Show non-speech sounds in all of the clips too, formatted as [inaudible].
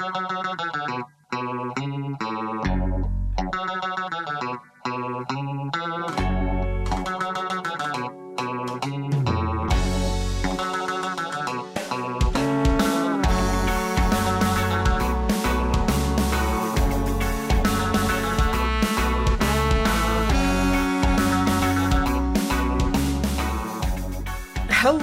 Thank you.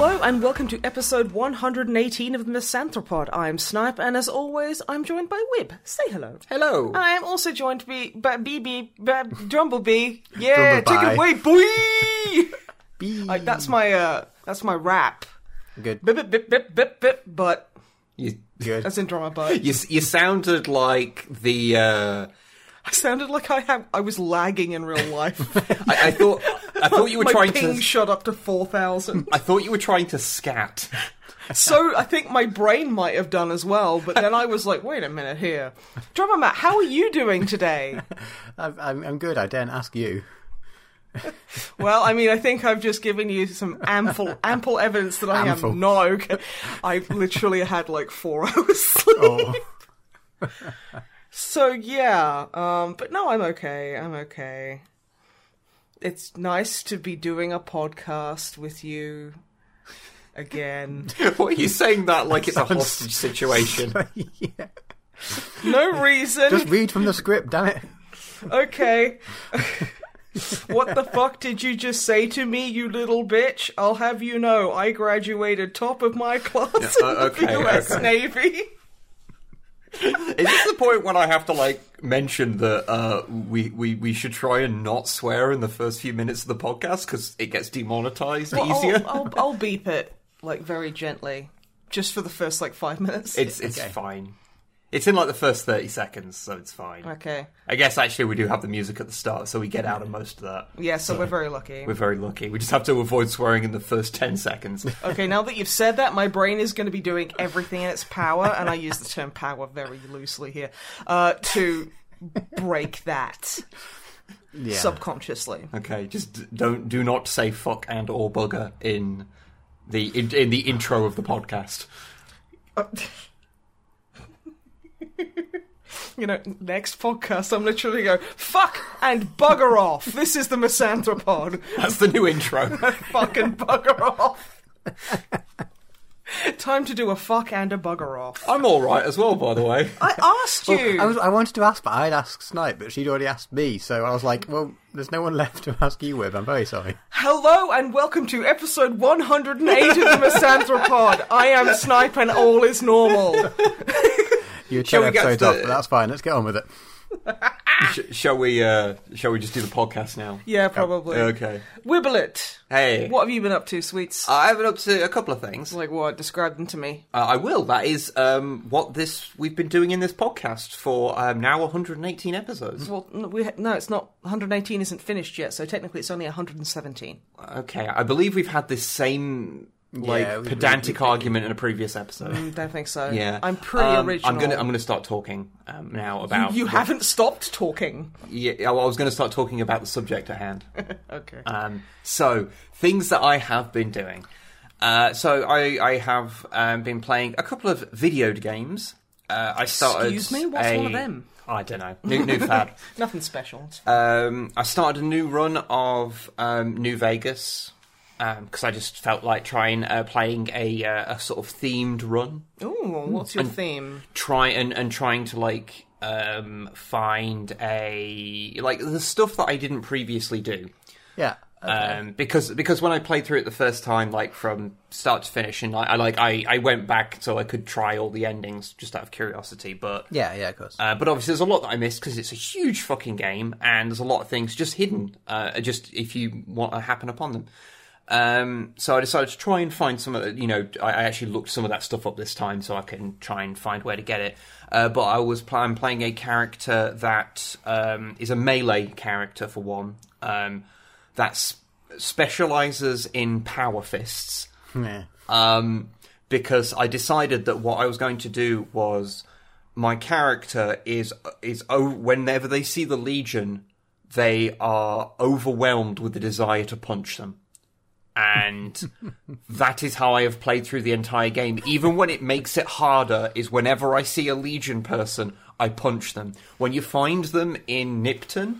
Hello and welcome to episode 118 of the Misanthropod. I'm Snipe, and as always, I'm joined by Wib. Say hello. Hello. I am also joined by by BB by [laughs] Drumblebee. Yeah, take it away, boy. Like, that's my uh, that's my rap. Good. Bip bip bip bip bip bip. But You, Good. that's in drummer but. you, you sounded like the. Uh, I sounded like I have I was lagging in real life. [laughs] I, I thought. I thought you were my trying ping to. shot up to four thousand. I thought you were trying to scat. So I think my brain might have done as well, but then I was like, wait a minute here. Drummer Matt, how are you doing today? [laughs] I'm, I'm, I'm good. I daren't ask you. [laughs] Well, I mean, I think I've just given you some ample, ample evidence that I Ample. am not okay. I've literally had like four [laughs] hours sleep. Oh, So yeah, um, but no, I'm okay. I'm okay. It's nice to be doing a podcast with you again. [laughs] What are you saying that like it's a hostage situation? [laughs] yeah. No reason. Just read from the script, damn it. Okay. [laughs] what the fuck did you just say to me, you little bitch? I'll have you know, I graduated top of my class uh, in the okay, US okay. Navy. [laughs] Is this the point when I have to like mention that uh, we, we we should try and not swear in the first few minutes of the podcast because it gets demonetized Well, easier? I'll, I'll, I'll [laughs] beep it like very gently, just for the first like five minutes. It's it's Okay. fine. It's in like the first thirty seconds, so it's fine. okay. I guess actually we do have the music at the start, so we get out of most of that. Yeah, so we're very lucky. We're very lucky. We just have to avoid swearing in the first ten seconds. [laughs] Okay, now that you've said that, my brain is going to be doing everything in its power, and I use the term power very loosely here, uh, to break that Yeah. subconsciously. Okay, just don't do not say fuck and or bugger in the in, in the intro of the podcast. [laughs] [laughs] You know, next podcast, I'm literally go fuck and bugger off. This is the misanthropod. That's the new intro. [laughs] Fucking bugger off. [laughs] [laughs] Time to do a fuck and a bugger off. I'm all right as well, by the way. [laughs] I asked you. I, was, I wanted to ask, but I'd asked Snipe, but she'd already asked me, so I was like, well, there's no one [laughs] left to ask you with. I'm very sorry. Hello and welcome to episode 108 of the Misanthropod. I am Snipe and all is normal. You're Shall 10 we episodes off, but that's fine. Let's get on with it. [laughs] Sh- shall we? uh Shall we just do the podcast now? Yeah, probably. Okay. Wibblet. Hey, What have you been up to, sweets? I've been up to a couple of things. like what? Describe them to me. Uh, I will. That is um, what this we've been doing in this podcast for um, now 118 episodes. Well, no, we, no, it's not. 118 isn't finished yet, so technically it's only 117. Okay, I believe we've had this same like Yeah, pedantic we- we- argument in a previous episode. Mm, Don't think so. Yeah, I'm pretty Um, original. I'm gonna I'm gonna start talking um, now about. You what- haven't stopped talking. Yeah, well, I was going to start talking about the subject at hand. [laughs] Okay. Um, so things that I have been doing. Uh, so I I have um, been playing a couple of video games. Uh, I started. Excuse me? What's a- one of them? I don't know. New, new [laughs] fad. Nothing special. Um, I started a new run of um, New Vegas because I just felt like trying uh, playing a uh, a sort of themed run. Ooh, what's your theme? Try and and trying to like um, find a like the stuff that I didn't previously do. Yeah. Okay. Um, because because when I played through it the first time, like from start to finish, and I, I like I, I went back so I could try all the endings just out of curiosity. But yeah, yeah, of course. uh, but obviously, there's a lot that I missed because it's a huge fucking game, and there's a lot of things just hidden, uh, just if you want to happen upon them. Um, so I decided to try and find some of the, you know, I, I actually looked some of that stuff up this time so I can try and find where to get it. Uh, but I was pl- I'm playing a character that um, is a melee character for one, um, that specializes in power fists yeah. um, because I decided that what I was going to do was my character is is oh, whenever they see the Legion, they are overwhelmed with the desire to punch them. And that is how I have played through the entire game. Even when it makes it harder, is whenever I see a Legion person, I punch them. When you find them in Nipton,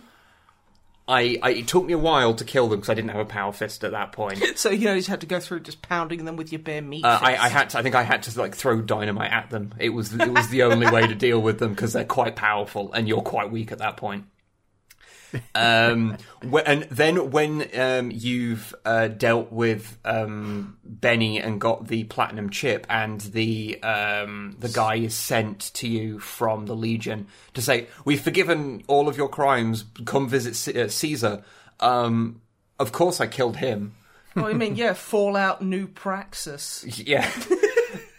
I, I it took me a while to kill them because I didn't have a power fist at that point. [laughs] So you know, you just had to go through just pounding them with your bare meat. Uh, I. I had to. I think I had to like throw dynamite at them. It was it was the only way to deal with them because they're quite powerful and you're quite weak at that point. Um, and then when um, you've uh, dealt with um, Benny and got the platinum chip, and the um, the guy is sent to you from the Legion to say, "We've forgiven all of your crimes. Come visit C- uh, Caesar." Um, of course, I killed him. Oh, I mean, yeah, Fallout New Praxis. [laughs] Yeah.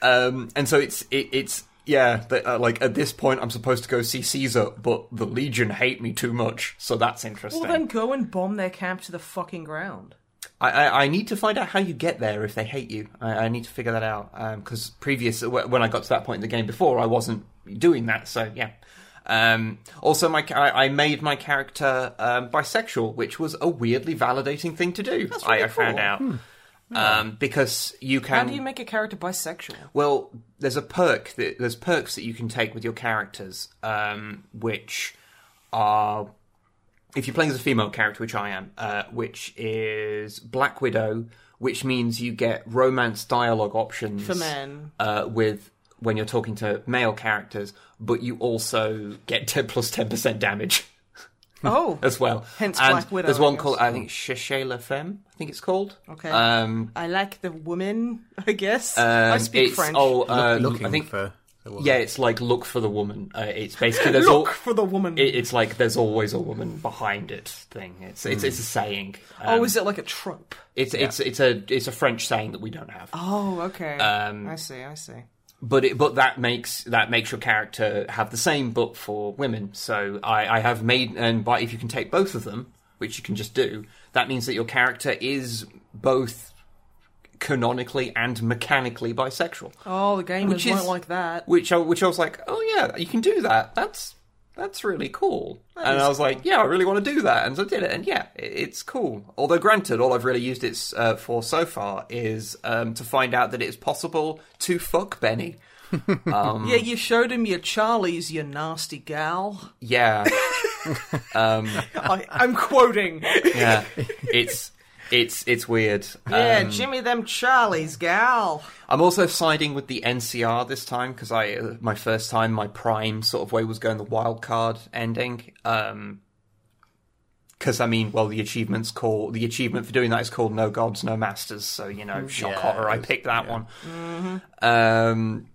um, and so it's it, it's yeah, that, uh, like at this point I'm supposed to go see Caesar, but the Legion hate me too much, so that's interesting. Well, then go and bomb their camp to the fucking ground. I, I, I need to find out how you get there if they hate you. I, I need to figure that out because previous when I got to that point in the game before, I wasn't doing that. So yeah. Um, also, my I, I made my character um, bisexual, which was a weirdly validating thing to do. I, really I found cool. out um, because you can. How do you make a character bisexual? Well, there's a perk. That, there's perks that you can take with your characters, um, which are if you're playing as a female character, which I am, uh, which is Black Widow, which means you get romance dialogue options For men. uh, with when you're talking to male characters, but you also get [laughs] 10 plus 10% damage Oh, [laughs] as well. Hence and Black Widow, There's I one guess. called I think Cherchez la Femme. I think it's called. Okay. Um, I like the woman. I guess I um, speak it's, French. Oh, uh, looking I think for woman. Yeah, it's like look for the woman. Uh, it's [laughs] basically there's Look al- for the woman. it, it's like there's always a woman behind it thing. It's it's it's a saying. oh, Um, is it like a trope? it's it's it's a it's a French saying that we don't have. Oh, okay. Um, I see. I see. But it, but that makes that makes your character have the same, but for women. So I, I have made and by if you can take both of them, which you can just do, that means that your character is both canonically and mechanically bisexual. Oh, the gamers Which won't is- like that. which I, which I was like, oh yeah, you can do that. That's that's really cool. and I was like, yeah, I really want to do that, and so I did it, and yeah, it's cool. Although, granted, all I've really used it uh, for so far is um, to find out that it's possible to fuck Benny. [laughs] Yeah, you showed him your Charlies, you nasty gal. Yeah, [laughs] [laughs] um, I, I'm quoting. yeah, it's it's it's weird. Yeah, Um, Jimmy, them Charlies, gal. I'm also siding with the NCR this time because I, uh, my first time, my prime sort of way was going the wild card ending. Um, because I mean, well, the achievement's called the achievement for doing that is called No Gods, No Masters. So you know, shock Yeah, horror. I picked that yeah. one. Um,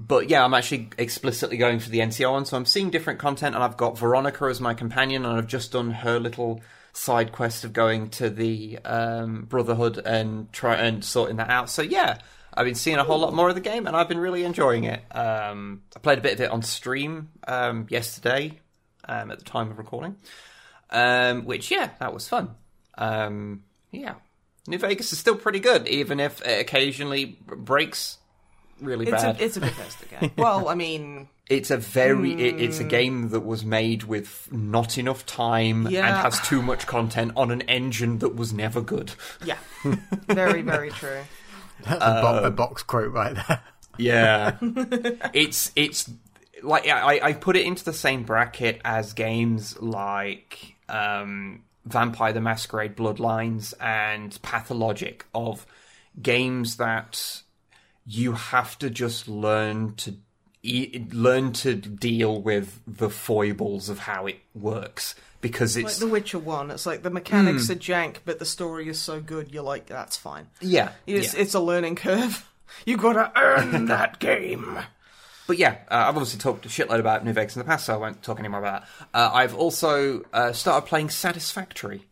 but yeah, I'm actually explicitly going for the NCR one. So I'm seeing different content, and I've got Veronica as my companion, and I've just done her little side quest of going to the um, Brotherhood and try and sorting that out. So yeah, I've been seeing a whole lot more of the game, and I've been really enjoying it. Um, I played a bit of it on stream um, yesterday um, at the time of recording, um, which yeah, that was fun. Um, yeah, New Vegas is still pretty good, even if it occasionally breaks really It's bad. a, it's a Bethesda game. [laughs] Well, I mean, It's a very it, it's a game that was made with not enough time and has too much content on an engine that was never good. yeah. [laughs] Very, very true. That's a, bo- a box quote right there. [laughs] Yeah, it's it's like I, I put it into the same bracket as games like um, Vampire the Masquerade Bloodlines and Pathologic of games that you have to just learn to e- learn to deal with the foibles of how it works because Like it's The Witcher 1, it's like the mechanics are jank, but the story is so good, you're like, that's fine. yeah, It's, yeah. it's a learning curve. [laughs] You gotta earn [laughs] that game. But yeah, uh, I've obviously talked a shitload about New Vegas in the past, so I won't talk anymore about that. Uh, I've also uh, started playing Satisfactory.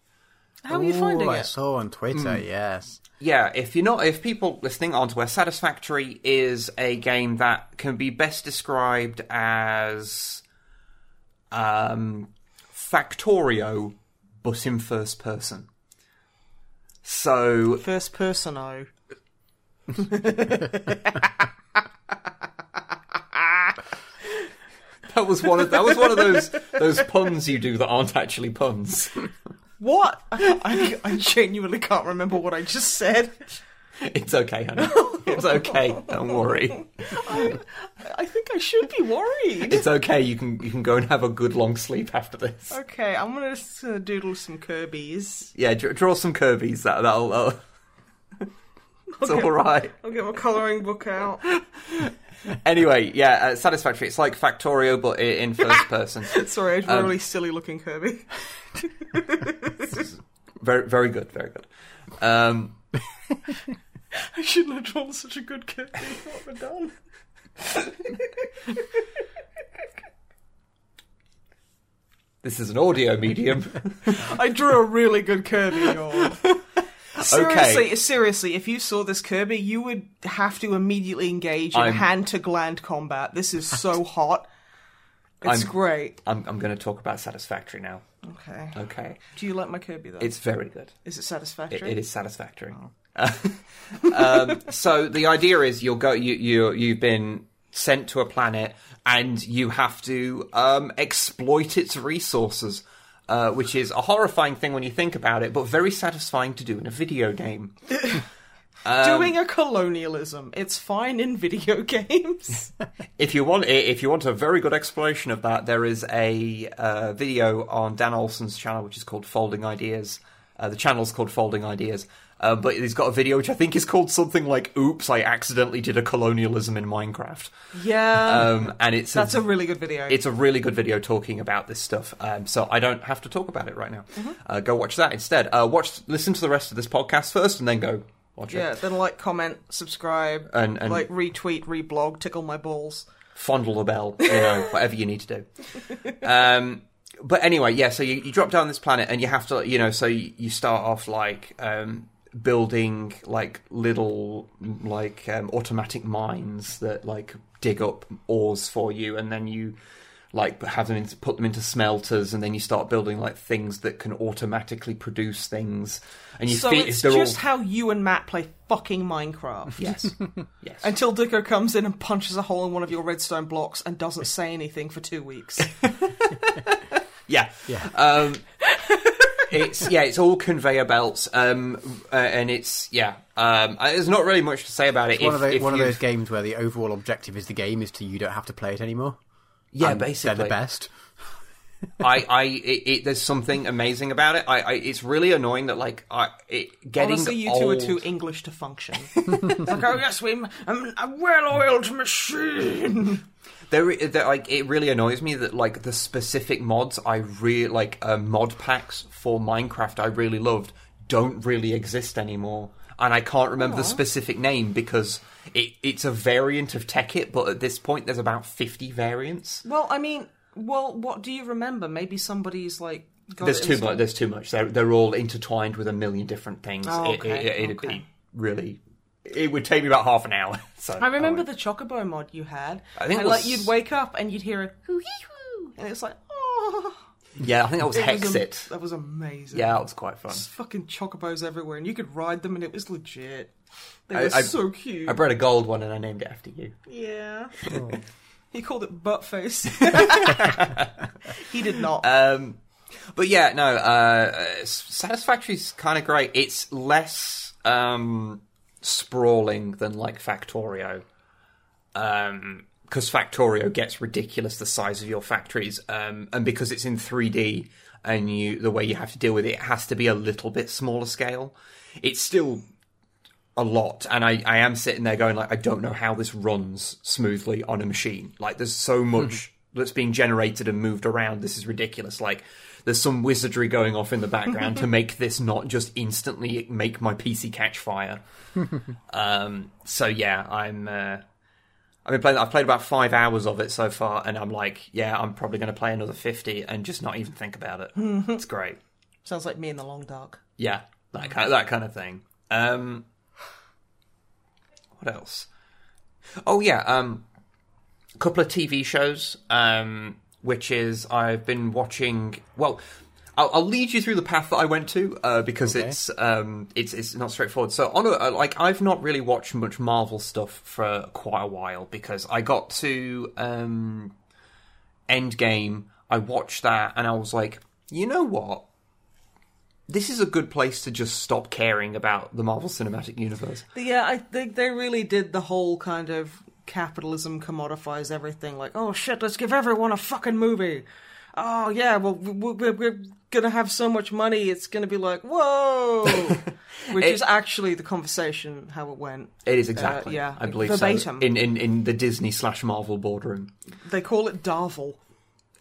How are you finding Ooh, I it? saw on Twitter, Hmm. yes. Yeah, if you're not, if people listening aren't aware, Satisfactory is a game that can be best described as um, Factorio, but in first person. So First person, oh. [laughs] that was one of that was one of those those puns you do that aren't actually puns. [laughs] What? I, I genuinely can't remember what I just said. It's okay, honey. It's okay. Don't worry. I I think I should be worried. It's okay. You can you can go and have a good long sleep after this. Okay, I'm gonna just gonna doodle some Kirby's. Yeah, dr- draw some Kirby's. That that'll. Uh, [laughs] it's Okay. all right. I'll get my colouring book out. Anyway, yeah, uh, satisfactory. It's like Factorio, but in first [laughs] person. Sorry, I drew Um, a really silly looking Kirby. [laughs] Very very good. Very good. Um, [laughs] I shouldn't have drawn such a good Kirby. What have I done? this is an audio medium. I drew a really good Kirby, y'all. Seriously, seriously, if you saw this Kirby, you would have to immediately engage in hand to gland combat. This is so hot. It's I'm- great. I'm I'm going to talk about satisfactory now. Okay. Okay, Do you like my Kirby though? it's very good. Is it It, satisfactory? it is satisfactory. [laughs] um, so the idea is you'll go. You you you've been sent to a planet and you have to um, exploit its resources. Uh, which is a horrifying thing when you think about it, but very satisfying to do in a video game. [coughs] Doing a colonialism. It's fine in video [laughs] games. [laughs] If you want, if you want a very good explanation of that, there is a uh, video on Dan Olson's channel, which is called Folding Ideas. Uh, the channel's called Folding Ideas, uh, but he's got a video which I think is called something like "Oops, I accidentally did a colonialism in Minecraft," yeah. um, and it's That's a really good video. it's a really good video talking about this stuff. Um, so I don't have to talk about it right now. Mm-hmm. Uh, go watch that instead. Uh, watch, listen to the rest of this podcast first, and then go watch yeah, it. Yeah, then like, comment, subscribe, And- and- like retweet, reblog, tickle my balls. fondle the bell, you know, [laughs] whatever you need to do. Um, but anyway, yeah. So you, you drop down this planet, and you have to, you know, so you, you start off like um, building like little like um, automatic mines that like dig up ores for you, and then you like have them into, put them into smelters, and then you start building like things that can automatically produce things, and you So feed, it's just all how you and Matt play fucking Minecraft. yes, [laughs] yes. Until Dicko comes in and punches a hole in one of your redstone blocks and doesn't say anything for two weeks. [laughs] Yeah, Yeah. Um, it's yeah, it's all conveyor belts, um, uh, and it's yeah. Um, uh, there's not really much to say about it. one if- of, the, if one of those games where the overall objective is the game is to you don't have to play it anymore. yeah, And basically, they're the best. I, I, it, it, there's something amazing about it. I, I, it's really annoying that like, I, it, getting Honestly, you old, two are too English to function. [laughs] like, oh yes, we, I'm a well-oiled machine. There, there, like it really annoys me that like the specific mods I really like uh, mod packs for Minecraft I really loved don't really exist anymore, and I can't remember the specific name because it, it's a variant of Tekkit, but at this point there's about fifty variants. Well, I mean, well, what do you remember? Maybe somebody's like. got There's too much. There's too much. They're they're all intertwined with a million different things. Oh, It- okay, it, it, okay. it really. It would take me about half an hour. [laughs] So I remember won't- the Chocobo mod you had. I think it and like you'd wake up and you'd hear a hoo hee hoo, and it's like, oh, Yeah, I think that was it was am- Hexxit. that was amazing. Yeah, that was quite fun. There's fucking chocobos everywhere, and you could ride them, and it was legit. They I- were I- so cute. I bred a gold one and I named it after you. yeah. [laughs] he called it buttface. [laughs] he did not. Um, but yeah, no, uh, Satisfactory's kind of great. It's less um, sprawling than like Factorio. Um, because Factorio gets ridiculous the size of your factories, um, and because it's in 3D and you the way you have to deal with it, it has to be a little bit smaller scale. It's still a lot, and I, I am sitting there going like, I don't know how this runs smoothly on a machine. Like, there's so much that's being generated and moved around. This is ridiculous. Like, there's some wizardry going off in the background to [laughs] make this not just instantly make my PC catch fire. [laughs] um, so yeah, I'm. Uh, I've been playing. I've played about five hours of it so far, and I'm like, yeah, I'm probably going to play another fifty and just not even think about it. [laughs] it's great. Sounds like me in the long dark. Yeah, that kind of, that kind of thing. Um, what else? Oh yeah, um, a couple of TV shows. Um, which is I've been watching. Well, I'll, I'll lead you through the path that I went to uh, because Okay. it's um, it's it's not straightforward. So on a, uh, like I've not really watched much Marvel stuff for quite a while because I got to um, Endgame. I watched that and I was like, you know what? this is a good place to just stop caring about the Marvel Cinematic Universe. Yeah, I think they really did the whole kind of capitalism commodifies everything. Like, oh shit, let's give everyone a fucking movie. Oh yeah, well we- we- we're gonna have so much money, it's gonna be like whoa, [laughs] which It- is actually the conversation how it went. It is uh, exactly, yeah, I believe verbatim. so. In, in in the Disney slash Marvel boardroom, They call it Darvel.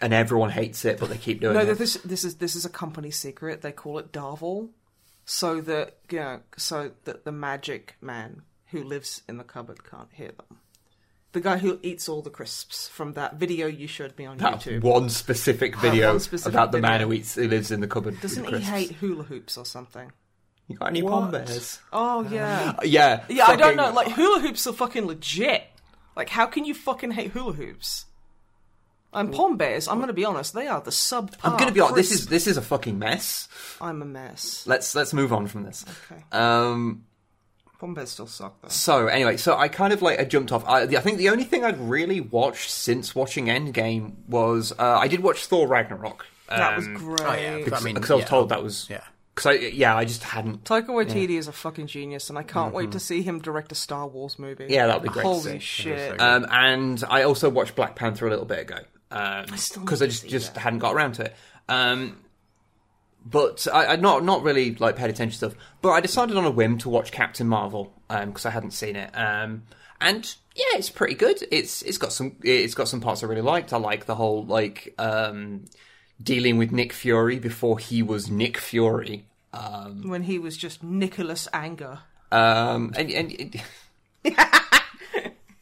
and everyone hates it, but they keep doing No, it. No, this this is this is a company secret. They call it Darvel, so that you know, so that the magic man who lives in the cupboard can't hear them. The guy who eats all the crisps from that video you showed me on That YouTube. one specific video one specific about the man who eats who lives in the cupboard. Doesn't he hate hula hoops or something? You got any pom bears? Oh yeah, Yeah, yeah. I don't know. Like hula hoops are fucking legit. Like how can you fucking hate hula hoops? And pom bears. I'm going to be honest. They are the sub. I'm gonna be honest. This is this is a fucking mess. I'm a mess. Let's let's move on from this. Okay. Um. Pom bears still suck though. So anyway, so I kind of like I jumped off. I, I think the only thing I'd really watched since watching Endgame was uh, I did watch Thor Ragnarok. That was um, great. Oh yeah, I mean, because I was yeah. told that was Yeah. Because I yeah I just hadn't. Taika Waititi is a fucking genius, and I can't wait to see him direct a Star Wars movie. Mm-hmm. Yeah, that'd be great to Holy see. shit! Um, and I also watched Black Panther a little bit ago I still because need I to just see just that. hadn't got around to it. Um, but I, I not not really like paid attention to stuff. But I decided on a whim to watch Captain Marvel because I hadn't seen it. Um, and yeah, it's pretty good. It's it's got some it's got some parts I really liked. I like the whole like um, dealing with Nick Fury before he was Nick Fury. Um, when he was just Nicholas Anger. um, and, and [laughs]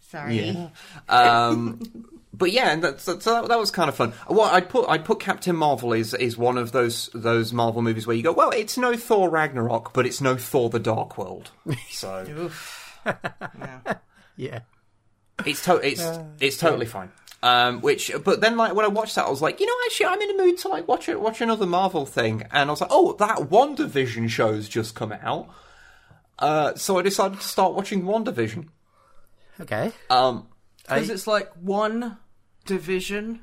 Sorry. Yeah. But yeah, and that, so that, that was kind of fun. What I'd put I'd put Captain Marvel is is one of those those Marvel movies where you go, well, it's no Thor Ragnarok, but it's no Thor the Dark World. [laughs] So yeah. Yeah. it's to- it's it's totally fine. Um, which, but then like when I watched that, I was like, you know, actually, I'm in a mood to like watch it, watch another Marvel thing, and I was like, oh, that WandaVision show's just come out. Uh, so I decided to start watching WandaVision. Okay. Um, Because it's like one division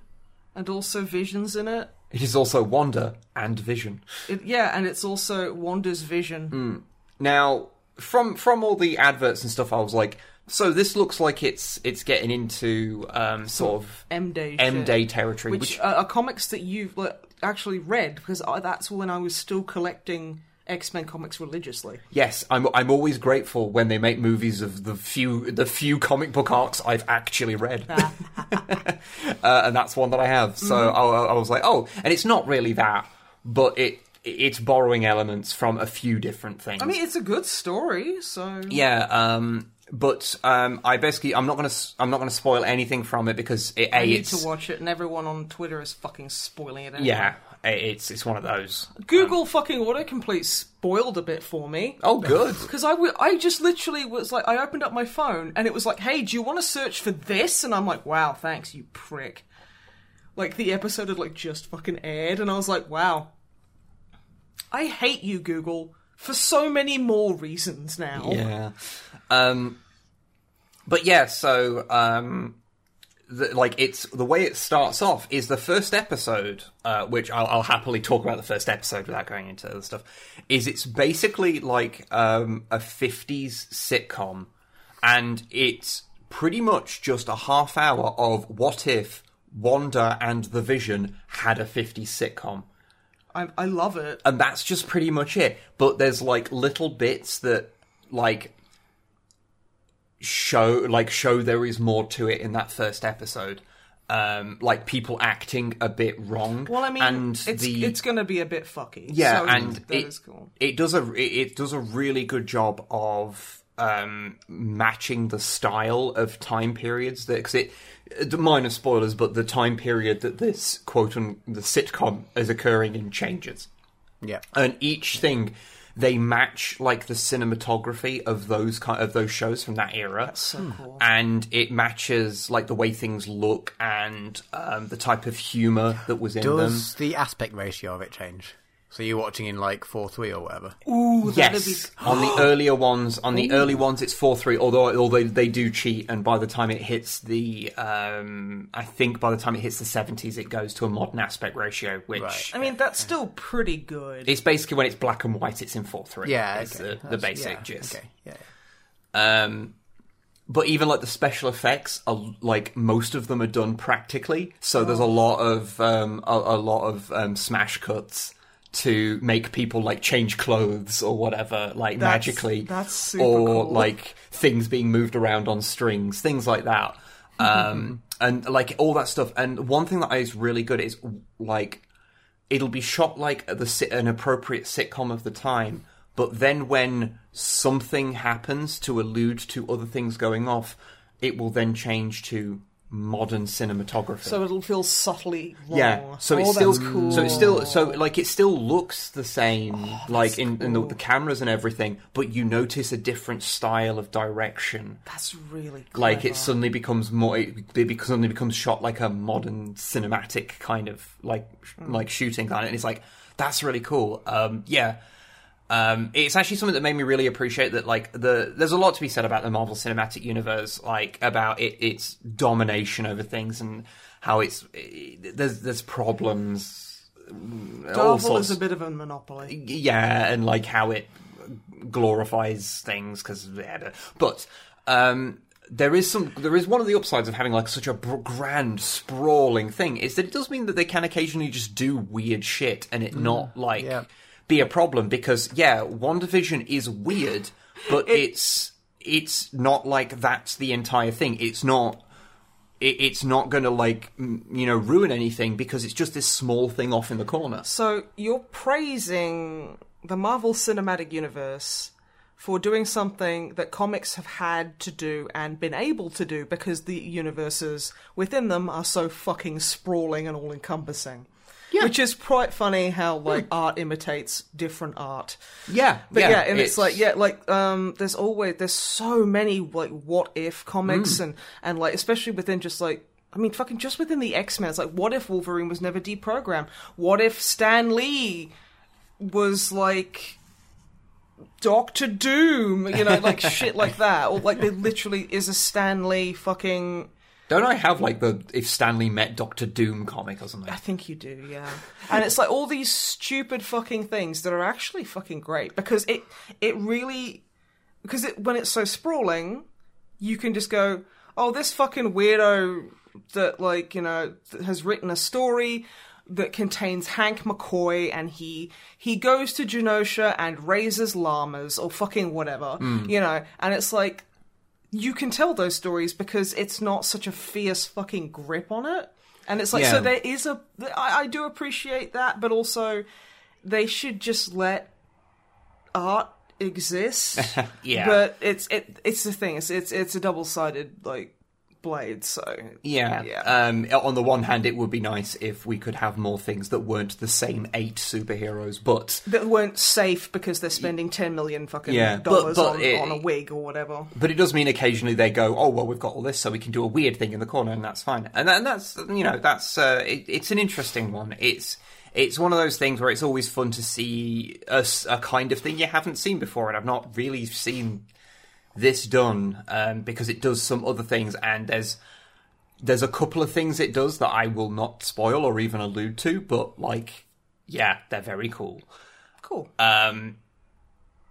and also visions in it. it is also Wanda and Vision. it. Yeah, and it's also Wanda's vision. Now, from from all the adverts and stuff, I was like, so this looks like it's it's getting into um, sort of M Day. M Day territory, Which, which, are, are comics that you've like, actually read, because I, that's when I was still collecting X Men comics religiously. yes, I'm I'm always grateful when they make movies of the few the few comic book arcs I've actually read, [laughs] [laughs] uh, and that's one that I have. So Mm-hmm. I, I was like, oh, and it's not really that, but it it's borrowing elements from a few different things. I mean, it's a good story, so. Yeah, um, but um, I basically I'm not gonna I'm not gonna spoil anything from it because it, a I need to watch it, and everyone on Twitter is fucking spoiling it. Anyway. yeah it's it's one of those. Google fucking autocomplete spoiled a bit for me. Oh, good. [laughs] Because I, w- I just literally was like, I opened up my phone and it was like, hey, do you want to search for this? And I'm like, wow, thanks, you prick. Like, the episode had, like, just fucking aired, and I was like, wow. I hate you, Google, for so many more reasons now. yeah. Um, but yeah, so um, the, like it's the way it starts off is the first episode, uh, which I'll, I'll happily talk about the first episode without going into other stuff. Is it's basically like um, a '50s sitcom, and it's pretty much just a half hour of what if Wanda and the Vision had a '50s sitcom I, I love it. and that's just pretty much it. But there's like little bits that like show like show there is more to it in that first episode. Um, like people acting a bit wrong. Well, I mean, and it's, the it's going to be a bit fucky. yeah, so and that it, is cool. it does a it, it does a really good job of um, matching the style of time periods that because it the minor spoilers, but the time period that this quote on the sitcom is occurring in changes Yeah. and each thing they match like the cinematography of those kind of those shows from that era So cool. and it matches like the way things look and um, the type of humor that was in them Does the aspect ratio of it change? So you're watching in like four three or whatever. Ooh, Yes, be [gasps] on the earlier ones, on the early ones, it's four three. Although, although they do cheat, and by the time it hits the, um, I think by the time it hits the seventies, it goes to a modern aspect ratio, which Right. I mean, that's still pretty good. it's basically when it's black and white, it's in four three. Yeah, is okay. the, the That's- basic yeah, gist. Okay, yeah. yeah. Um, but even like the special effects, are, like most of them are done practically. So there's a lot of um, a, a lot of um, smash cuts to make people like change clothes or whatever, like That's- magically, that's or cool. like things being moved around on strings, things like that. Um, and like all that stuff. And one thing that is really good is like it'll be shot like the an appropriate sitcom of the time, but then when something happens to allude to other things going off, it will then change to modern cinematography. so it'll feel subtly yeah, so oh, it's still cool. so it's still so like it still looks the same, like in, in the, the cameras and everything, but you notice a different style of direction. That's really clever. Like it suddenly becomes more, it, it suddenly becomes shot like a modern cinematic kind of like Hmm. like shooting kind, and it's like that's really cool. Um, yeah, um, it's actually something that made me really appreciate that. Like the there's a lot to be said about the Marvel Cinematic Universe, like about it, its domination over things and how it's it, there's there's problems. Marvel is a bit of a monopoly. yeah, and like how it glorifies things because, but um, there is some there is one of the upsides of having like such a grand sprawling thing is that it does mean that they can occasionally just do weird shit and it not like yeah. Be a problem because yeah, WandaVision is weird, but it's it's not like that's the entire thing. It's not it, it's not going to like m- you know ruin anything because it's just this small thing off in the corner. So you're praising the Marvel Cinematic Universe for doing something that comics have had to do and been able to do because the universes within them are so fucking sprawling and all encompassing. Yeah. Which is quite funny how like art imitates different art. Yeah, But yeah, and it's, like yeah, like um, there's always there's so many like what if comics and and like especially within just like I mean fucking just within the X Men, it's like what if Wolverine was never deprogrammed? What if Stan Lee was like Doctor Doom? You know, like shit like that, or like there literally is a Stan Lee fucking. Don't I have like the if Stan Lee met Doctor Doom comic or something? I think you do, yeah. And it's like all these stupid fucking things that are actually fucking great because it it really because it when it's so sprawling, you can just go, oh, this fucking weirdo that like you know has written a story that contains Hank McCoy and he he goes to Genosha and raises llamas or fucking whatever, hmm. you know, and it's like you can tell those stories because it's not such a fierce fucking grip on it. And it's like, Yeah. so there is a. I, I do appreciate that, but also they should just let art exist. [laughs] Yeah. But it's it it's the thing. It's it's it's a double sided like blade. So Yeah. yeah. Um, on the one hand, it would be nice if we could have more things that weren't the same eight superheroes, but that weren't safe because they're spending ten million fucking yeah, dollars but on, it- on a wig or whatever. but it does mean occasionally they go, oh well, we've got all this, so we can do a weird thing in the corner, and that's fine. And, that, and that's you know that's uh, it, it's an interesting one. It's it's one of those things where it's always fun to see a kind of thing you haven't seen before, and I've not really seen this done um, because it does some other things, and there's there's a couple of things it does that I will not spoil or even allude to, but like yeah, they're very cool. Cool. Um,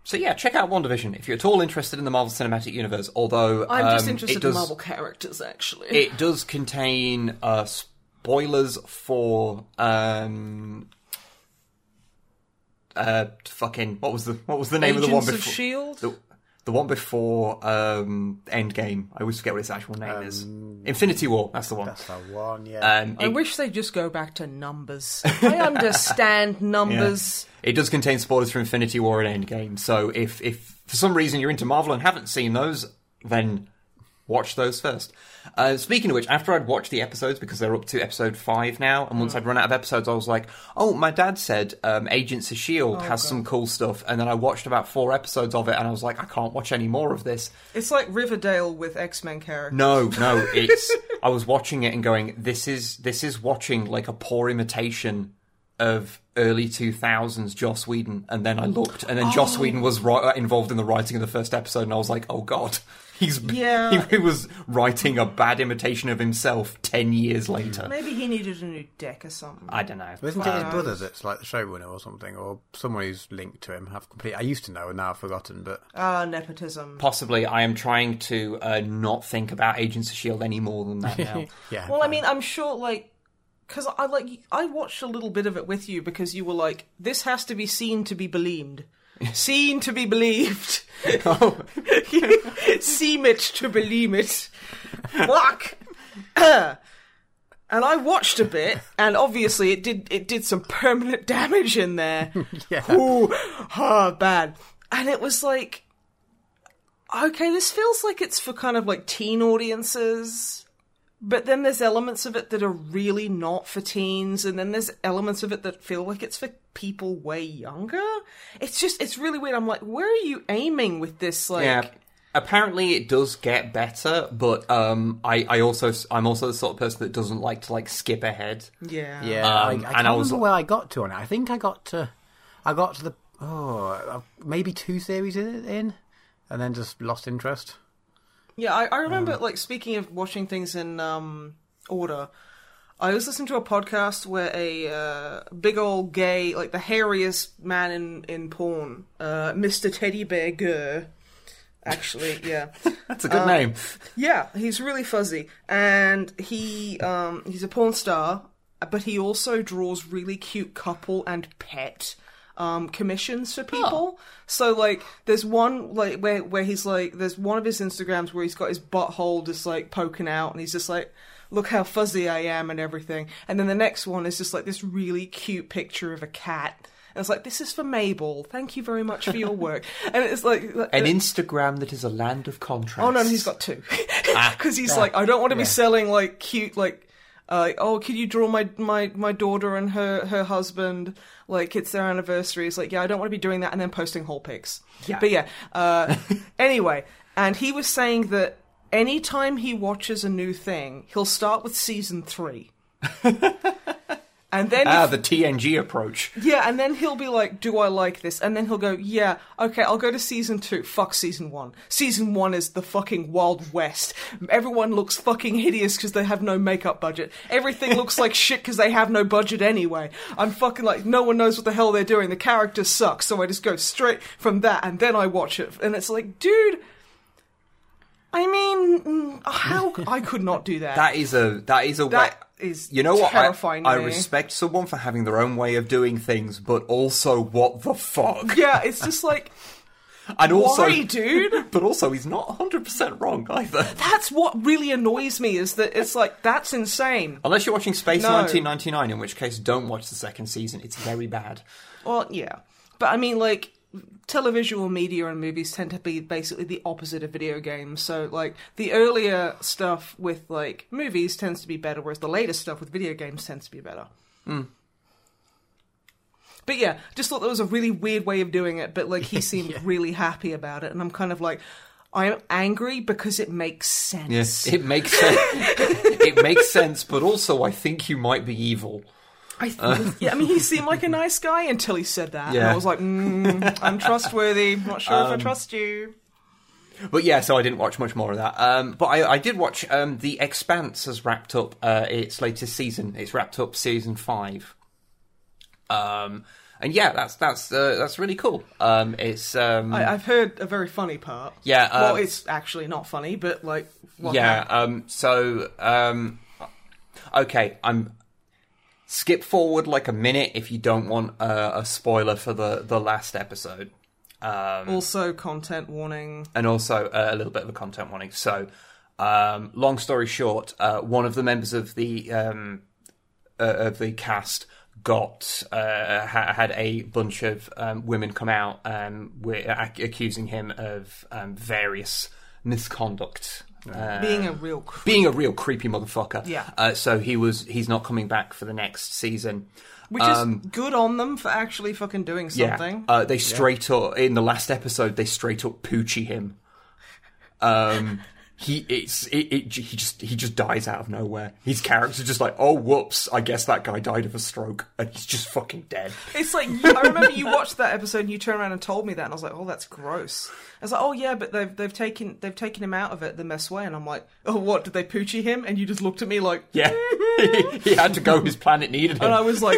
so yeah, check out WandaVision if you're at all interested in the Marvel Cinematic Universe. Although I'm just um, interested it does, in Marvel characters, actually. It does contain uh, spoilers for um, uh, fucking what was the what was the name of the one before of Shield. the, the one before um, Endgame? I always forget what its actual name is. Infinity War. That's the one. That's the one, yeah. Um, I it, wish they'd just go back to numbers. [laughs] I understand numbers. It does contain spoilers for Infinity War and Endgame. So if if for some reason you're into Marvel and haven't seen those, then watch those first. Uh, speaking of which, after I'd watched the episodes because they're up to episode five now, and once I'd run out of episodes, I was like, "Oh, my dad said um, Agents of Shield has some cool stuff," and then I watched about four episodes of it, and I was like, "I can't watch any more of this." It's like Riverdale with X Men characters. No, no, [laughs] it's. I was watching it and going, "This is this is watching like a poor imitation of early 2000s Joss Whedon, and then I looked, and then Joss Whedon was ri- involved in the writing of the first episode, and I was like, oh god. He's, [laughs] Yeah. he, was writing a bad imitation of himself 10 years later. Maybe he needed a new deck or something. I don't know. Isn't it his brother that's like the showrunner or something, or someone who's linked to him? Have complete. I used to know, and now I've forgotten. But Ah, nepotism. Possibly, I am trying to uh, not think about Agents of S.H.I.E.L.D. any more than that now. [laughs] yeah. Well, I mean, I'm sure, like, because I like I watched a little bit of it with you because you were like, "This has to be seen to be believed, seen to be believed, [laughs] Oh. [laughs] seem it to believe it." Fuck. and I watched a bit, and obviously it did it did some permanent damage in there. [laughs] yeah. Ooh, ah, bad. And it was like, okay, this feels like it's for kind of like teen audiences, but then there's elements of it that are really not for teens, and then there's elements of it that feel like it's for people way younger. It's just, it's really weird. I'm like, where are you aiming with this? Like, Yeah. Apparently, it does get better, but um, I, I also, I'm also the sort of person that doesn't like to like skip ahead. yeah, Yeah, Um, I, I and can't I was- remember where I got to on it. I think I got to, I got to the oh uh, maybe two series in, in and then just lost interest. Yeah, I, I remember, like, speaking of watching things in um, order, I was listening to a podcast where a uh, big old gay, like the hairiest man in, in porn, uh, Mr. Teddy Bear Gurr, actually, [laughs] yeah. That's a good name. Yeah, he's really fuzzy, and he um, he's a porn star, but he also draws really cute couple and pet um, commissions for people. So like, there's one like where where he's like, there's one of his Instagrams where he's got his butthole just like poking out, and he's just like. Look how fuzzy I am and everything. And then the next one is just like this really cute picture of a cat. And it's like, this is for Mabel. Thank you very much for your [laughs] work. and it's like, An Instagram that is a land of contrasts. Oh no, he's got two. Ah. [laughs] Because he's like, I don't want to be selling like cute like. Uh, oh, could you draw my, my, my daughter and her, her husband? Like, it's their anniversary. It's like, yeah, I don't want to be doing that and then posting whole pics. Yeah. But yeah, uh, [laughs] anyway. And he was saying that anytime he watches a new thing, he'll start with season three. [laughs] and then Ah, if- the TNG approach. yeah, and then he'll be like, "Do I like this?" And then he'll go, "Yeah, okay, I'll go to season two. Fuck season one. Season one is the fucking Wild West. Everyone looks fucking hideous because they have no makeup budget. Everything looks like [laughs] shit because they have no budget anyway. I'm fucking like, no one knows what the hell they're doing. The characters suck, so I just go straight from that, and then I watch it, and it's like, dude." I mean, mm, how [laughs] I could not do that. That is a that is a way. Is You know what? I, I respect someone for having their own way of doing things, but also what the fuck? [laughs] yeah, it's just like, [laughs] And also, why, dude? [laughs] but also, he's not 100 percent wrong either. That's what really annoys me is that it's like that's insane. Unless you're watching Space No. 1999, in which case, don't watch the second season. It's very bad. Well, yeah, but I mean, like televisual media and movies tend to be basically the opposite of video games. So, like the earlier stuff with like movies tends to be better, whereas the later stuff with video games tends to be better. Hmm. But yeah, just thought that was a really weird way of doing it. But like he [laughs] seemed really happy about it, and I'm kind of like. I'm angry because it makes sense. Yes, it makes sense. [laughs] it makes sense, but also, I think you might be evil. I th- yeah, I mean, he seemed like a [laughs] nice guy until he said that. And I was like, mm, I'm trustworthy. Not sure if I trust you. But yeah, so I didn't watch much more of that. Um, but I, I did watch um, The Expanse has wrapped up uh, its latest season. It's wrapped up season five. Um, and yeah, that's that's uh, that's really cool. Um, it's um, I, I've heard a very funny part. Yeah, uh, well, it's actually not funny, but like, what yeah. happened? Um, so um, okay, I'm skip forward like a minute if you don't want uh, a spoiler for the the last episode. Um, Also, content warning. and also uh, a little bit of a content warning. So, um, long story short, uh, one of the members of the um, uh, of the cast got uh, ha- had a bunch of um, women come out um, accusing him of um, various misconduct. Uh, Being a real. Cr- being a real creepy motherfucker. Yeah. Uh, so he was. He's not coming back for the next season. which um, is good on them for actually fucking doing something. Yeah. Uh, they straight up in the last episode. They straight up poochie him. Um. he it's it, it he just he just dies out of nowhere. His character's just like, oh whoops, I guess that guy died of a stroke, and he's just fucking dead. It's like I remember you watched that episode and you turned around and told me that, and I was like, "Oh, that's gross." I was like, "Oh yeah, but they've they've taken they've taken him out of it the mess way," and I'm like, "Oh, what did they poochie him?" And you just looked at me like, Yeah, [laughs] he had to go. His planet needed him. and I was [laughs] like,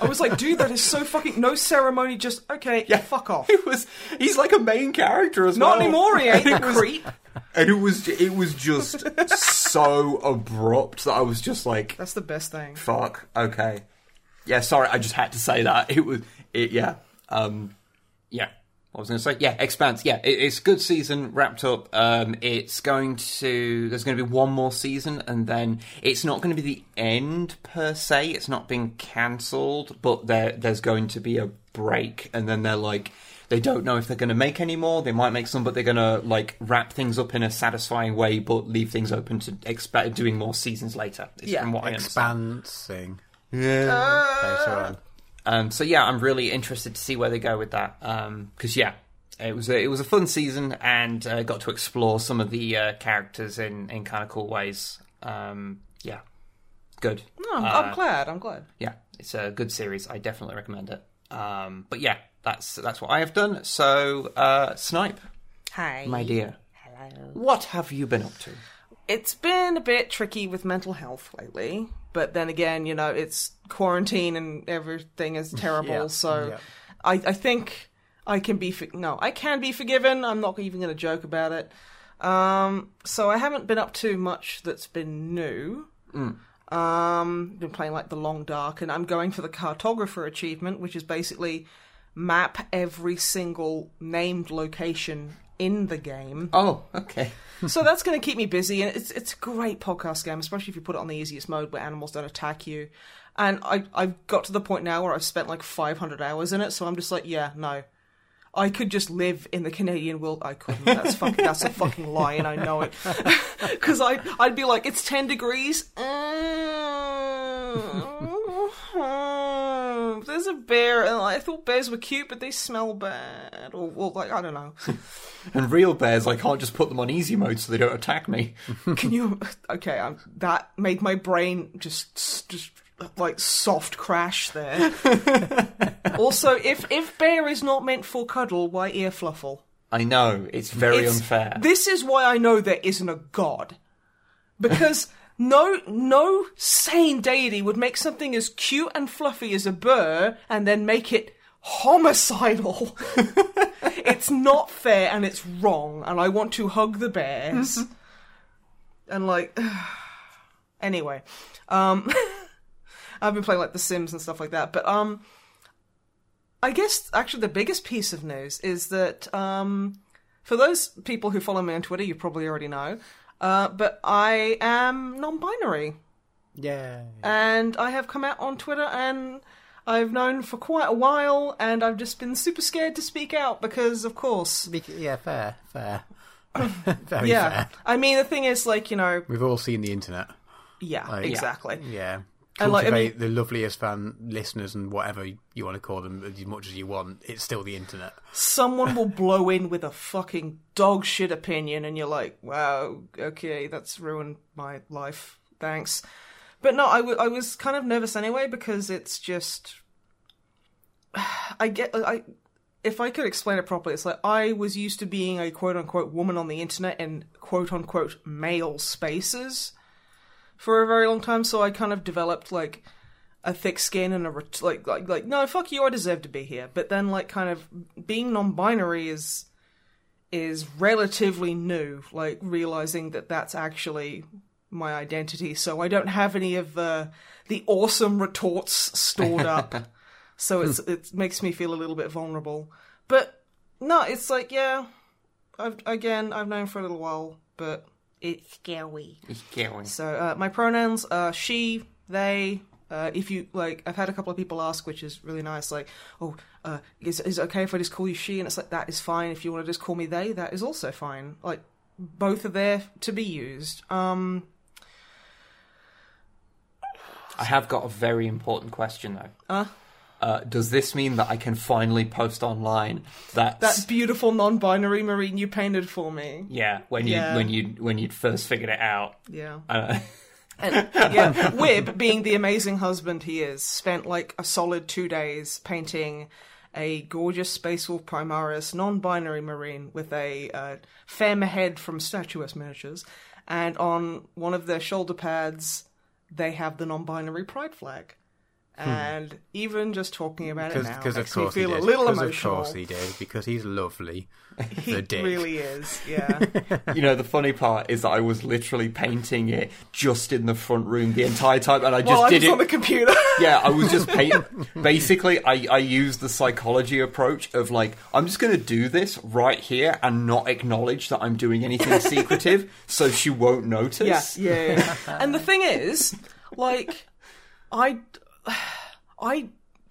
I was like, "Dude, that is so fucking no ceremony. Just okay, yeah, fuck off." [laughs] It was he's like a main character as Not well. Not anymore, he ain't a creep. And it was it was just so abrupt that I was just like, That's the best thing. fuck. Okay, yeah. Sorry, I just had to say that. It was it. Yeah. Um. Yeah. What was going to say? Yeah, Expanse. Yeah, it, it's good season wrapped up. Um, it's going to. There's going to be one more season, and then it's not going to be the end per se. It's not being cancelled, but there there's going to be a break, and then they're like. They don't know if they're going to make any more. They might make some, but they're going to like wrap things up in a satisfying way, but leave things open to expect doing more seasons later. Is Yeah, from what I understand. Expansing Yeah. later on. Um, so yeah, I'm really interested to see where they go with that. Because yeah, it was a, it was a fun season and uh, got to explore some of the uh, characters in, in kind of cool ways. Um, yeah, good. No, I'm, I'm glad. I'm glad. Yeah, it's a good series. I definitely recommend it. Um, but yeah, that's that's what I have done. So uh, Snipe, Hi, my dear, Hello. what have you been up to? It's been a bit tricky with mental health lately, but then again, you know, it's quarantine and everything is [laughs] terrible. Yeah, So, yeah. I I think I can be no, I can be forgiven. I'm not even going to joke about it. Um, so I haven't been up to much that's been new. Um, been playing like the Long Dark, and I'm going for the cartographer achievement, which is basically map every single named location in the game Oh, okay. So that's going to keep me busy, and it's it's a great podcast game, especially if you put it on the easiest mode where animals don't attack you. And I I've got to the point now where I've spent like 500 hours in it, so I'm just like, yeah, no, I could just live in the Canadian world. I couldn't. That's fucking that's a fucking lie, and I know it. [laughs] Because I I'd be like, it's 10 degrees. Mm. Mm, There's a bear, and I thought bears were cute, but they smell bad, or, or like I don't know. [laughs] And real bears, I can't just put them on easy mode so they don't attack me. [laughs] Can you? Okay, um, that made my brain just just like soft crash there. [laughs] also, if if bear is not meant for cuddle, why ear fluffle? I know it's very It's- unfair. This is why I know there isn't a god, because. No, no sane deity would make something as cute and fluffy as a burr and then make it homicidal. [laughs] it's not fair and it's wrong, and I want to hug the bears. and like, [sighs] anyway, um, [laughs] I've been playing like The Sims and stuff like that, but um, I guess actually the biggest piece of news is that um, for those people who follow me on Twitter, you probably already know, uh, but I am non-binary Yeah. and I have come out on Twitter and I've known for quite a while and I've just been super scared to speak out because of course Yeah, fair, fair. [laughs] Very yeah fair. I mean the thing is like you know We've all seen the internet. yeah Like- exactly Yeah. And, like, I Cultivate the loveliest fan listeners and whatever you want to call them as much as you want. It's still the internet. someone will [laughs] blow in with a fucking dog shit opinion and you're like wow okay that's ruined my life thanks but no I, w- I was kind of nervous anyway because it's just [sighs] I get I if I could explain it properly it's like I was used to being a quote unquote woman on the internet in quote unquote male spaces for a very long time so I kind of developed like a thick skin and a ret- like like like no fuck you I deserve to be here. But then like kind of being non-binary is is relatively new like realizing that that's actually my identity. So I don't have any of the the awesome retorts stored up. [laughs] So it's it makes me feel a little bit vulnerable. But no it's like yeah I've again I've known for a little while but it's scary It's going. so uh, my pronouns are she, they. Uh, if you like, I've had a couple of people ask, which is really nice. Like, oh, uh, is is it okay if I just call you she? And it's like that is fine. If you want to just call me they, that is also fine. Like, both are there to be used. Um, I have got a very important question though. Uh? Uh, does this mean that I can finally post online that, That beautiful non-binary marine you painted for me. yeah when you Yeah. when you when you'd first figured it out Yeah. uh, [laughs] And, yeah, Wib, being the amazing husband he is, spent like a solid two days painting a gorgeous Space Wolf Primaris non-binary marine with a uh, femme head from Statuesque Miniatures, and on one of their shoulder pads they have the non-binary pride flag. Hmm. And even just talking about it now Because makes of me course he feel did. a little 'Cause emotional. Of course he did. Because he's lovely. [laughs] he the dick. really is, yeah. [laughs] you know the funny part is that I was literally painting it just in the front room the entire time and I just While I did was it on the computer. [laughs] yeah, I was just paint. Basically, I I used the psychology approach of like I'm just going to do this right here and not acknowledge that I'm doing anything secretive, so she won't notice. Yeah, yeah, yeah. and the thing is, like, I, [sighs] I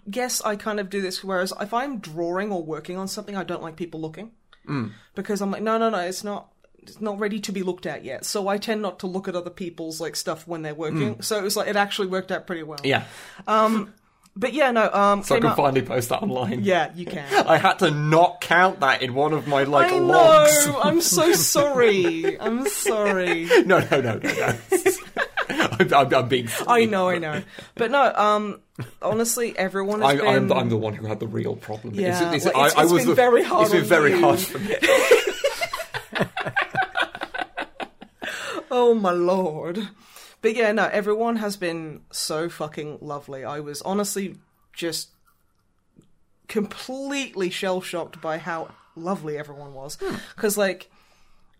guess I kind of do this. Whereas if I'm drawing or working on something, I don't like people looking mm. because I'm like, no, no, no, it's not. It's not ready to be looked at yet, so I tend not to look at other people's like stuff when they're working. Mm. So it was like it actually worked out pretty well. Yeah, um, But yeah, no. Um, so I can out- finally post that online. yeah, you can. [laughs] I had to not count that in one of my like I logs. know. I'm so sorry. [laughs] I'm sorry. No, no, no, no, no. [laughs] I'm, I'm, I'm being. I know, I know. But no, um, honestly, everyone has I, been. I'm, the, I'm the one who had the real problem. Yeah, it's, like, I, it's- I it's was been the, very hard It's been very you. hard for me. [laughs] Oh my lord. But yeah, no, everyone has been so fucking lovely. I was honestly just completely shell shocked by how lovely everyone was. Because, like,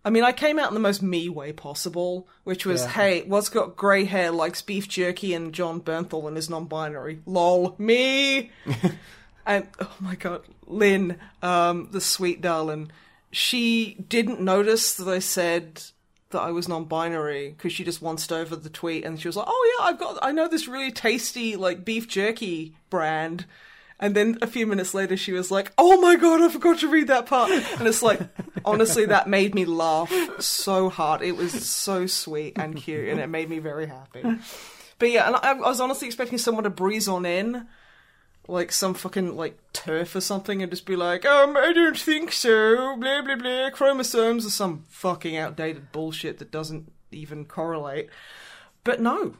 I mean, I came out in the most me way possible, which was, Yeah. hey, what's got grey hair likes beef jerky and Jon Bernthal and is non binary? Lol, me! [laughs] and, oh my god, Lynn, um, the sweet darling, she didn't notice that I said that I was non-binary because she just once over the tweet and she was like, "Oh yeah, I've got, I know this really tasty like beef jerky brand." And then a few minutes later, she was like, "Oh my god, I forgot to read that part." And it's like, [laughs] honestly, that made me laugh so hard. It was so sweet and cute, and it made me very happy. But yeah, and I, I was honestly expecting someone to breeze on in, like some fucking like TERF or something, and just be like, "Um, I don't think so." Blah blah blah. Chromosomes or some fucking outdated bullshit that doesn't even correlate. But no,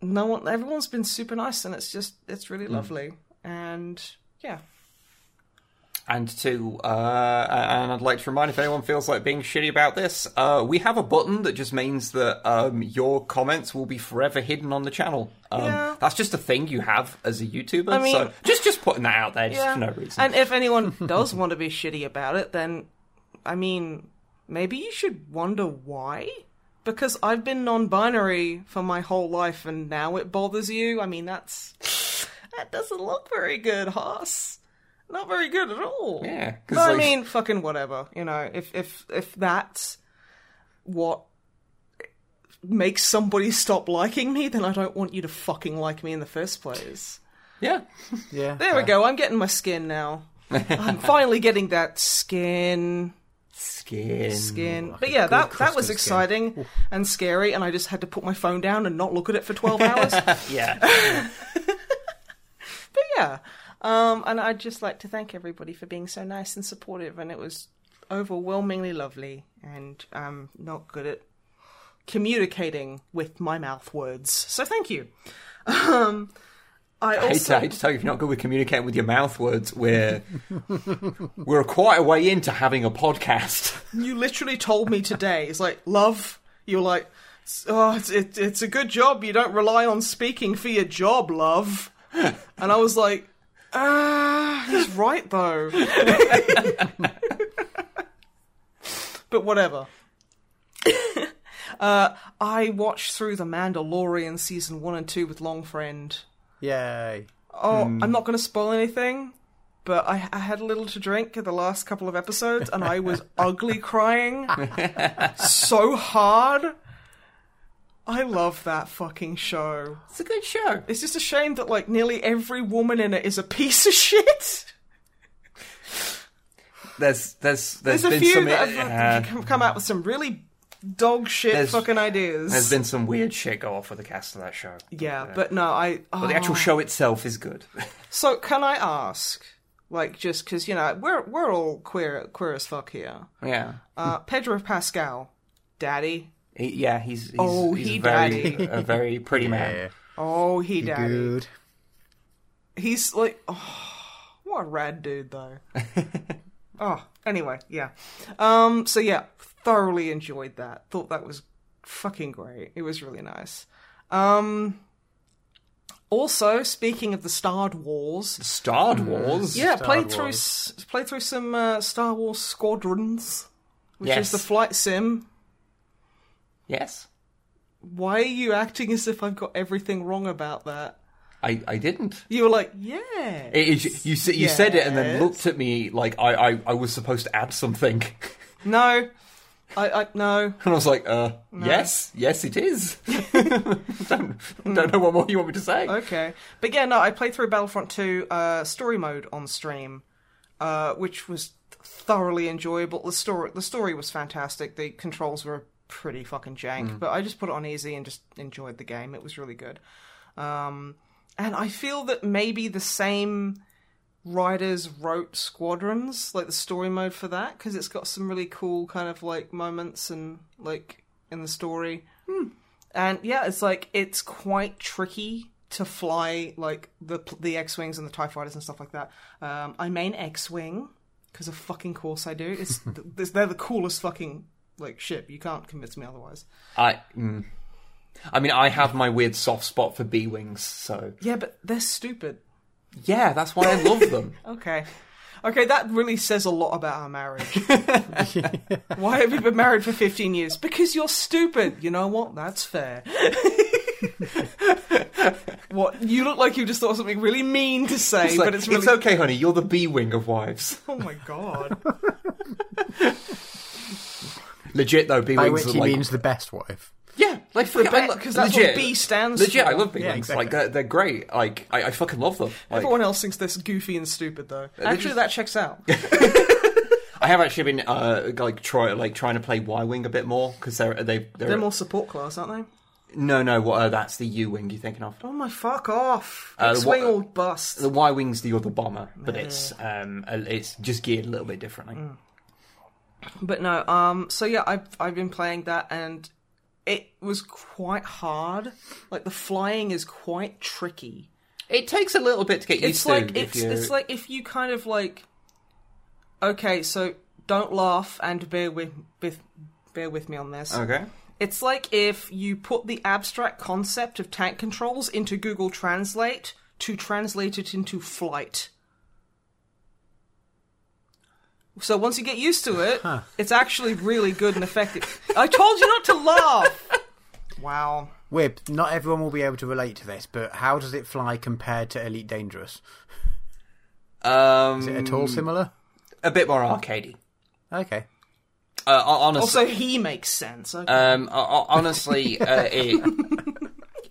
no one. Everyone's been super nice, and it's just it's really lovely. And yeah, And to, uh, and I'd like to remind if anyone feels like being shitty about this, uh, we have a button that just means that um, your comments will be forever hidden on the channel. Um, Yeah. That's just a thing you have as a YouTuber. I mean- so just just putting that out there, just yeah. for no reason. And if anyone [laughs] does want to be shitty about it, then I mean, maybe you should wonder why. Because I've been non-binary for my whole life, and now it bothers you. I mean, that's that doesn't look very good, Haas. Not very good at all. Yeah, 'cause, No, I mean, fucking whatever. You know, if if if that's what makes somebody stop liking me, then I don't want you to fucking like me in the first place. yeah. [laughs] Yeah. There we go. I'm getting my skin now. [laughs] I'm finally getting that skin, Skin. skin. like but yeah, good that that crusted was skin. exciting and scary, and I just had to put my phone down and not look at it for 12 [laughs] hours. Yeah. Yeah, um, and I'd just like to thank everybody for being so nice and supportive, and it was overwhelmingly lovely. And I'm not good at communicating with my mouth words, so thank you. Um, I I hate, to, also I hate to tell you, if you're not good with communicating with your mouth words, we're [laughs] we're quite a way into having a podcast. [laughs] You literally told me today. It's like love. You're like, oh, it's it, it's a good job. You don't rely on speaking for your job, love. And I was like, ah, he's right though. but whatever. [coughs] uh, I watched through The Mandalorian season one and two with Long Friend. Yay. Oh, I'm not going to spoil anything, but I, I had a little to drink at the last couple of episodes, and I was [laughs] ugly crying so hard. I love that fucking show. It's a good show. It's just a shame that like nearly every woman in it is a piece of shit. There's there's there's There's a been few some that have uh, come- come out with some really dog shit There's- fucking ideas. There's been some weird shit go off with the cast of that show. yeah, but no, I. But the actual oh. show itself is good. [laughs] So can I ask, like, just because you know we're we're all queer queer as fuck here. yeah. Uh, Pedro Pascal, daddy. He, yeah, he's, he's, Oh, he's he a very, daddy. a very [laughs] pretty man. Yeah. Oh, he daddy. Good. He's like, oh, what a rad dude though. [laughs] oh, anyway, yeah. Um, so yeah, thoroughly enjoyed that. Thought that was fucking great. It was really nice. Um, also, speaking of the Star Wars, Star Wars. yeah, Star played through Wars. s- played through some uh, Star Wars Squadrons, which Yes. is the flight sim. Yes. Why are you acting as if I've got everything wrong about that? I, I didn't. You were like, yeah. It is, you, you said it and then looked at me like I, I, I was supposed to add something. [laughs] No, I, I no. And I was like, uh, yes, yes, it is. [laughs] [laughs] don't, don't know what more you want me to say. Okay, but yeah, no. I played through Battlefront 2 uh, story mode on stream, uh, which was thoroughly enjoyable. The story, the story was fantastic. The controls were pretty fucking jank, but I just put it on easy and just enjoyed the game. It was really good. Um, and I feel that maybe the same writers wrote Squadrons, like the story mode for that, because it's got some really cool kind of like moments and like in the story. And yeah, it's like it's quite tricky to fly like the the X wings and the Tie fighters and stuff like that. Um, I main X wing because of fucking course I do. It's [laughs] th- they're the coolest fucking like ship. You can't convince me otherwise. I, mm. I mean, I have my weird soft spot for B wings, so Yeah, but they're stupid. yeah, that's why I love them. [laughs] Okay. Okay, that really says a lot about our marriage. [laughs] Why have you been married for 15 years? Because you're stupid. You know what? That's fair. [laughs] what? You look like you just thought something really mean to say, It's, like, but it's really. it's okay, honey. You're the B wing of wives. Oh my god. Legit though, B By wings which are he like means the best wife. yeah, like fucking- I Because that's legit. what B stands Legit, for. I love B Yeah, wings. exactly. Like they're, they're great. Like I, I fucking love them. Like, Everyone else thinks they're goofy and stupid, though. Actually, just- that checks out. [laughs] I have actually been uh, like try like trying to play Y wing a bit more because they're they they're, They're more support class, aren't they? no no what uh, that's the U wing you're thinking of. Oh my fuck off. Uh, X-wing what- all bust. The Y wing's the other bomber, but it's um it's just geared a little bit differently. Mm. But no, um, so yeah, I've I've been playing that, and it was quite hard. Like the flying is quite tricky. It takes a little bit to get used It's to. like if it's you- it's like if you kind of like, okay, so don't laugh and bear with with bear with me on this. okay. It's like if you put the abstract concept of tank controls into Google Translate to translate it into flight. So once you get used to it, it's actually really good and effective. I told you not to laugh. Wow. Wib, not everyone will be able to relate to this, but how does it fly compared to Elite Dangerous? Um, Is it at all similar? a bit more arcadey. Okay. Uh, honestly, Also, he makes sense. Okay. Um, ho- ho- honestly, uh, it,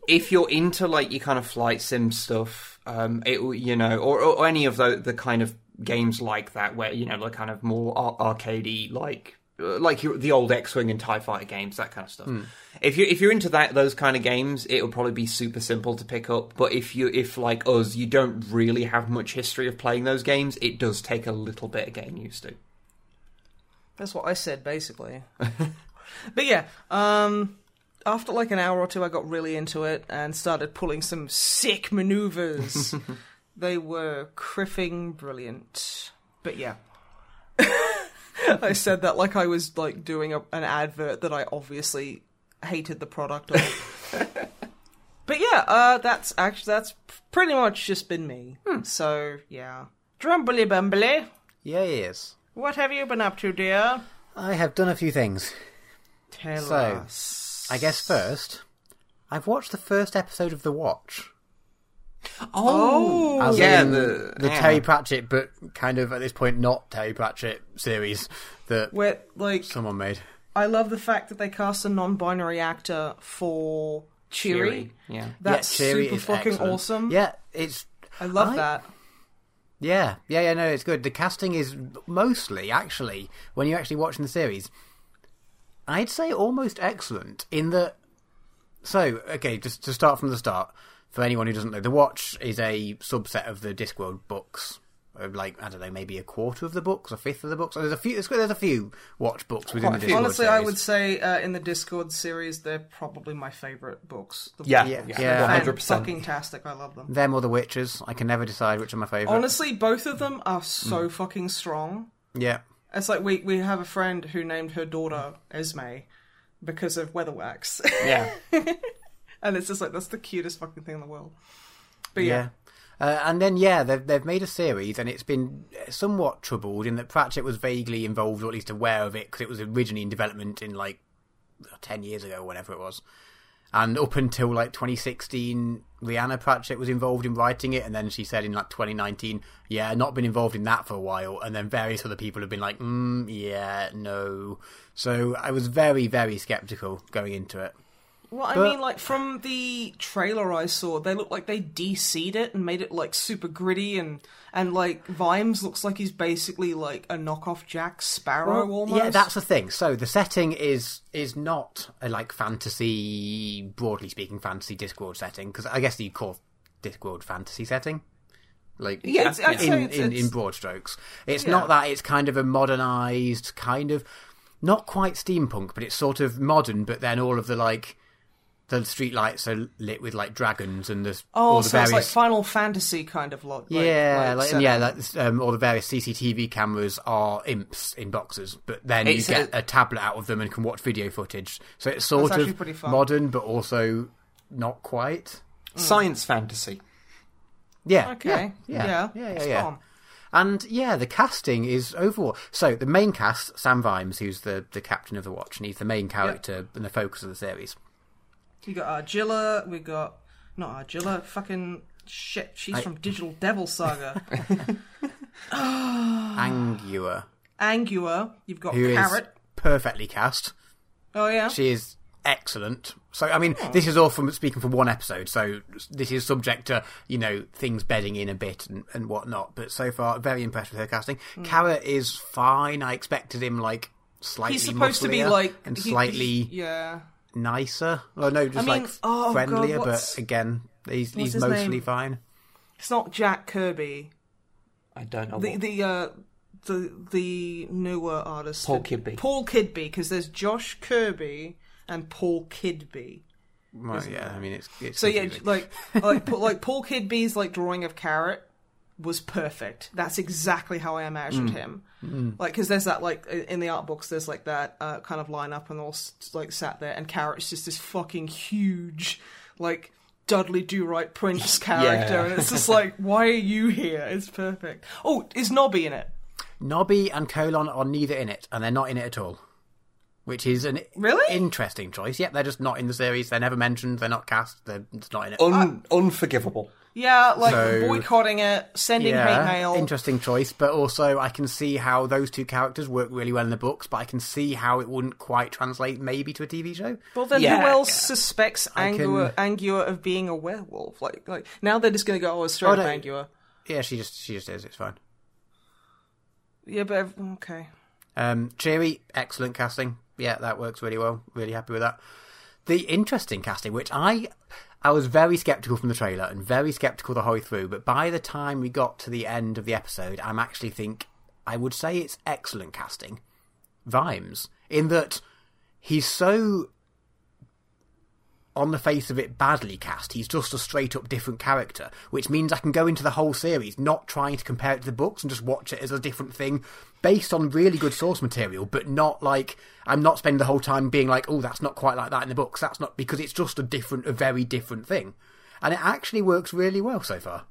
if you're into like your kind of flight sim stuff, um, it you know, or, or any of the the kind of games like that, where you know, like kind of more ar- arcadey, like uh, like the old X-wing and Tie Fighter games, that kind of stuff. If you if you're into that those kind of games, it will probably be super simple to pick up. But if you if like us, you don't really have much history of playing those games, it does take a little bit of getting used to. That's what I said, basically. [laughs] but yeah, um, after like an hour or two, I got really into it and started pulling some sick maneuvers. [laughs] they were criffing brilliant. But yeah. [laughs] I said that like I was like doing a, an advert that I obviously hated the product of. [laughs] but yeah, uh, that's actually that's pretty much just been me. So yeah, drumbly bumbly. Yeah, he. What have you been up to, dear? I have done a few things. Tell So, us. I guess first, I've watched the first episode of The Watch. Oh, As Yeah, in the- the yeah. Terry Pratchett, but kind of at this point not Terry Pratchett series that where like someone made. I love the fact that they cast a non-binary actor for Cheery. yeah. That's yeah, Cheery super fucking excellent. awesome. Yeah, it's I love I- that. Yeah, yeah, yeah. No, it's good. The casting is mostly actually when you're actually watching the series. I'd say almost excellent in that. So, okay, just to start from the start, for anyone who doesn't know, The Watch is a subset of the Discworld books. Uh, Like I don't know, maybe a quarter of the books, a fifth of the books. There's a few. There's a few Watch books within Quite the a. Discworld Honestly, I would say uh, in the Discworld series, they're probably my favorite books. The Yeah, Yeah, yeah, yeah. one hundred percent. Fucking tastic. I love them. them or the Witches. I can never decide which are my favorite. Honestly, both of them are Mm. so fucking strong. yeah, It's like we we have a friend who named her daughter Esme because of Weatherwax, Yeah, [laughs] and it's just like that's the cutest fucking thing in the world. But yeah. yeah, Uh, and then, yeah, they've, they've made a series, and it's been somewhat troubled in that Pratchett was vaguely involved, or at least aware of it, because it was originally in development in like 10 years ago, whatever it was. And up until like 2016, Rhianna Pratchett was involved in writing it, and then she said in like 2019, yeah, not been involved in that for a while. And then various other people have been like, mm, yeah, no. So I was very, very skeptical going into it. Well, I But- mean, like from the trailer I saw, they look like they DC'd it and made it like super gritty, and and like Vimes looks like he's basically like a knockoff Jack Sparrow almost. Yeah, that's the thing. So the setting is is not a like fantasy, broadly speaking, fantasy Discworld setting because I guess you call Discworld fantasy setting. Like Yeah, It's- in, it's- in, it's- in broad strokes, it's Yeah. not that. It's kind of a modernized kind of not quite steampunk, but it's sort of modern. But then all of the like the street lights are lit with like dragons and the Oh, all the so it's like Final Fantasy kind of lot. Like, yeah, like, and yeah, setting. that's, um, all the various CCTV cameras are imps in boxes, but then It's you get a- a, tablet out of them and can watch video footage. So it's sort That's of modern, but also not quite. science fantasy. Yeah. Okay. Yeah. Yeah. Yeah. Yeah. it's yeah. And yeah, the casting is overall. So the main cast, Sam Vimes, who's the, the captain of the watch, and he's the main character and the focus of the series. We got Argilla. We got not Argilla. Fucking shit. She's I- from Digital Devil Saga. [laughs] Ah. Angua, Angua. You've got who perfectly cast. Oh yeah. She is excellent. So I mean, this is all from speaking from one episode. So this is subject to you know things bedding in a bit and, and whatnot. But so far, very impressed with her casting. Hmm. Carrot is fine. I expected him like slightly. He's supposed to be like and he- slightly he- yeah. Nicer. Well, no, just mean, like oh, friendlier. what's- but again, he's he's mostly name? fine. It's not Jack Kirby. I don't know. The what- the uh the the newer artist. Paul Kidby. Paul Kidby because there's Josh Kirby and Paul Kidby. Well, yeah, I mean it's, it's So yeah, like like [laughs] like Paul Kidby's like drawing of Carrot was perfect. That's exactly how I imagined Mm. him. Like because there's that like in the art books there's like that uh, kind of lineup and all like sat there and Carrot's just this fucking huge like Dudley Do Right Prince [laughs] character Yeah. and it's just like [laughs] why are you here? It's perfect. Oh, is Nobby in it? Nobby and Colon are neither in it, and they're not in it at all. Which is an Really? interesting choice. Yep, they're just not in the series. They're never mentioned. They're not cast. They're just not in it. Un- unforgivable. Yeah, like So- boycotting it, sending hate mail. interesting choice. But also, I can see how those two characters work really well in the books. But I can see how it wouldn't quite translate maybe to a TV show. Well, then Yeah, who else yeah. suspects I Angua, Angua of being a werewolf? Like, like now they're just going to go, oh, it's straight Oh, up. Angua. Yeah, she just she just is. It's fine. Yeah, but okay. Um, Cheery, excellent casting. Yeah, that works really well. Really happy with that. The interesting casting, which I I was very skeptical from the trailer and very skeptical the whole through, but by the time we got to the end of the episode, I'm actually think I would say it's excellent casting. Vimes, in that he's so on the face of it badly cast. He's just a straight up different character, which means I can go into the whole series not trying to compare it to the books and just watch it as a different thing based on really good source material, but not like I'm not spending the whole time being like, oh, that's not quite like that in the books. That's not because it's just a different, a very different thing. And it actually works really well so far.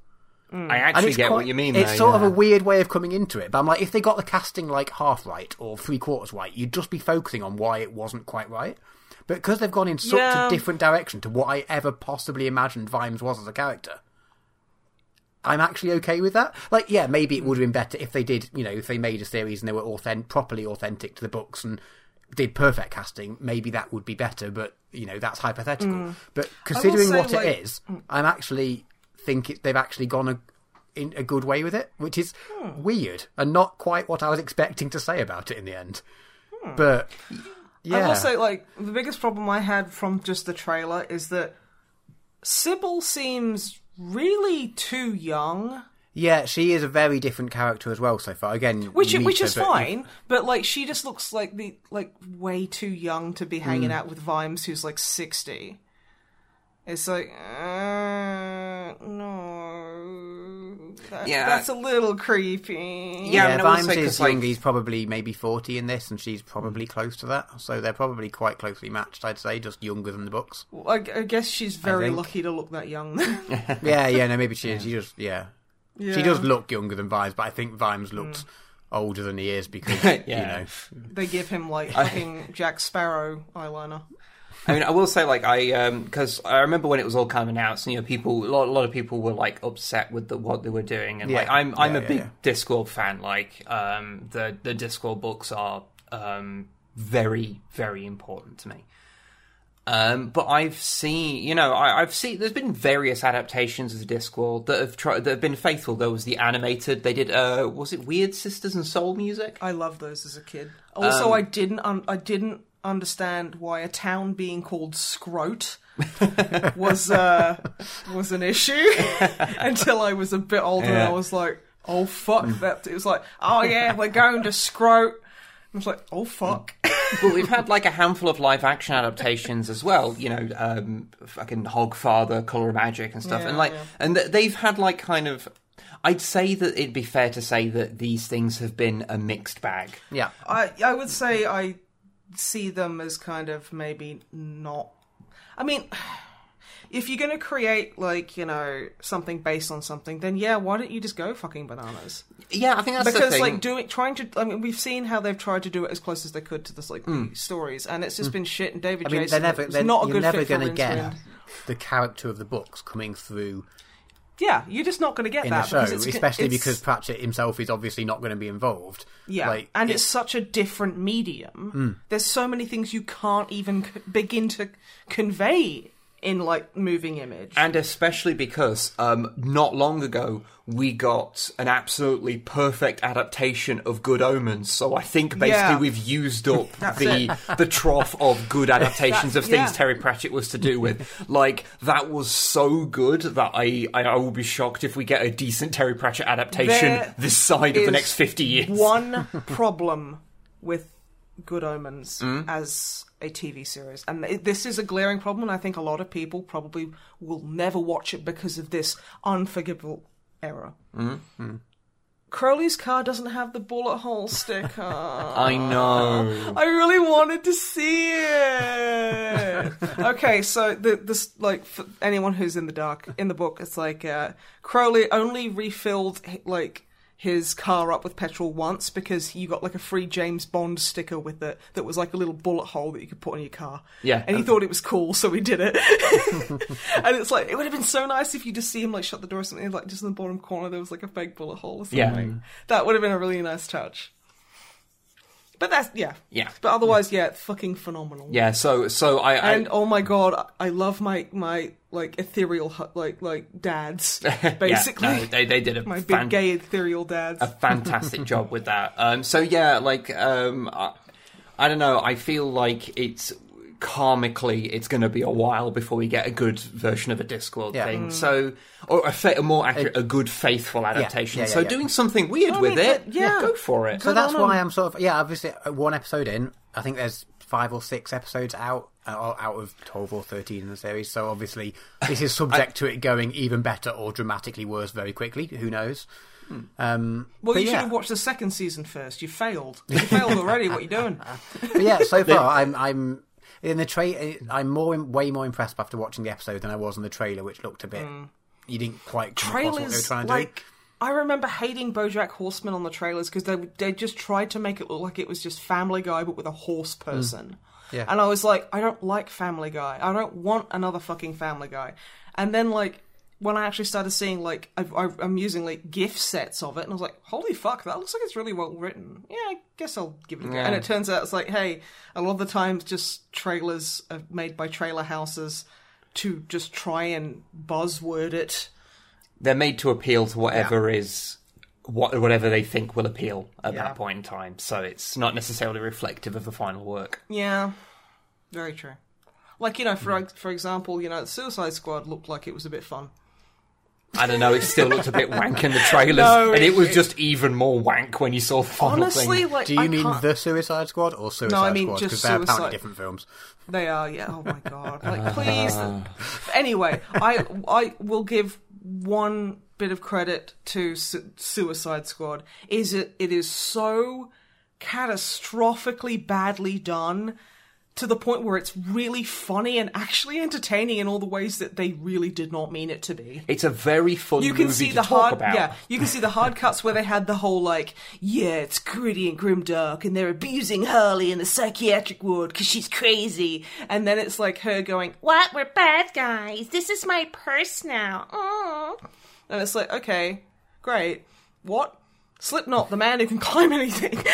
I mm. actually it's get quite- what you mean. It's there, sort of a weird way of coming into it, but I'm like, if they got the casting like half right or three quarters right, you'd just be focusing on why it wasn't quite right. But because they've gone in such Yeah. a different direction to what I ever possibly imagined Vimes was as a character, I'm actually okay with that. Like, yeah, maybe it would have been better if they did, you know, if they made a series and they were authentic, properly authentic to the books and did perfect casting. Maybe that would be better, but you know, that's hypothetical. Mm. But considering say, what like- it is, mm. I'm actually think it, they've actually gone a, in a good way with it, which is hmm. weird and not quite what I was expecting to say about it in the end. Hmm. But I will say, like, the biggest problem I had from just the trailer is that Sybil seems really too young. Yeah, she is a very different character as well so far. Again, Which which is but- fine, but like she just looks like the like way too young to be hanging Hmm. out with Vimes, who's like sixty. It's like, uh, no, that, Yeah. that's a little creepy. Yeah, I Yeah, mean, I will Vimes say, is 'cause, like- young. He's probably maybe forty in this, and she's probably close to that. So they're probably quite closely matched. I'd say, just younger than the books. I, I guess she's very lucky to look that young. [laughs] yeah, yeah, no, maybe she is. She just, yeah. yeah. she does look younger than Vimes, but I think Vimes hmm. looks older than he is because [laughs] Yeah. you know. They give him like fucking Jack Sparrow eyeliner. I mean, I will say, like, I because I remember when it was all kind of announced, and, you know, people, a lot, a lot of people were like upset with the, what they were doing, and like, I'm, I'm Yeah, a yeah, big yeah. Discworld fan. Like, um, the the Discworld books are um, very, very important to me. Um, but I've seen, you know, I, I've seen. There's been various adaptations of the Discworld that have tried, that have been faithful. There was the animated. They did. Uh, was it Weird Sisters and Soul Music? I loved those as a kid. Also, Um, I didn't un- I didn't understand why a town being called Scrote [laughs] was uh, was an issue [laughs] until I was a bit older and I was like, oh fuck that. It was like, oh yeah, we're going to Scrote. I was like, oh fuck. Well, we've had like a handful of live action adaptations as well. You know, um, fucking Hogfather, Color of Magic, and stuff. Yeah, and like, yeah. and th- they've had like kind of. I'd say that it'd be fair to say that these things have been a mixed bag. Yeah, I I would say I see them as kind of maybe not. I mean, if you're going to create like you know something based on something, then yeah, why don't you just go fucking bananas? Yeah, I think that's the Because like doing trying to, I mean, we've seen how they've tried to do it as close as they could to this like Hmm. stories, and it's just been shit. And David I mean, Jason they're never, they're, not a you're good never going to get the character of the books coming through Yeah, you're just not going to get in that show, because especially it's- because Pratchett himself is obviously not going to be involved. Yeah, like, and it- it's such a different medium. Hmm. There's so many things you can't even c- begin to convey in like moving image. and especially because um, not long ago we got an absolutely perfect adaptation of Good Omens. So I think basically Yeah. we've used up [laughs] the the trough of good adaptations of things yeah. Terry Pratchett was to do with. [laughs] Like that was so good that I I, I will be shocked if we get a decent Terry Pratchett adaptation There this side of the next fifty years. One problem with Good Omens Hmm? as a TV series, and this is a glaring problem. And I think a lot of people probably will never watch it because of this unforgivable error. Hmm? Crowley's car doesn't have the bullet hole sticker. [laughs] I know. I really wanted to see it. [laughs] okay, so the this like for anyone who's in the dark in the book, it's like uh, Crowley only refilled like his car up with petrol once because you got like a free James Bond sticker with it that was like a little bullet hole that you could put on your car. Yeah. and he thought it was cool, so he did it. [laughs] and it's like it would have been so nice if you just see him like shut the door or something, like just in the bottom corner there was like a fake bullet hole or something. Yeah. That would have been a really nice touch. But that's yeah. Yeah. But otherwise, yeah, fucking phenomenal. Yeah, so so I, I And oh my god, I love my my like ethereal hu- like like dads [laughs] basically. no, they they did a my big gay ethereal dads. a fantastic job with that. Um, so yeah, like um, I, I don't know. I feel like it's karmically it's going to be a while before we get a good version of a Discworld Yeah. thing. So or a, fa- a more accurate, a good faithful adaptation. yeah, yeah, so yeah. doing something weird I with mean, it, but- yeah. go for it. So that's on why them. I'm sort of yeah. Obviously, uh, one episode in, I think there's five or six episodes out uh, out of twelve or thirteen in the series. So obviously, this is [laughs] subject to it going even better or dramatically worse very quickly. Who knows? Um, well, but you should yeah. have watched the second season first. You failed. You failed already. What are you doing? [laughs] But yeah, so [laughs] far I'm I'm in the trailer, eh, hmm. I'm more way more impressed after watching the episode than I was in the trailer, which looked a bit. Hmm. You didn't quite come across what they were trailers trying to do. like I remember hating BoJack Horseman on the trailers because they they just tried to make it look like it was just Family Guy but with a horse hmm. person. Yeah. And I was like, I don't like Family Guy. I don't want another fucking Family Guy. And then like when I actually started seeing like I, I, I'm using like GIF sets of it, and I was like, holy fuck, that looks like it's really well written. Yeah, I guess I'll give it a go. Yeah. And it turns out it's like, hey, a lot of the times just trailers are made by trailer houses to just try and buzzword it. They're made to appeal to whatever is what, whatever they think will appeal at Yeah. that point in time. So it's not necessarily reflective of the final work. Yeah, very true. Like you know, for hmm. for example, you know, Suicide Squad looked like it was a bit fun. I don't know. It still looked a bit wank in the trailers, No, and it- it was it- just even more wank when you saw the final Honestly, thing. like Do you I mean can't- the Suicide Squad or Suicide no, I mean Squad? just Because they're apparently different films. They are, yeah. Oh my god! [laughs] Like, please. Anyway, I I will give one bit of credit to Su- Suicide Squad. Is it? It is so catastrophically badly done to the point where it's really funny and actually entertaining in all the ways that they really did not mean it to be. It's a very fun You can movie see to the talk hard, about. yeah. You can see the hard cuts where they had the whole like, yeah, it's gritty and grimdark, and they're abusing Harley in the psychiatric ward because she's crazy, and then it's like her going, "What? We're bad guys. This is my purse now." Aw." And it's like, okay, great. What? Slipknot, the man who can climb anything. [laughs]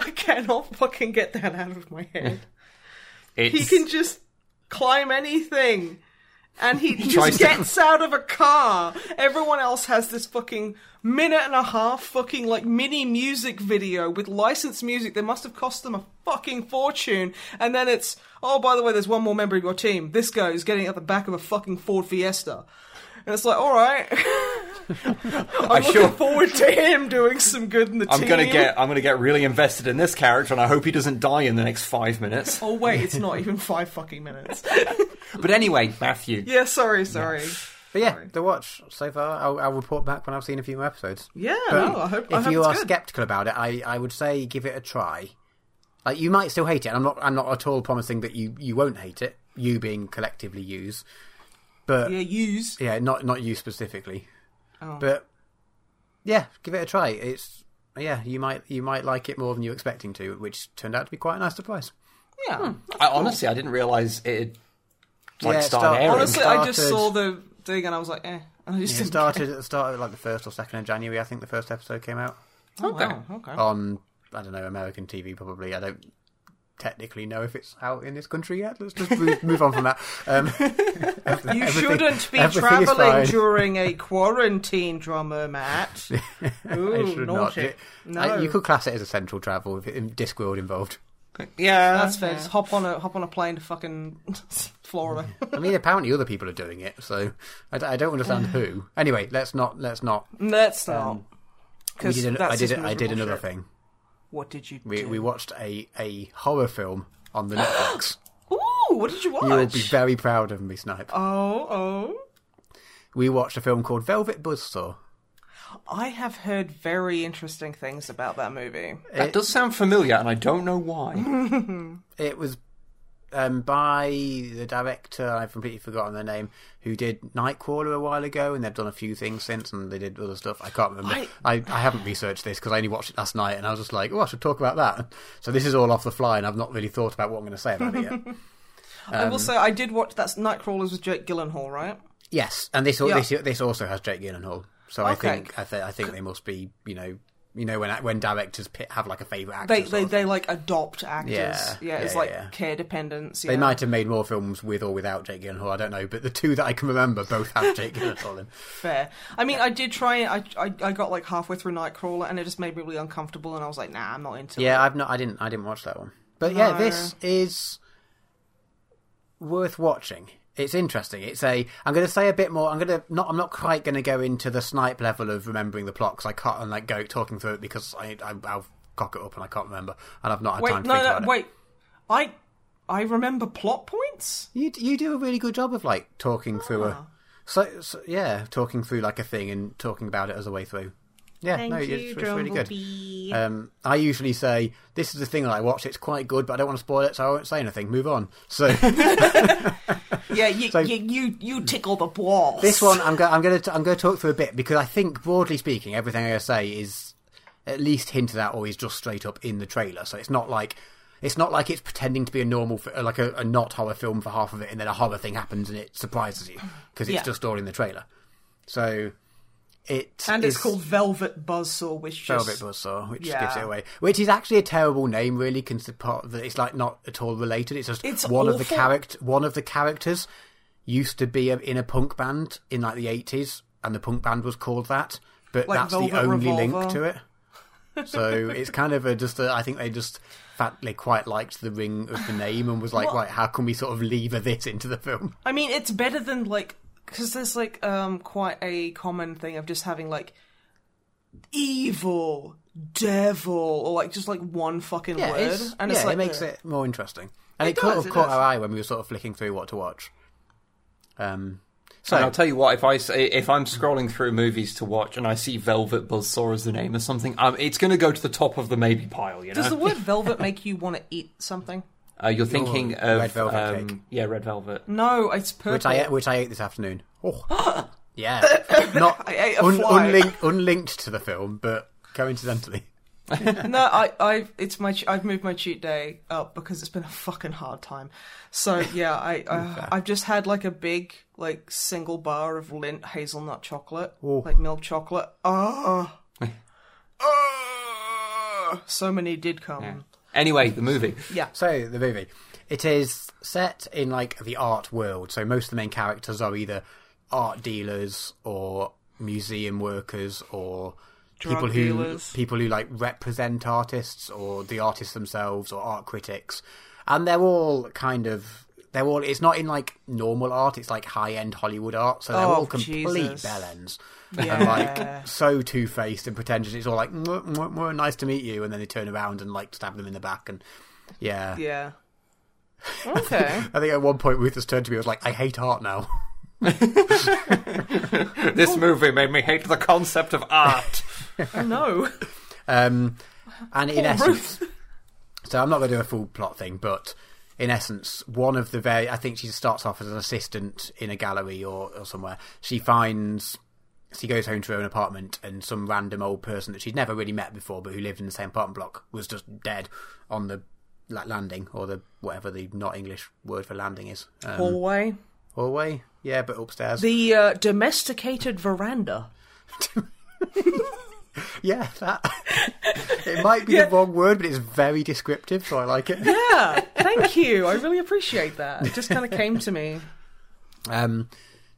I cannot fucking get that out of my head. It's, He can just climb anything. And he, [laughs] he just to- gets out of a car. Everyone else has this fucking minute and a half fucking like mini music video with licensed music that must have cost them a fucking fortune. And then it's, oh, by the way, there's one more member of your team. This guy is getting at the back of a fucking Ford Fiesta. And it's like, alright. [laughs] I'm looking sure- forward to him doing some good in the I'm team. gonna get I'm gonna get really invested in this character, and I hope he doesn't die in the next five minutes. Oh wait, it's not even five fucking minutes. [laughs] But anyway, Matthew, Yeah, sorry, sorry. But yeah, Sorry. the watch so far. I'll, I'll report back when I've seen a few more episodes. Yeah, no, I hope. if I hope you it's are good. skeptical about it, I, I would say give it a try. Like you might still hate it. I'm not I'm not at all promising that you, you won't hate it. You being collectively used, but yeah, use. yeah, not not you specifically. Oh. But yeah, give it a try. It's yeah, you might you might like it more than you were expecting to, which turned out to be quite a nice surprise. Yeah. I, honestly I didn't realize it like Yeah, started start- airing. Honestly, I just saw the thing and I was like, eh. And [laughs] I just It didn't started at the start of like the first or second of January. I think the first episode came out Oh, Okay. wow, okay. on I don't know American TV probably. I don't technically know if it's out in this country yet. Let's just move, move on from that. Um, [laughs] you shouldn't be travelling during a quarantine, drummer Matt. [laughs] Ooh, I should not. naughty. It- No, I- you could class it as essential travel with in Discworld involved. yeah, that's fair. Just hop on a hop on a plane to fucking [laughs] Florida. I mean, apparently other people are doing it, so I don't understand who. Anyway, let's not let's not. Let's not. Um, did an, I did just I did another shit. thing. What did you We do? we watched a a horror film on the Netflix. [gasps] Ooh, what did you watch? you will be very proud of me, Snipe. oh, oh. We watched a film called Velvet Buzzsaw. I have heard very interesting things about that movie. that does sound familiar, and I don't know why. [laughs] It was um, by the director, I've completely forgotten their name, who did Nightcrawler a while ago, and they've done a few things since, and they did other stuff. I can't remember. I- I, I, haven't researched this because I only watched it last night, and I was just like, oh, I should talk about that. So this is all off the fly, and I've not really thought about what I'm going to say about it yet. [laughs] I Um, will say I did watch that Nightcrawlers with Jake Gyllenhaal, right? yes, and this, Yeah. this this also has Jake Gyllenhaal. So I think I, th- I think they must be, you know, you know when when directors have like a favorite actor. They they, they like adopt actors. Yeah, Yeah, it's yeah, like yeah. care dependence. They might have made more films with or without Jake Gyllenhaal. I don't know, but the two that I can remember both have Jake [laughs] Gyllenhaal in. fair. I mean, I did try. it. I, I I got like halfway through Nightcrawler, and it just made me really uncomfortable. And I was like, Nah, I'm not into it. Yeah, I've not. I didn't. I didn't watch that one. But yeah, No. this is worth watching. It's interesting. It's a. I'm going to say a bit more. I'm going to not. I'm not quite going to go into the snipe level of remembering the plot because I can't and like go talking through it because I, I I'll cock it up and I can't remember and I've not had Wait, time to no, think no, about it. wait. I I remember plot points. You you do a really good job of like talking through Ah. a. So, so yeah, talking through like a thing and talking about it as a way through. Yeah, no, it's, it's really good. Um, I usually say this is the thing that I watched. It's quite good, but I don't want to spoil it, so I won't say anything. Move on. So [laughs] Yeah, you, [laughs] So- you you you tickle the balls. this one, I'm going. I'm going to. I'm going to talk through a bit because I think, broadly speaking, everything I say is at least hinted at or is just straight up in the trailer. So it's not like. It's not like it's pretending to be a normal, like a, a not horror film for half of it, and then a horror thing happens and it surprises you because it's Yeah. just all in the trailer. So it and it's called Velvet Buzzsaw, which just Velvet Buzzsaw, which Yeah. gives it away. Which is actually a terrible name, really, consider part that it's like not at all related. It's just It's one of the character. One of the characters used to be a, in a punk band in like the eighties, and the punk band was called that. but Like that's the Velvet only link to it. So [laughs] it's kind of a, just. A, I think they just fat, they quite liked the ring of the name and was like, Well- right, how can we sort of lever this into the film? I mean, it's better than like because there's like um quite a common thing of just having like evil, devil, or like just like one fucking Yeah, word, it's, and yeah, it's like it makes it more interesting, and It it, sort does, of it caught does. our eye when we were sort of flicking through what to watch. Um, so And I'll tell you what, if I say, if I'm scrolling through movies to watch and I see Velvet Buzzsaw as the name of something, um, it's going to go to the top of the maybe pile. You know, Does the word [laughs] velvet make you want to eat something? Uh, you're thinking Oh, of Red Velvet um, cake. yeah, red velvet. No, it's purple. which I which I ate this afternoon. Oh, [gasps] yeah, [laughs] not I ate a un, fly. unlinked, unlinked to the film, but coincidentally. [laughs] no, I, I, it's my, I've moved my cheat day up because it's been a fucking hard time. So yeah, I, [laughs] uh, I've just had like a big, like single bar of Lindt hazelnut chocolate, Ooh. like milk chocolate. Ah, Ah. so many did come. Anyway, the movie. Yeah. So the movie, it is set in like the art world. So most of the main characters are either art dealers or museum workers or Drug people who dealers. people who like represent artists or the artists themselves or art critics, and they're all kind of. They're all. It's not in like normal art. It's like high end Hollywood art. So they're Oh, all complete Jesus. bellends. Yeah. and like so two faced and pretentious. It's all like, "Mwah, mwah, mwah, nice to meet you, and then they turn around and like stab them in the back, and yeah, Yeah. Okay. [laughs] I think at one point Ruth has turned to me and was like, I hate art now. [laughs] This movie made me hate the concept of art. oh [laughs] no. Um, and in Poor essence, Ruth. so I'm not going to do a full plot thing, but in essence, one of the very, I think she starts off as an assistant in a gallery or, or somewhere. She finds, she goes home to her own apartment and some random old person that she'd never really met before, but who lived in the same apartment block, was just dead on the like, landing or the whatever the not English word for landing is. Um, Hallway. hallway, yeah, but upstairs. The uh, domesticated veranda. [laughs] Yeah, that. it might be the wrong word, but it's very descriptive, so I like it. [laughs] Yeah. Thank you. I really appreciate that. It just kind of came to me. Um,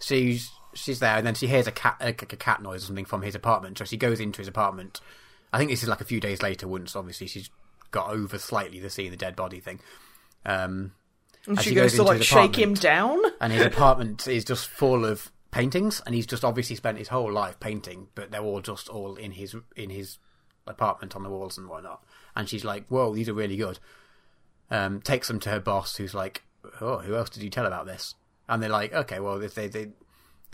she's she's there, and then she hears a cat a, a cat noise or something from his apartment. So she goes into his apartment. I think this is like a few days later. Once obviously she's got over slightly the seeing the dead body thing. Um, And she she goes goes to like shake him down. and his apartment is just full of paintings, and he's just obviously spent his whole life painting, but they're all just all in his in his apartment on the walls and whatnot. And she's like, "Whoa, these are really good." Um, takes them to her boss, who's like, "Oh, who else did you tell about this?" And they're like, "Okay, well, if they they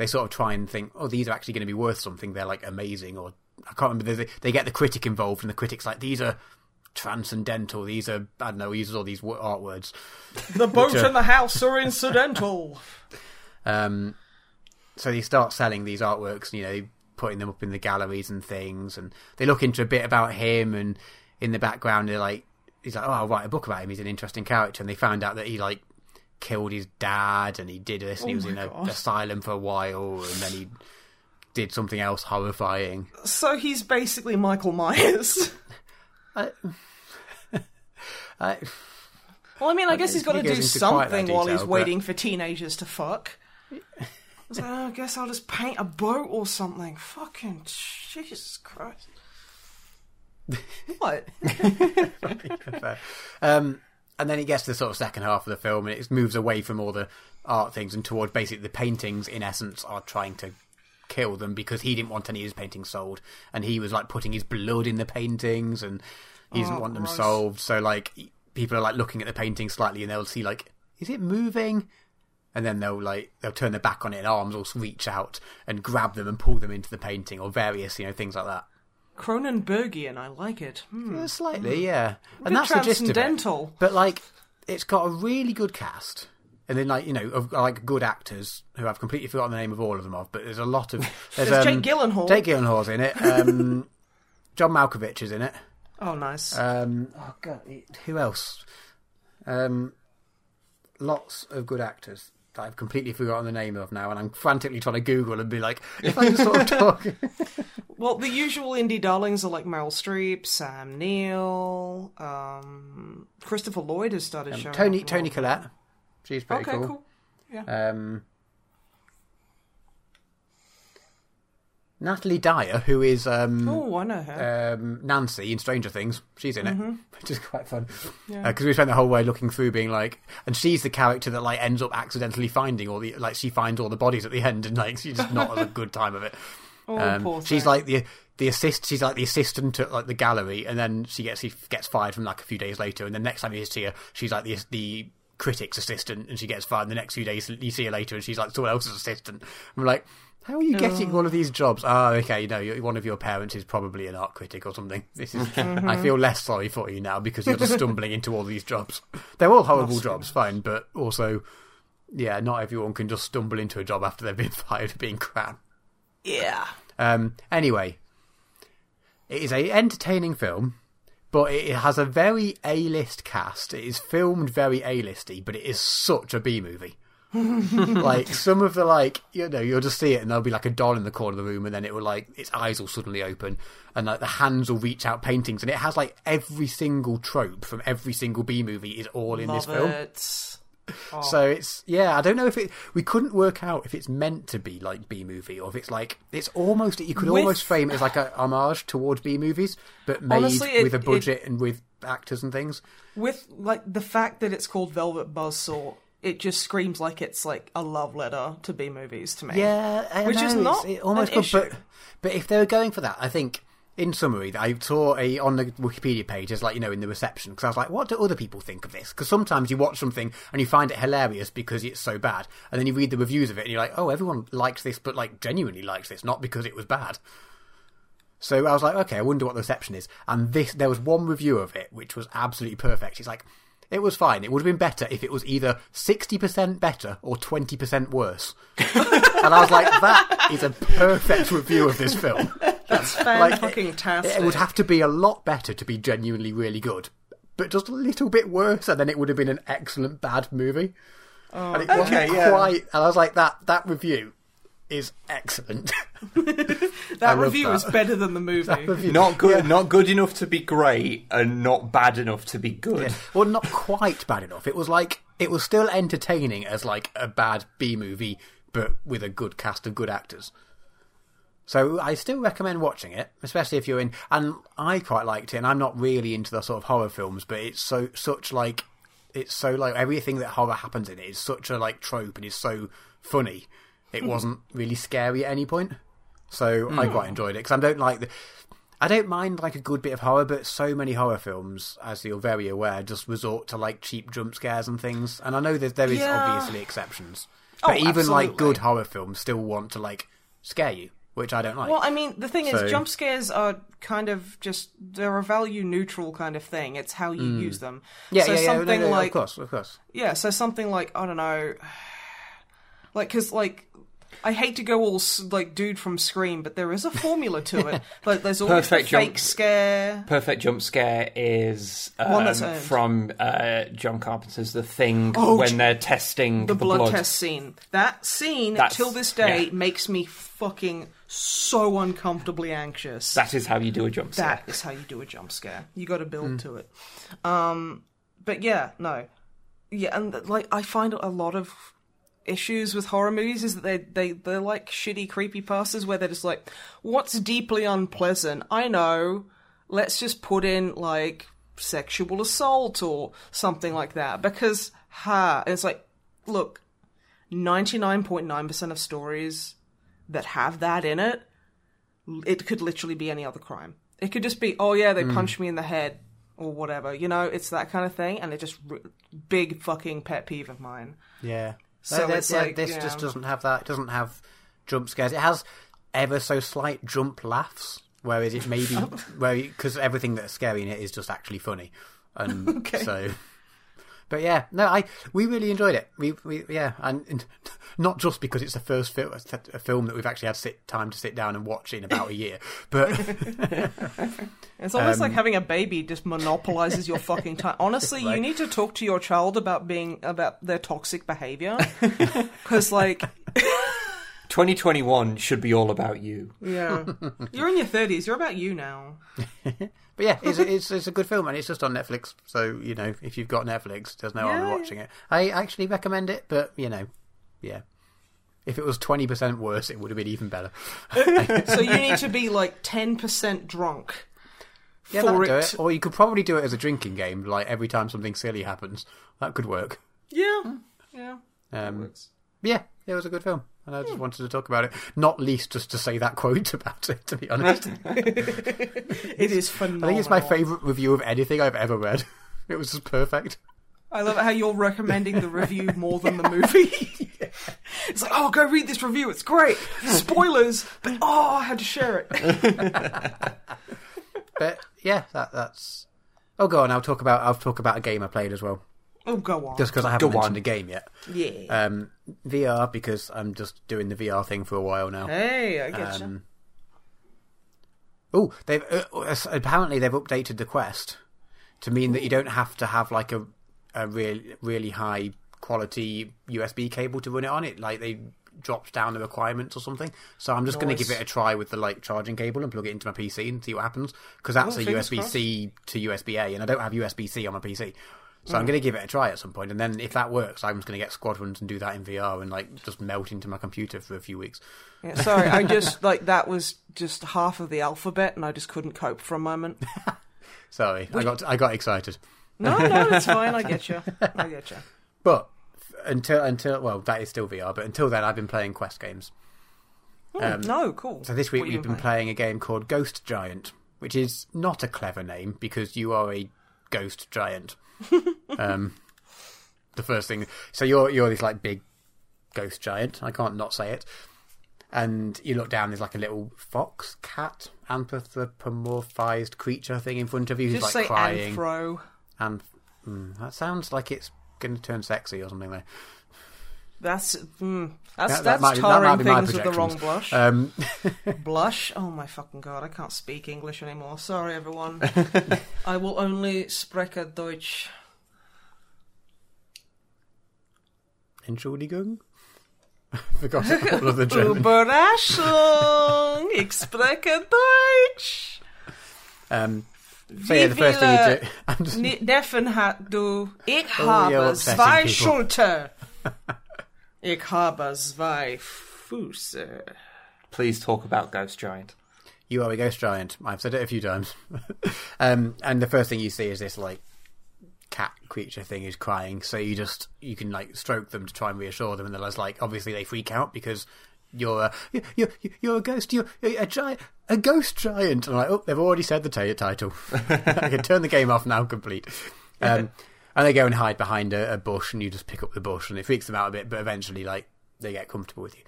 they sort of try and think, oh, these are actually going to be worth something. They're like amazing, or I can't remember. They, they get the critic involved, and the critic's like, these are." Transcendental. These are I don't know. He uses all these art words. The boat uh, and the house are incidental. [laughs] Um, so they start selling these artworks, you know, putting them up in the galleries and things, and they look into a bit about him, and in the background they're like, he's like, oh, I'll write a book about him. He's an interesting character, and they found out that he like killed his dad, and he did this, and he Oh was in an asylum for a while, and then he did something else horrifying. so he's basically Michael Myers. [laughs] I, I, Well, I mean, I guess he's got to He goes do into quite that something while he's but- waiting for teenagers to fuck. So I guess I'll just paint a boat or something. Fucking Jesus Christ. [laughs] What? [laughs] um, and then it gets to the sort of second half of the film, and it moves away from all the art things and towards basically the paintings. In essence, are trying to kill them because he didn't want any of his paintings sold, and he was like putting his blood in the paintings, and he doesn't Oh, want them sold. So like people are like looking at the painting slightly, and they'll see like, is it moving? And then they'll like they'll turn their back on it, and arms will reach out and grab them and pull them into the painting, or various you know things like that. Cronenbergian, I like it. Hmm. Uh, Slightly, yeah. Bit And that's the gist of it. transcendental. But like, it's got a really good cast, and then like you know, of like good actors who I've completely forgotten the name of all of them of. But there's a lot of [laughs] there's, There's um, Jake Gyllenhaal. Jake Gyllenhaal's in it. Um, [laughs] John Malkovich is in it. Oh, nice. Um, oh god, who else? Um, lots of good actors that I've completely forgotten the name of now, and I'm frantically trying to Google and be like, if I can sort of talk. well, the usual indie darlings are like Meryl Streep, Sam Neill, um, Christopher Lloyd has started showing Um, Toni up. Toni Collette, she's pretty Okay, cool. cool. Yeah. Um, Natalie Dyer, who is um, Oh, I know her. um, Nancy in Stranger Things. She's in it, Mm-hmm. [laughs] which is quite fun. Because we spent the whole way looking through, being like, and she's the character that like ends up accidentally finding all the like she finds all the bodies at the end, and like she's just not [laughs] has a good time of it. oh, Um, she's like the the assist. She's like the assistant at like the gallery, and then she gets she gets fired from like a few days later, and then next time you see her, she's like the the critic's assistant, and she gets fired. And the next few days you see her later, and she's like someone else's assistant. I'm like. How are you getting all of these jobs? Oh, okay. You know, one of your parents is probably an art critic or something. [laughs] This is. I feel less sorry for you now because you're just stumbling into all these jobs. They're all horrible jobs, fine, but also, yeah, not everyone can just stumble into a job after they've been [laughs] fired for being crap. yeah. Um, anyway, it is a entertaining film, but it has a very A-list cast. It is filmed very A-listy, but it is such a B movie. [laughs] like some of the like you know you'll just see it and there'll be like a doll in the corner of the room and then it will like its eyes will suddenly open and like the hands will reach out paintings and it has like every single trope from every single B movie is all in Love this film. it. [laughs] Oh. So it's yeah, I don't know if it. We couldn't work out if it's meant to be like B movie or if it's like it's almost. You could With- almost frame it as like a homage towards B movies, but made Honestly, it- with a it- budget and with actors and things. With like the fact that it's called Velvet Buzzsaw, it just screams like it's like a love letter to B movies to me. Yeah, I Which know, is not it almost issue. but but if they were going for that, I think. In summary, I saw a on the Wikipedia page as like you know in the reception because I was like, what do other people think of this? Because sometimes you watch something and you find it hilarious because it's so bad, and then you read the reviews of it and you're like, oh, everyone likes this, but like genuinely likes this, not because it was bad. So I was like, okay, I wonder what the reception is. And this, there was one review of it which was absolutely perfect. It's like, it was fine. It would have been better if it was either sixty percent better or twenty percent worse. [laughs] and I was like, that is a perfect review of this film. That's [laughs] Like, fucking it, it would have to be a lot better to be genuinely really good, but just a little bit worse, and then it would have been an excellent bad movie. Oh. and it wasn't okay, yeah. quite. And I was like, that that review is excellent. [laughs] that review that. is better than the movie. Not good, Yeah. not good enough to be great, and not bad enough to be good. Yeah. Well, not quite bad enough. It was like it was still entertaining as like a bad B movie, but with a good cast of good actors. So I still recommend watching it, especially if you're in. And I quite liked it, and I'm not really into the sort of horror films, but it's so such like it's so like everything that horror happens in it is such a like trope and is so funny. It wasn't really scary at any point, so I quite enjoyed it because I don't like the. I don't mind like a good bit of horror, but so many horror films, as you're very aware, just resort to like cheap jump scares and things. And I know that there is Yeah. obviously exceptions, Oh, but even like good horror films still want to like scare you, which I don't like. Well, I mean, the thing So- is, jump scares are kind of just they're a value neutral kind of thing. It's how you use them. Hmm. yeah, so yeah, yeah, no, something no, like of course, of course. yeah, so something like I don't know, [sighs] like because like I hate to go all like dude from Scream, but there is a formula to it. [laughs] Like there's always Perfect the fake jump- scare. Perfect jump scare is um, One that's earned. from uh, John Carpenter's The Thing Oh, when they're testing The blood, test scene. That scene, That's- till this day, yeah. makes me fucking so uncomfortably anxious. That is how you do a jump scare. That is how you do a jump scare. You got to build to it. Um, but yeah, no, yeah, and like I find a lot of issues with horror movies is that they they they're like shitty creepy passes where they're just like, what's deeply unpleasant? I know. Let's just put in like sexual assault or something like that because ha, and it's like, look, ninety nine point nine percent of stories that have that in it it could literally be any other crime. It could just be, oh yeah, they mm. punched me in the head or whatever. You know, it's that kind of thing, and it just big fucking pet peeve of mine. Yeah. So So it's like, this yeah. just doesn't have that. It doesn't have jump scares. It has ever so slight jump laughs. Whereas it maybe [laughs] where because everything that's scary in it is just actually funny, and [laughs] Okay. so. But yeah, no, I we really enjoyed it. We, we yeah, and, and [laughs] not just because it's the first film, a film that we've actually had sit time to sit down and watch in about a year, but [laughs] It's almost Um, like having a baby just monopolizes your fucking time. Honestly, you need to talk to your child about being about their toxic behavior, [laughs] because like, 2021 should be all about you. yeah, [laughs] you're in your thirties. You're about you now. [laughs] But yeah, it's, it's it's a good film and it's just on Netflix. So you know, if you've got Netflix, there's no harm in Yeah. watching it. I actually recommend it, but you know, yeah, If it was twenty percent worse, it would have been even better. [laughs] so you need to be like ten percent drunk Yeah, for that'd do it. it. Or you could probably do it as a drinking game, like every time something silly happens. That could work. Yeah, yeah. Um, yeah, it was a good film, and I just wanted to talk about it. Not least just to say that quote [laughs] about it. To be honest, [laughs] It is phenomenal. I think it's my favourite review of anything I've ever read. [laughs] It was just perfect. I love how you're recommending the review more than the movie. it's like, oh, go read this review. It's great. Spoilers, but oh, I had to share it. But yeah, that, that's. Oh, go on. I'll talk about. I'll talk about a game I played as well, Oh, go on. just because I haven't Go mentioned on. a game yet. yeah. Um, VR because I'm just doing the VR thing for a while now. hey, I get you. Um, oh, they've uh, apparently they've updated the Quest to mean that you don't have to have like a a real really high quality USB cable to run it on. It like they dropped down the requirements or something. So I'm just going to give it a try with the like charging cable and plug it into my PC and see what happens because that's Oh, a USB C to USB A, and I don't have USB C on my PC. So I'm going to give it a try at some point, and then if that works, I'm just going to get Squadrons and do that in VR and like just melt into my computer for a few weeks. Yeah, sorry, I just [laughs] like that was just half of the alphabet, and I just couldn't cope for a moment. [laughs] Sorry, I got I got excited. No, no, that's fine. I get you. [laughs] I get you. But until until well, that is still VR. But until then, I've been playing Quest games. Um, no, cool. So this week we've been playing a game called Ghost Giant, which is not a clever name because you are a ghost giant. [laughs] um, the first thing, so you're you're this like big ghost giant. I can't not say it. And you look down, there's like a little fox, cat, anthropomorphized creature thing in front of you who's Just like say crying. anthro. And mm, that sounds like it's going to turn sexy or something there. That's mm, that's That- that that's might that tarring my things with the wrong blush. Um, [laughs] blush. Oh my fucking god! I can't speak English anymore. Sorry, everyone. [laughs] I will only spreche Deutsch. Entschuldigung? [laughs] Forgot all of the German. Überraschung! Ich spreche Deutsch. Um, so yeah, the first thing you do. Just, Neffen hat du. Ich Oh, habe zwei. Schulter. Ich habe zwei Füße. Please talk about Ghost Giant. you are a ghost giant. I've said it a few times. [laughs] um, and the first thing you see is this like cat creature thing is crying. So you just you can like stroke them to try and reassure them, and they're just like obviously they freak out because. You're a you're, you're, you're a ghost. You're a giant, a ghost giant. And I'm like, oh, they've already said the t- title. [laughs] I can turn the game off now, complete. Um, [laughs] and they go and hide behind a, a bush, and you just pick up the bush, and it freaks them out a bit. But eventually, like they get comfortable with you,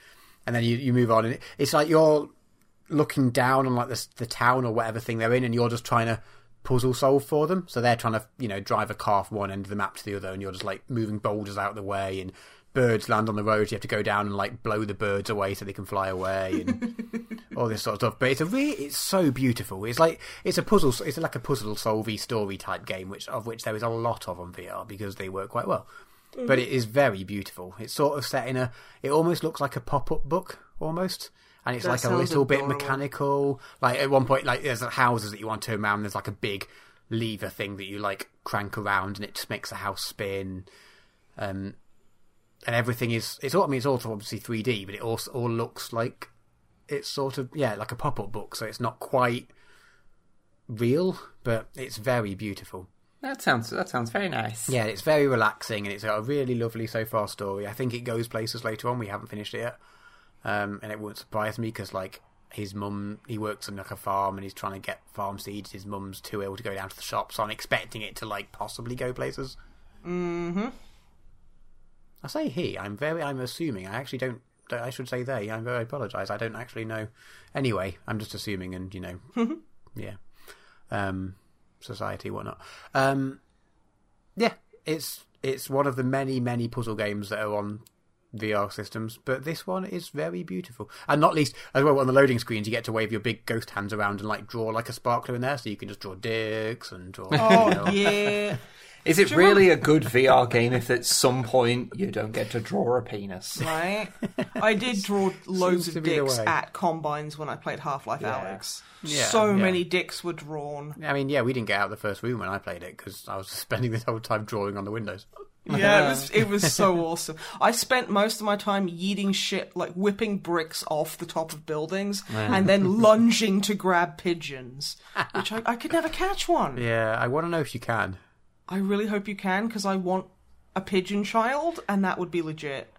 and then you, you move on, and it, it's like you're looking down on like the the town or whatever thing they're in, and you're just trying to puzzle solve for them. So they're trying to you know drive a car from one end of the map to the other, and you're just like moving boulders out of the way, and birds land on the road. You have to go down and like blow the birds away so they can fly away, and [laughs] all this sort of stuff. But it's a really it's so beautiful. It's like it's a puzzle. It's like a puzzle solvey story type game, which of which there is a lot of on VR because they work quite well. But it is very beautiful. It's sort of set in a. It almost looks like a pop up book almost and it's That like a little bit mechanical. Like at one point, like there's houses that you want to turn around. And there's like a big lever thing that you like crank around, and it just makes the house spin. Um, and everything is it's all. I mean, it's also obviously 3D, but it also all looks like it's sort of yeah, like a pop up book. So it's not quite real, but it's very beautiful. That sounds that sounds very nice. Yeah, it's very relaxing, and it's got a really lovely so far story. I think it goes places later on. We haven't finished it yet, um, and it won't surprise me because like his mum, he works on like a farm, and he's trying to get farm seeds. His mum's too ill to go down to the shop, so I'm expecting it to like possibly go places. Mm-hmm. I say he. I'm very. I'm assuming. I actually don't. I should say they. I'm very apologise. I don't actually know. Anyway, I'm just assuming, and you know, [laughs] yeah, um, society, whatnot. Um, yeah, it's it's one of the many many puzzle games that are on VR systems, but this one is very beautiful, and not least as well on the loading screens, you get to wave your big ghost hands around and like draw like a sparkler in there, so you can just draw dicks and draw. Oh you know. yeah. [laughs] Is it you really a good VR game if at some point you don't get to draw a penis? Right. I did draw [laughs] loads Seems of dicks at combines when I played Half Life Yeah. Alyx. Yeah, so yeah. many dicks were drawn. I mean, yeah, we didn't get out of the first room when I played it because I was [laughs] spending this whole time drawing on the windows. Yeah, it was it was so [laughs] awesome. I spent most of my time yeeting shit, like whipping bricks off the top of buildings, and then lunging to grab pigeons, which I, I could never catch one. Yeah, I want to know if you can. I really hope you can because I want a pigeon child, and that would be legit.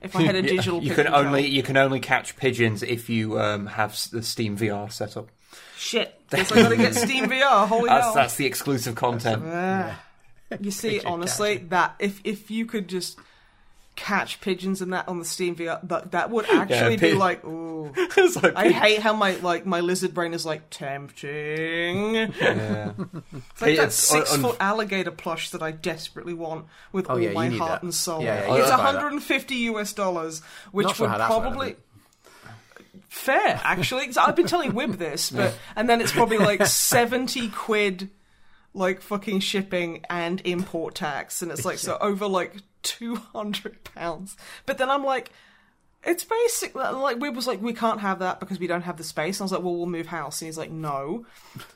If I had a [laughs] digital, you pigeon can only child. you can only catch pigeons if you um, have the Steam VR set up. shit. [laughs] Guess I gotta get Steam VR. Holy That's hell! that's the exclusive content. Ah. You see, [laughs] Pigeon honestly, that if if you could just catch pigeons and that on the Steam VR, that that would actually be like, [laughs] ooh. Like I hate how my like my lizard brain is like tempting. Yeah. [laughs] It's like that six un- foot alligator plush that I desperately want with Oh, all yeah, my heart that. and soul. Yeah, yeah, it's should buy that. 150 US dollars, which Not would that's probably fair actually. I've been telling Wib this, but [laughs] and then it's probably like 70 quid, like fucking shipping and import tax, and it's like so over like 200 pounds. But then I'm like. It's basic. Uh, like Wib was like, we can't have that because we don't have the space. And I was like, well, we'll move house. And he's like, no,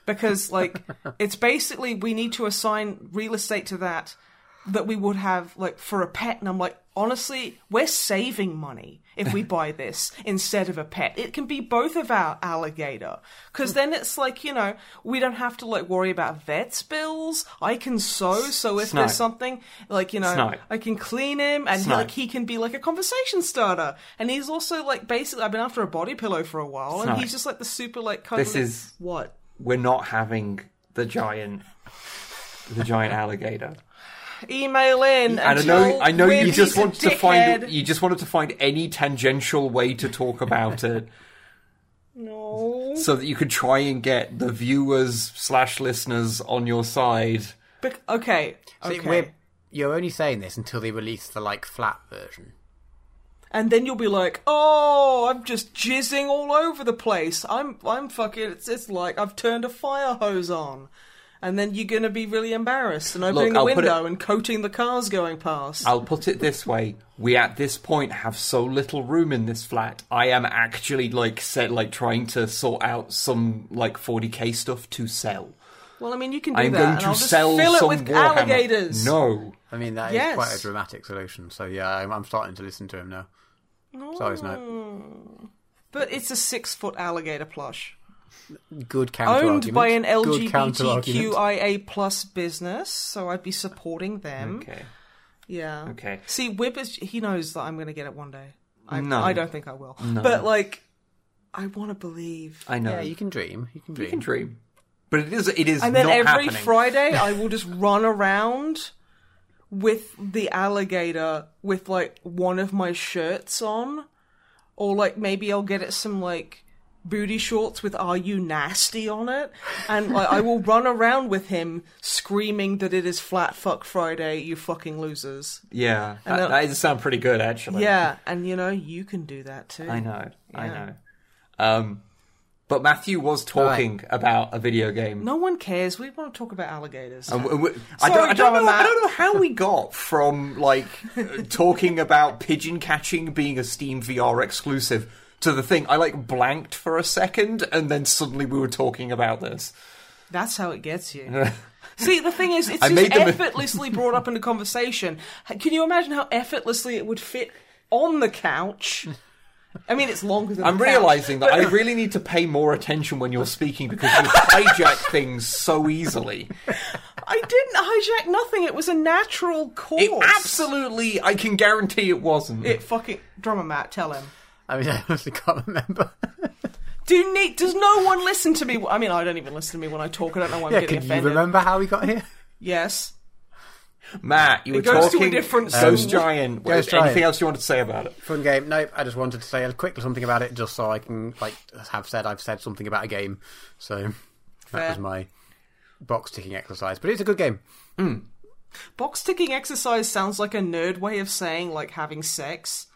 because like [laughs] it's basically we need to assign real estate to that that we would have like for a pet. And I'm like, honestly, we're saving money if we buy this instead of a pet. It can be both of our alligator because then it's like you know we don't have to like worry about vets bills. I can sew, so if Snipe. there's something like you know Snipe. I can clean him and he, like he can be like a conversation starter. And he's also like basically I've been after a body pillow for a while, and he's just like the super like cuddly. This is- what. We're not having the giant the giant alligator. Email in. And I and know I know you just wanted to find you just wanted to find any tangential way to talk about it No. so that you could try and get the viewers slash listeners on your side. Bec- okay. See, Okay. we're, you're only saying this until they release the like flat version. And then you'll be like, "Oh, I'm just jizzing all over the place. I'm, I'm fucking. It's, it's like I've turned a fire hose on." And then you're gonna be really embarrassed and opening the I'll put it- window and coating the cars going past. I'll put it this way: we at this point have so little room in this flat. I am actually like said, like trying to sort out some like 40k stuff to sell. well, I mean, you can do I'm that, going to I'll just sell fill it some with Warhammer. alligators. No, I mean, that is Yes. quite a dramatic solution. So yeah, I'm, I'm starting to listen to him now. Sorry, Snipe. Oh. but it's a six foot alligator plush. Good counter owned by an LGBTQIA plus business, so I'd be supporting them. okay, Yeah. okay. See, Wib is he knows that I'm going to get it one day. I, No. I don't think I will. But like, I want to believe. I know Yeah, you can dream. You can dream. you can dream, but it is it is And then not every happening. Friday, I [laughs] will just run around with the alligator with like one of my shirts on, or like maybe I'll get it some like booty shorts with "Are you nasty?" on it, and like, I will run around with him screaming that it is Flat Fuck Friday, you fucking losers. yeah, And that, that does sound pretty good actually. Yeah, and you know you can do that too. I know, I know. Um, but Matthew was talking about a video game. No one cares. We want to talk about alligators. And w- w- I, Sorry, don't, I, don't know, I don't know how we got from like [laughs] talking about pigeon catching being a Steam VR exclusive to the thing. I like blanked for a second, and then suddenly we were talking about this. That's how it gets you. [laughs] See, the thing is, it's I just effortlessly brought up into conversation. Can you imagine how effortlessly it would fit on the couch? I mean, it's longer than. I'm the couch, realizing that but- I [laughs] really need to pay more attention when you're speaking because you [laughs] hijack things so easily. I didn't hijack nothing. It was a natural course. It absolutely, I can guarantee it wasn't. It fucking drummer Matt, tell him. I mean, [laughs] I honestly can't remember. Do need? Does no one listen to me? I mean, I don't even listen to me when I talk. I don't know why I'm yeah, getting can you remember how we got here? Yes. Matt, you were goes to a talking different Ghost school. Giant. Ghost Anything Giant. else you wanted to say about it? Fun game. Nope. I just wanted to say a quick something about it, just so I can like have said I've said something about a game. So that Fair. was my box ticking exercise. But it's a good game. Hmm. Box ticking exercise sounds like a nerd way of saying like having sex.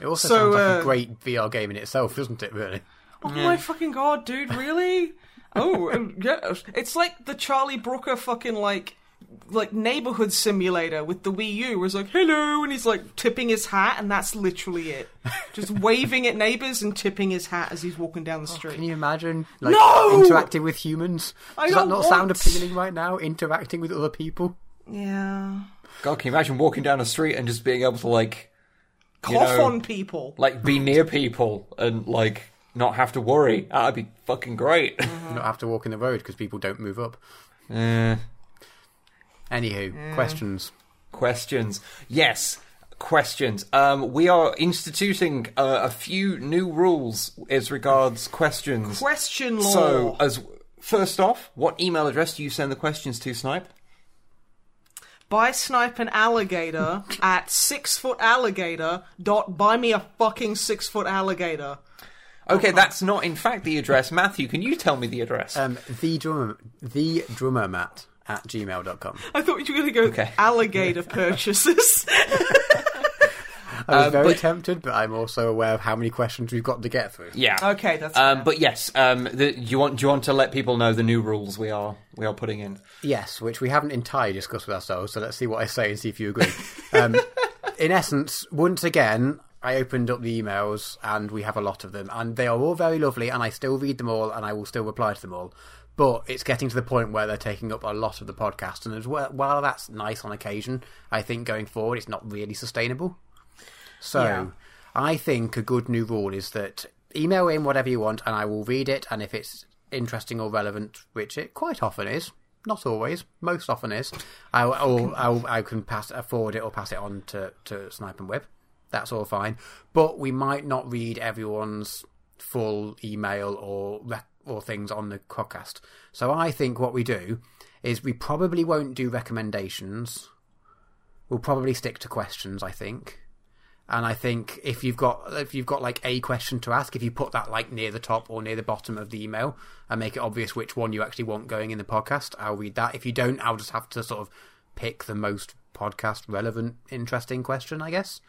It also So, sounds like uh, a great VR game in itself, doesn't it? Really. Oh my fucking god, dude! Really? oh, um, yeah. It's like the Charlie Brooker fucking like like neighborhood simulator with the Wii U, where it's like hello, and he's like tipping his hat, and that's literally it. Just [laughs] waving at neighbors and tipping his hat as he's walking down the street. Can you imagine like No! interacting with humans? I Does that don't not sound appealing right now? Interacting with other people. Yeah. God, can you imagine walking down a street and just being able to like, you Cough know, on people. like be near people and like not have to worry? That'd be fucking great. [laughs] Not have to walk in the road because people don't move up. Uh, Anywho, questions. questions. Yes, questions. Um, we are instituting uh, a few new rules as regards questions. Question law. So, as first off, what email address do you send the questions to, Snipe? Buy snipe an alligator at six foot alligator dot buy me a fucking six foot alligator. Okay, that's not in fact the address. Matthew, can you tell me the address? Um, the drummer, the drummer mat at gmail.com. I thought you were going to go Okay. alligator purchases. [laughs] I was Uh, very but- tempted, but I'm also aware of how many questions we've got to get through. yeah. okay, that's Um, but yes, um, the, do you want do you want to let people know the new rules we are we are putting in? Yes, which we haven't entirely discussed with ourselves, so let's see what I say and see if you agree. Um, [laughs] in essence, once again, I opened up the emails and we have a lot of them, and they are all very lovely, and I still read them all, and I will still reply to them all. But it's getting to the point where they're taking up a lot of the podcast, and as well, while that's nice on occasion, I think going forward it's not really sustainable. So, Yeah. I think a good new rule is that email in whatever you want, and I will read it, and if it's interesting or relevant, which it quite often is, not always, most often is, I or I'll, I can pass forward it or pass it on to to Snipe and Wib. That's all fine, but we might not read everyone's full email or rec- or things on the podcast. So I think what we do is we probably won't do recommendations. We'll probably stick to questions. I think. And I think if you've got if you've got like a question to ask, if you put that like near the top or near the bottom of the email and make it obvious which one you actually want going in the podcast, I'll read that. If you don't, I'll just have to sort of pick the most podcast relevant, interesting question, I guess.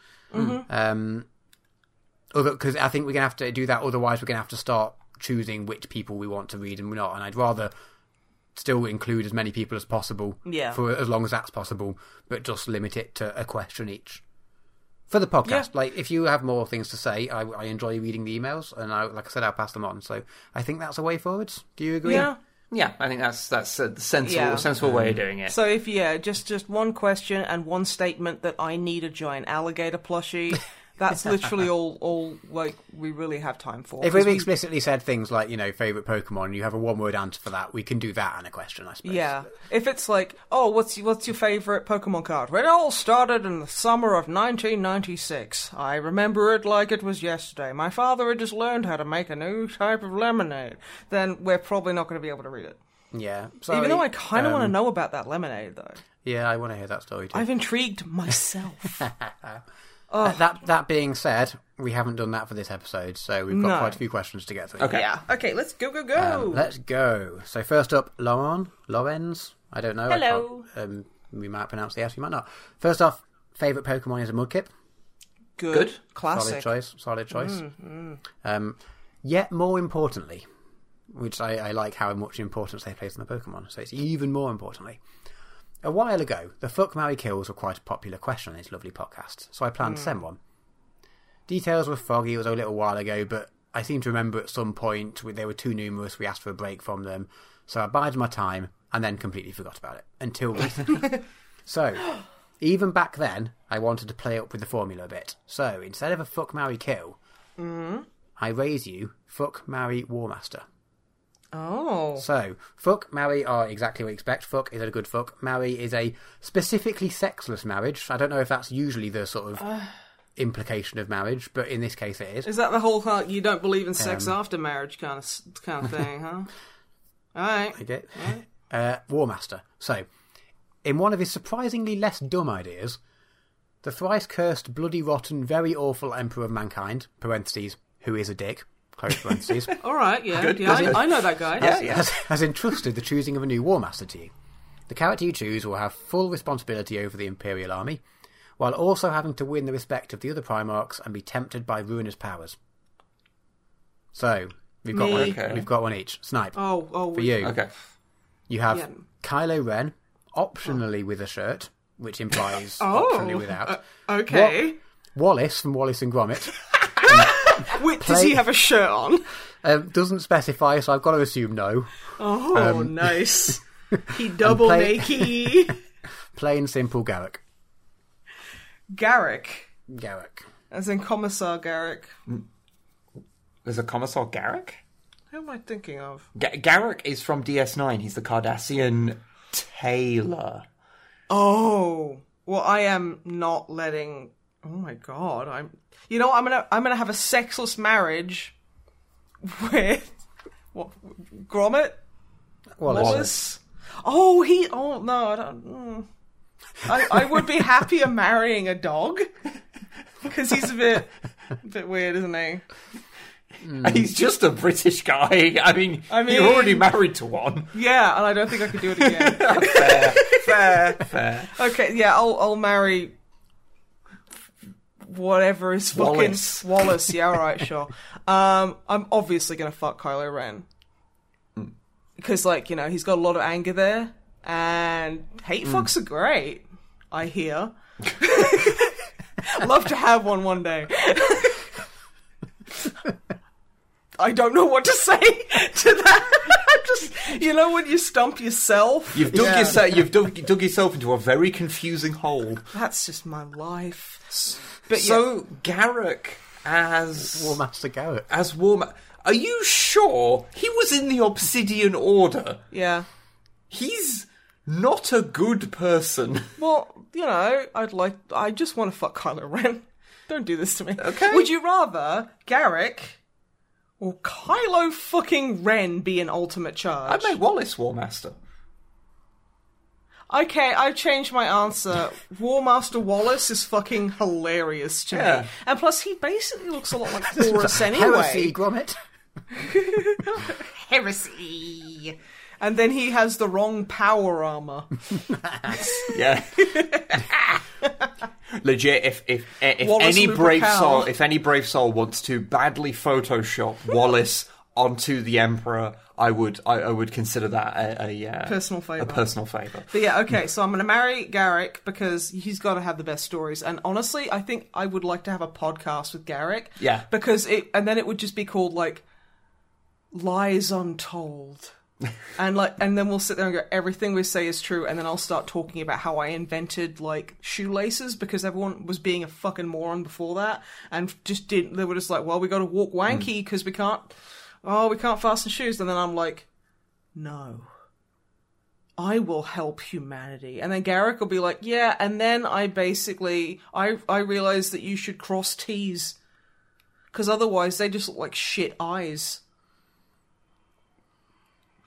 Um, because I think we're gonna have to do that. Otherwise, we're gonna have to start choosing which people we want to read and we're not. And I'd rather still include as many people as possible Yeah. for as long as that's possible, but just limit it to a question each for the podcast. Yeah. Like, if you have more things to say, I, I enjoy reading the emails, and I, like I said, I'll pass them on. So I think that's a way forwards. Do you agree? yeah. Yeah, I think that's that's a sensible Yeah. sensible way of doing it. So if yeah, just just one question and one statement that I need a giant alligator plushie. [laughs] That's literally [laughs] all all like we really have time for. If we've we- explicitly said things like, you know, favourite Pokemon, you have a one word answer for that, we can do that in a question, I suppose. Yeah. If it's like, oh, what's what's your favorite Pokemon card? Well, it all started in the summer of 1996. I remember it like it was yesterday. My father had just learned how to make a new type of lemonade. Then we're probably not going to be able to read it. Yeah. Sorry, Even though I kind of want to um, know about that lemonade, though. Yeah, I want to hear that story too. I've intrigued myself. [laughs] Uh, that that being said, we haven't done that for this episode, so we've got No. quite a few questions to get through. Okay. yeah. Okay, let's go, go, go. Um, let's go. So first up, Lauren, Lorenz. I don't know. Hello. um, we might pronounce the S, we might not. First off, favorite Pokemon is a Mudkip. good. good. Solid Classic. choice. Solid choice. Mm, Um, yet more importantly, which I, I like how much importance they place on the Pokemon. So it's even more importantly. A while ago, the fuck Marry kills were quite a popular question on this lovely podcast, so I planned to hmm. send one. Details were foggy, it was a little while ago, but I seem to remember at some point they were too numerous, we asked for a break from them, so I bided my time and then completely forgot about it until [laughs] recently. so, even back then, I wanted to play up with the formula a bit. So, instead of a fuck Marry kill, hmm? I raise you fuck Marry Warmaster. Oh. So, fuck, marry are exactly what you expect. Fuck is a good fuck. Marry is a specifically sexless marriage. I don't know if that's usually the sort of implication of marriage, but in this case it is. Is that the whole kind you don't believe in sex after marriage kind of kind of [laughs] thing, huh? All right. I get uh, Warmaster. So, in one of his surprisingly less dumb ideas, the thrice cursed, bloody rotten, very awful Emperor of Mankind (parentheses who is a dick) close parentheses [laughs] All right. Yeah. yeah. I, I know that guy. has, has entrusted the choosing of a new War Master to you. The character you choose will have full responsibility over the Imperial army, while also having to win the respect of the other Primarchs and be tempted by ruinous powers. So we've got Me. one. Okay. We've got one each. Snipe Oh. Oh. for you. Okay. You have Yeah. Kylo Ren, optionally with a shirt, which implies [laughs] Oh. optionally without. Uh, okay. Wallace from Wallace and Gromit [laughs] Wait, does he have a shirt on? um, doesn't specify, so I've got to assume no. Oh, Um, nice. [laughs] He double play- naked. [laughs] Plain simple Garak. Garak, Garak. as in Commissar Garak. There's a Commissar Garak? Who am I thinking of? Ga- Garak is from DS9. He's the Cardassian tailor. Oh, well, I am not letting. Oh my god, I'm. You know, what? I'm gonna I'm gonna have a sexless marriage [laughs] with what Gromit Wallace. Wallace. Oh, he. Oh no, I don't. mm. I I would be happier marrying a dog because he's a bit a bit weird, isn't he? He's just a British guy. I mean, I mean- you're already married to one. Yeah, and I don't think I could do it again. [laughs] fair, [laughs] fair, fair. Okay, yeah, I'll I'll marry whatever is fucking Wallace. [laughs] Wallace. Yeah, all right, sure. Um, I'm obviously gonna fuck Kylo Ren because, like, you know, he's got a lot of anger there, and hate fucks are great. I hear. [laughs] [laughs] Love to have one one day. I don't know what to say to that. Just you know when you stump yourself. You've dug Yeah. yourself. You've dug, dug yourself into a very confusing hole. That's just my life. But yeah, So Garak as War Master Garak. as Warma. Are you sure he was in the Obsidian Order? yeah. He's not a good person. [laughs] Well, you know, I'd like. I just want to fuck Kylo Ren. Don't do this to me. Okay. Would you rather Garak or Kylo fucking Ren be an ultimate charge? I'd make Wallace War Master. Okay, I've changed my answer. War Master Wallace is fucking hilarious to Yeah. me. And plus, he basically looks a lot like [laughs] Horus anyway. Heresy. Gromit. [laughs] Heresy. And then he has the wrong power armor. [laughs] Yeah. Legit. If if eh, if Wallace any brave soul, if any brave soul wants to badly Photoshop Wallace onto the Emperor, I would I, I would consider that a, a uh, Personal favour. A personal favor. But yeah, okay, so I'm going to marry Garak because he's got to have the best stories. And honestly, I think I would like to have a podcast with Garak. Yeah. Because it, and then it would just be called like Lies Untold. [laughs] and like, and then we'll sit there and go, everything we say is true. And then I'll start talking about how I invented like shoelaces because everyone was being a fucking moron before that and just didn't, they were just like, well, we got to walk wanky because we can't, oh, we can't fasten shoes. And then I'm like, no. I will help humanity. And then Garak will be like, yeah, and then I basically I I realize that you should cross T's. Cause otherwise they just look like shit eyes.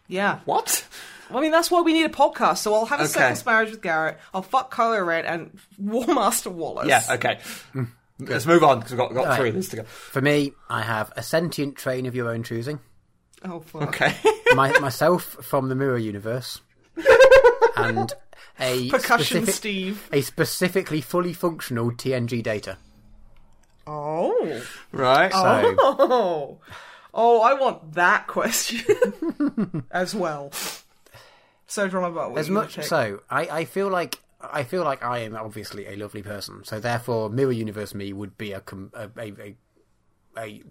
Yeah. What? I mean that's why we need a podcast. So I'll have a Okay. sexless marriage with Garak. I'll fuck Kylo Ren and [laughs] War Master Wallace. Yeah. Okay. Let's move on because we've got, got Alright. three of these to go. For me, I have a sentient train of your own choosing. Oh fuck. Okay. [laughs] My, myself from the Mirror Universe. [laughs] And a Percussion specific, Steve. a specifically fully functional TNG Data. Oh. right. So Oh. Oh, I want that question [laughs] as well. So drama about what as you much pick. so, I, I feel like I feel like I am obviously a lovely person. So therefore, Mirror Universe me would be a a, a, a, a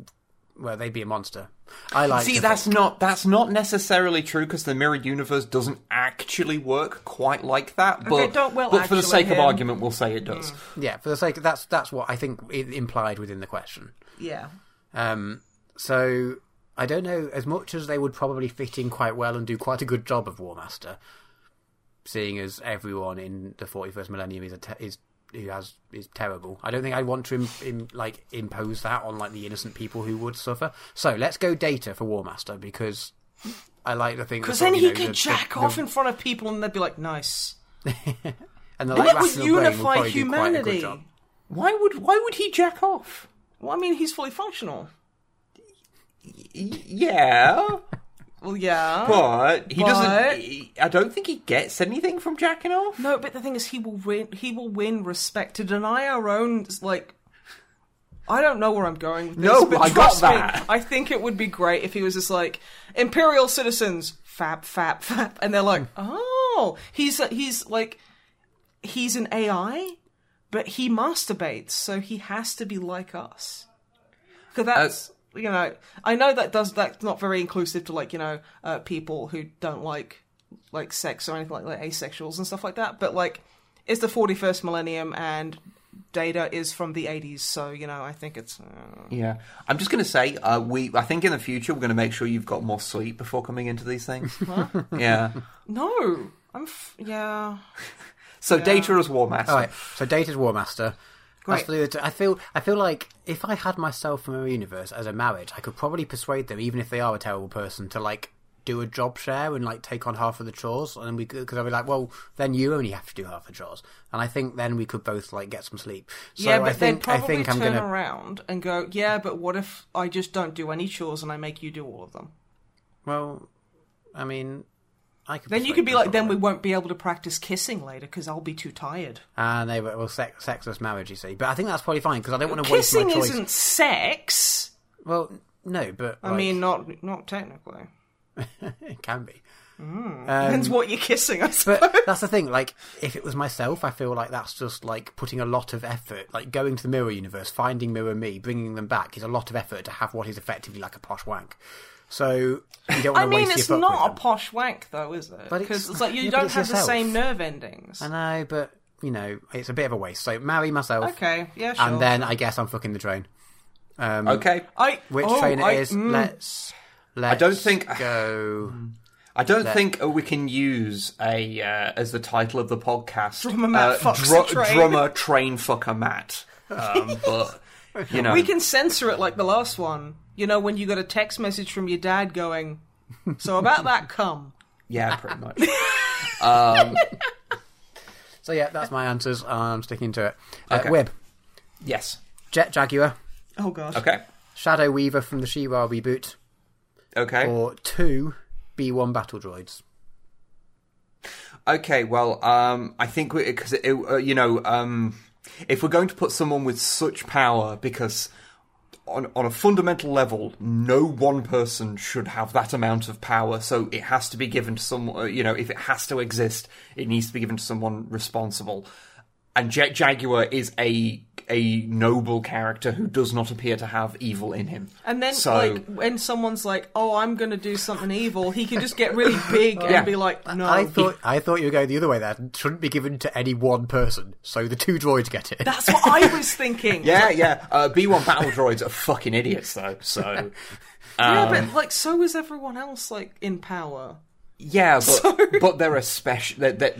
well, they'd be a monster. I like See, that's think- not that's not necessarily true because the mirror universe doesn't actually work quite like that. But, don't well but for the actually sake of argument, we'll say it does. yeah. For the sake, that's that's what I think i implied within the question. Yeah. Um, so I don't know as much as they would probably fit in quite well and do quite a good job of War Master, seeing as everyone in the 41st millennium is a te- is who has is terrible. I don't think I'd want to Im- im- like impose that on like the innocent people who would suffer. So let's go Data for War Master because I like to think Because then you he know, could the- jack the- off the- in front of people and they'd be like, nice. [laughs] and the like that would rational brain will unify probably do quite a good humanity. Why would why would he jack off? Well, I mean, he's fully functional. Y- [laughs] yeah, Well, yeah. but he But- doesn't. he- I don't think he gets anything from jacking off. no, but the thing is, he will win. He will win respect to deny our own. Like, I don't know where I'm going with this. No, but I got trust me. I think it would be great if he was just like imperial citizens, fap, fap, fap, and they're like, hmm. oh, he's uh, he's like, he's an AI, but he masturbates, so he has to be like us. Because uh, that's you know, I know that does that's not very inclusive to like you know uh, people who don't like like sex or anything like, like asexuals and stuff like that. But like is the 41st millennium, and Data is from the 80s. So you know, I think it's. Uh... Yeah, I'm just going to say, uh, we. I think in the future we're going to make sure you've got more sleep before coming into these things. [laughs] yeah. No, I'm. F- yeah. [laughs] So Data is War Master. All right, so Data is War Master. Great. That's the- I feel I feel like if I had myself from a universe as a marriage, I could probably persuade them, even if they are a terrible person, to like do a job share and like take on half of the chores, and we because I'd be like, well, then you only have to do half the chores, and I think then we could both like get some sleep. So yeah, but I think they'd probably I think I'm turn gonna. around and go, "Yeah, but what if I just don't do any chores and I make you do all of them?" Well, I mean, I could. Then you could be like, "Then we won't be able to practice kissing later because I'll be too tired." And they were well, sex, sexless marriage, you see. But I think that's probably fine because I don't want to waste Kissing my choice. isn't sex. Well, no, but I like, mean, not not technically. [laughs] it can be. Hmm. Um, Depends what you're kissing, I suppose. But that's the thing. Like, if it was myself, I feel like that's just like putting a lot of effort. Like going to the mirror universe, finding mirror me, bringing them back is a lot of effort to have what is effectively like a posh wank. So you don't want I mean, waste it's your not a posh wank, though, is it? But Because it's- it's, like [laughs] you yeah, don't it's have the same nerve endings. I know, but you know, it's a bit of a waste. So marry myself, Okay, yeah, sure. and then I guess I'm fucking the train. Um, Okay. I Which oh, train it I- is? mm. Let's. Let's don't think- go. I don't think uh, we can use a uh, as the title of the podcast. Drummer Matt uh, fucks the train. Drummer train fucker Matt. Um, but [laughs] you know, We can censor it like the last one. You know, when you got a text message from your dad going, "So about that cum." yeah, pretty much. [laughs] um, So yeah, that's my answers. I'm sticking to it. Uh, Okay. Wib, yes. Jet Jaguar, Oh gosh. Okay. Shadow Weaver from the She-Ra reboot, Okay. or two B1 battle droids. Okay, well, um, I think because uh, you know, um, if we're going to put someone with such power, because on on a fundamental level, no one person should have that amount of power. So it has to be given to someone. Uh, you know, if it has to exist, it needs to be given to someone responsible. And Jet Jaguar is a a noble character who does not appear to have evil in him. And then, so, like, when someone's like, "Oh, I'm going to do something evil," he can just get really big Yeah. and be like, "No." I thought I thought you were going the other way. That shouldn't be given to any one person, so the two droids get it. That's what I was [laughs] thinking. yeah, yeah. Uh, B one battle droids are fucking idiots, though. So. [laughs] yeah, um, but like, so is everyone else like in power. Yeah, but [laughs] but they're a special. They're, they're,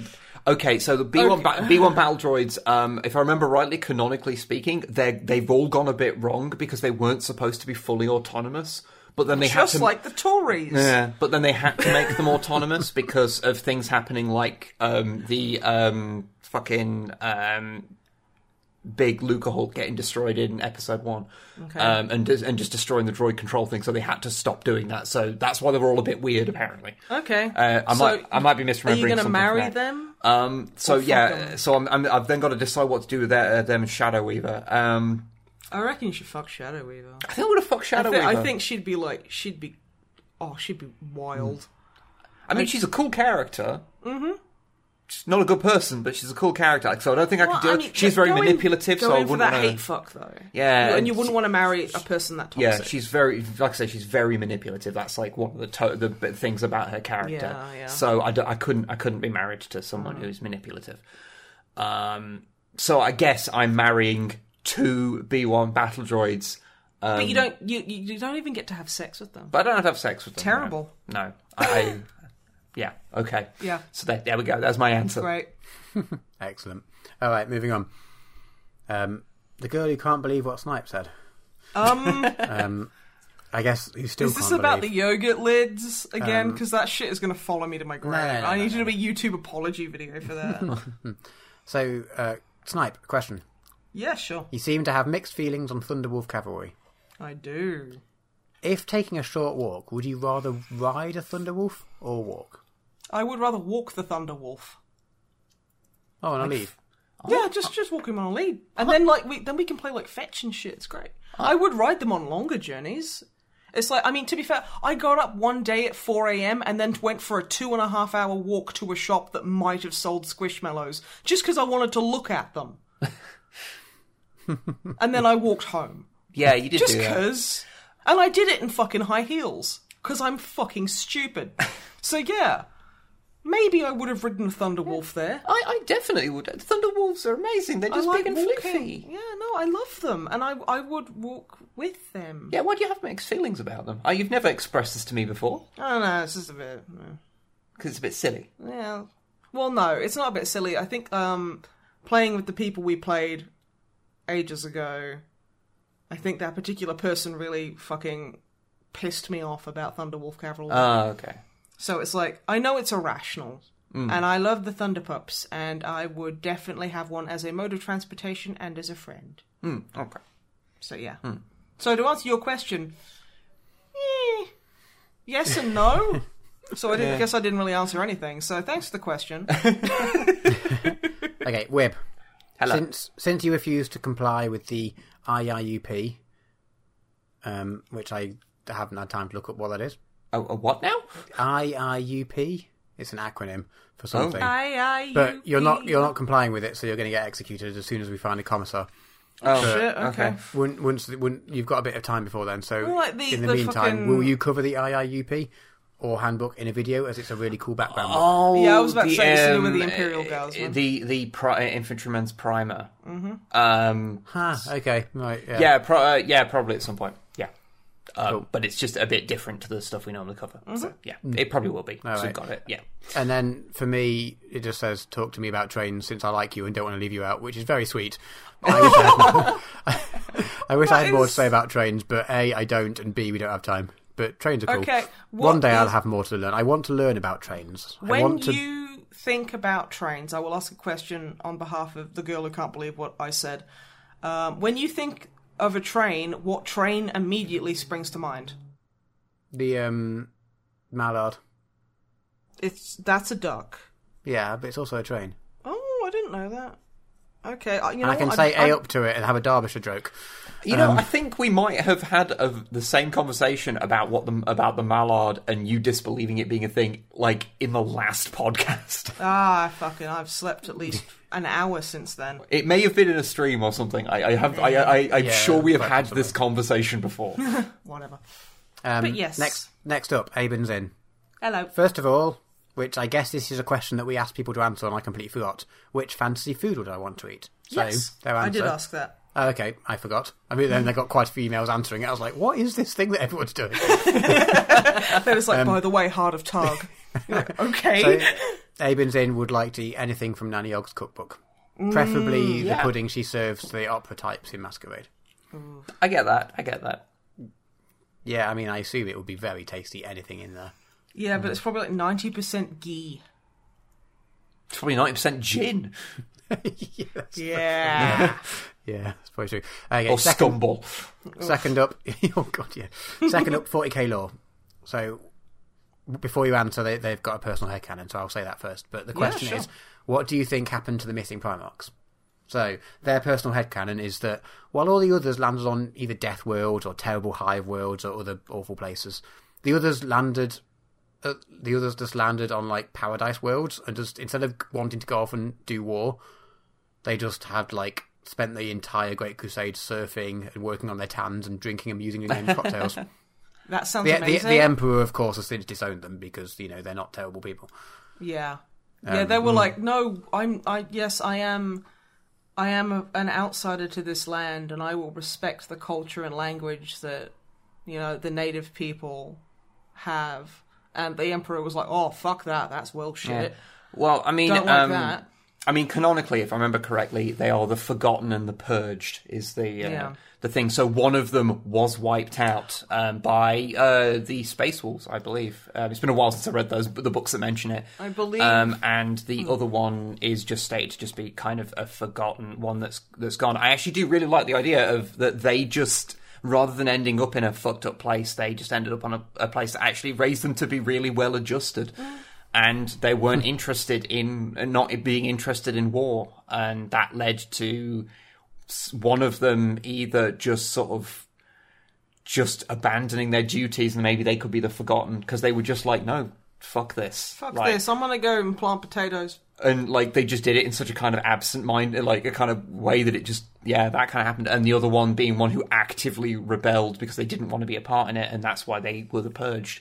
okay, so the B one Okay. B one battle droids, um, if I remember rightly, canonically speaking, they they've all gone a bit wrong because they weren't supposed to be fully autonomous. But then they had to like the Tories. yeah, but then they had to make them autonomous [laughs] because of things happening like um, the um, fucking um, big Lucrehulk getting destroyed in episode one, Okay. um, and and just destroying the droid control thing. So they had to stop doing that. So that's why they were all a bit weird, apparently. Okay. Uh, I So, might I might be misremembering. Are you going to marry them? Um, so yeah, them? so I'm, I'm, I've then got to decide what to do with their, uh, them Shadow Weaver. Um, I reckon you should fuck Shadow Weaver. I think I'm gonna fuck I, Shadow Weaver. I think she'd be like, she'd be, oh, she'd be wild. I mean, she's a cool character. Mm-hmm. She's not a good person, but she's a cool character. So I don't think I could do it. she's very manipulative, so I wouldn't that want hate fuck though. Yeah, and you wouldn't want to marry a person that toxic. Yeah, she's very, like I say, she's very manipulative. That's like one of the to- the things about her character. Yeah, yeah. So I, d- I couldn't I couldn't be married to someone who's manipulative. Um, so I guess I'm marrying two B1 battle droids. Um, But you don't, you, you don't even get to have sex with them. But I don't have to have sex with them. Terrible. No, I. I yeah. Okay. Yeah. So there, there we go. That's my answer. Great. [laughs] Excellent. All right, moving on. Um, the girl who can't believe what Snipe said. Um, [laughs] Um, I guess who still is this can't about believe. the yogurt lids again? Um, Because that shit is going to follow me to my grave. no, no, I need no, you to do a YouTube apology video for that. [laughs] So, uh, Snipe, question. yeah, sure. You seem to have mixed feelings on Thunderwolf Cavalry. I do. If taking a short walk, would you rather ride a Thunderwolf or walk? I would rather walk the Thunder Wolf. Oh, on a lead. [laughs] Yeah, just just walk him on a lead, and then like we then we can play like fetch and shit. It's great. Oh. I would ride them on longer journeys. It's like I mean, to be fair, I got up one day at four a.m. and then went for a two and a half hour walk to a shop that might have sold squishmallows just because I wanted to look at them. [laughs] and then I walked home Yeah, you did just do that. because, and I did it in fucking high heels because I'm fucking stupid. [laughs] so yeah, Maybe I would have ridden a Thunderwolf there. I, I definitely would. Thunderwolves are amazing. They're just I like big and walking. floofy. Yeah, no, I love them, and I I would walk with them. Yeah, why do you have mixed feelings about them? Oh, you've never expressed this to me before don't know. It's just a bit. because it's a bit silly. Yeah. Well, no, it's not a bit silly. I think um, playing with the people we played ages ago, I think that particular person really fucking pissed me off about Thunderwolf Cavalry. Oh, okay. So it's like I know it's irrational, Mm. and I love the Thunderpups, and I would definitely have one as a mode of transportation and as a friend. Hmm, okay. So yeah. Hmm. So to answer your question, eh, yes and no. [laughs] so I didn't, guess I didn't really answer anything. So thanks for the question. [laughs] Okay, Wib. Hello. Since since you refused to comply with the IIUP, um, which I haven't had time to look up what that is. A, a what now? IIUP. It's an acronym for something. I, I, but you're not you're not complying with it, so you're going to get executed as soon as we find a commissar. Oh, shit, okay. Once, once, once you've got a bit of time before then, so Well, like the- in the, the meantime, fucking- will you cover the IIUP or handbook in a video, as it's a really cool background book? Oh, Yeah, I was about to say it's to with the um, Imperial uh, Guardsman. The the pri- infantryman's primer. Mm-hmm. Um, Ah, okay, right, yeah. yeah, pro- uh, yeah, probably at some point. Yeah, uh, Cool. but it's just a bit different to the stuff we normally cover. Mm-hmm. So yeah, it probably will be. so right. got it. Yeah. And then for me, it just says, "Talk to me about trains since I like you and don't want to leave you out," which is very sweet. I wish I had more, [laughs] I, wish I had That more to say about trains, but a I don't, and b we don't have time. But trains are cool. Okay, One what day I'll have more to learn. I want to learn about trains. I When want to. you think about trains, I will ask a question on behalf of the girl who can't believe what I said. Um, when you think of a train, what train immediately springs to mind? The um, Mallard. It's that's a duck. Yeah, but it's also a train. Oh, I didn't know that. Okay, I- you know And I can what? say I- A up to it and have a Derbyshire joke. You know, I think we might have had a, the same conversation about what the about the mallard and you disbelieving it being a thing, like in the last [laughs] podcast. Ah, fucking! I've slept at least an hour since then. It may have been in a stream or something. I, I have, I, I, I'm Yeah, sure we have had possibly. this conversation before. [laughs] Whatever. Um, But yes. Next, next up, Aben's in. Hello. First of all, which I guess this is a question that we asked people to answer, and I completely forgot. Which fantasy food would I want to eat? So, yes, their I did ask that. Oh, okay, I forgot. I mean, then they got quite a few emails answering it. I was like, "What is this thing that everyone's doing?" [laughs] Then it's like, by the way, Heart of Tug. [laughs] You're like, okay. Um, so, Aben's in would like to eat anything from Nanny Ogg's cookbook, mm, preferably the yeah. pudding she serves to the opera types in Masquerade. I get that. I get that. Yeah, I mean, I assume it would be very tasty. Anything in there. yeah, but mm. it's probably like ninety percent ghee. It's probably ninety percent gin yes. [laughs] Yeah. [laughs] Yeah, that's probably true. Okay, or second, scumble. Second up, [laughs] oh god, yeah. Second up, 40k lore. So before you answer, they, they've got a personal headcanon, so I'll say that first. But the question sure. is, what do you think happened to the missing Primarchs? So their personal head headcanon is that while all the others landed on either Death Worlds or terrible Hive Worlds or other awful places, the others landed. Uh, the others just landed on like Paradise Worlds and just instead of wanting to go off and do war, they just had like spent the entire Great Crusade surfing and working on their tans and drinking amusingly [laughs] named cocktails. The, That sounds the, amazing. the Emperor, of course, has since disowned them because you know they're not terrible people. Yeah. Um, Yeah, they were like, no, I'm, I, yes, I am, I am a, an outsider to this land, and I will respect the culture and language that, you know, the native people have. And the emperor was like, oh, fuck that, that's well shit. Well, I mean, Don't like um, that. I mean, canonically, if I remember correctly, they are the forgotten and the purged is the uh, Yeah. the thing. So one of them was wiped out um, by uh, the Space Wolves, I believe. Um, it's been a while since I read those, the books that mention it. I believe- Um, and the other one is just stated to just be kind of a forgotten one that's that's gone. I actually do really like the idea of that they just. Rather than ending up in a fucked up place, they just ended up on a, a place that actually raised them to be really well adjusted and they weren't interested in uh, not being interested in war, and that led to one of them either just sort of just abandoning their duties, and maybe they could be the forgotten because they were just like, no, fuck this, Fuck Like, this, I'm gonna go and plant potatoes. and like they just did it in such a kind of absent mind, like a kind of way that it just yeah, that kind of happened. And the other one being one who actively rebelled because they didn't want to be a part in it, and that's why they were the purged.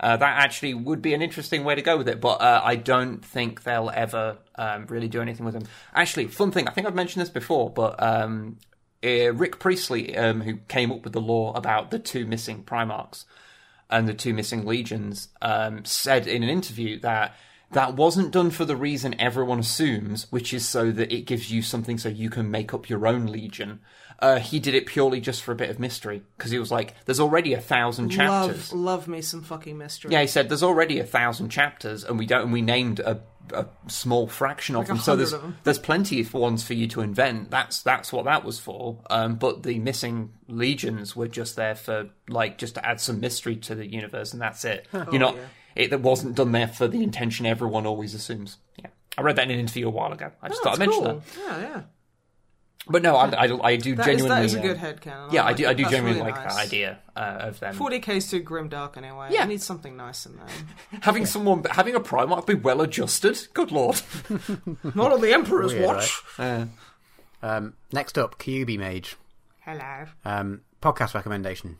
Uh, that actually would be an interesting way to go with it, but uh, I don't think they'll ever um, really do anything with him. Actually, fun thing, I think I've mentioned this before, but um, uh, Rick Priestley, um, who came up with the lore about the two missing Primarchs and the two missing legions, um, said in an interview that that wasn't done for the reason everyone assumes, which is so that it gives you something so you can make up your own legion. Uh, he did it purely just for a bit of mystery because he was like, "There's already a thousand chapters." Love, love me some fucking mystery. Yeah, he said there's already a thousand chapters, and we don't, and we named a, a small fraction of Like them. So there's hundred of 'em. there's plenty of ones for you to invent. That's that's what that was for. Um, but the missing legions were just there for like just to add some mystery to the universe, and that's it. [laughs] You're not. yeah. It that wasn't done there for the intention everyone always assumes. Yeah, I read that in an interview a while ago. I just Oh, thought I'd that's mention cool. that. Yeah, yeah. But no, I, I, I do That is, genuinely. that is a uh, good headcanon. yeah, I like do. I do genuinely really like nice. that idea uh, of them 40k's too grim dark anyway. Yeah. You need something nice in there. [laughs] having someone having a Primarch be well adjusted. Good lord. [laughs] Not on the Emperor's Weird, watch. Uh, Um, next up, Kyubi Mage. Hello. Um, podcast recommendation.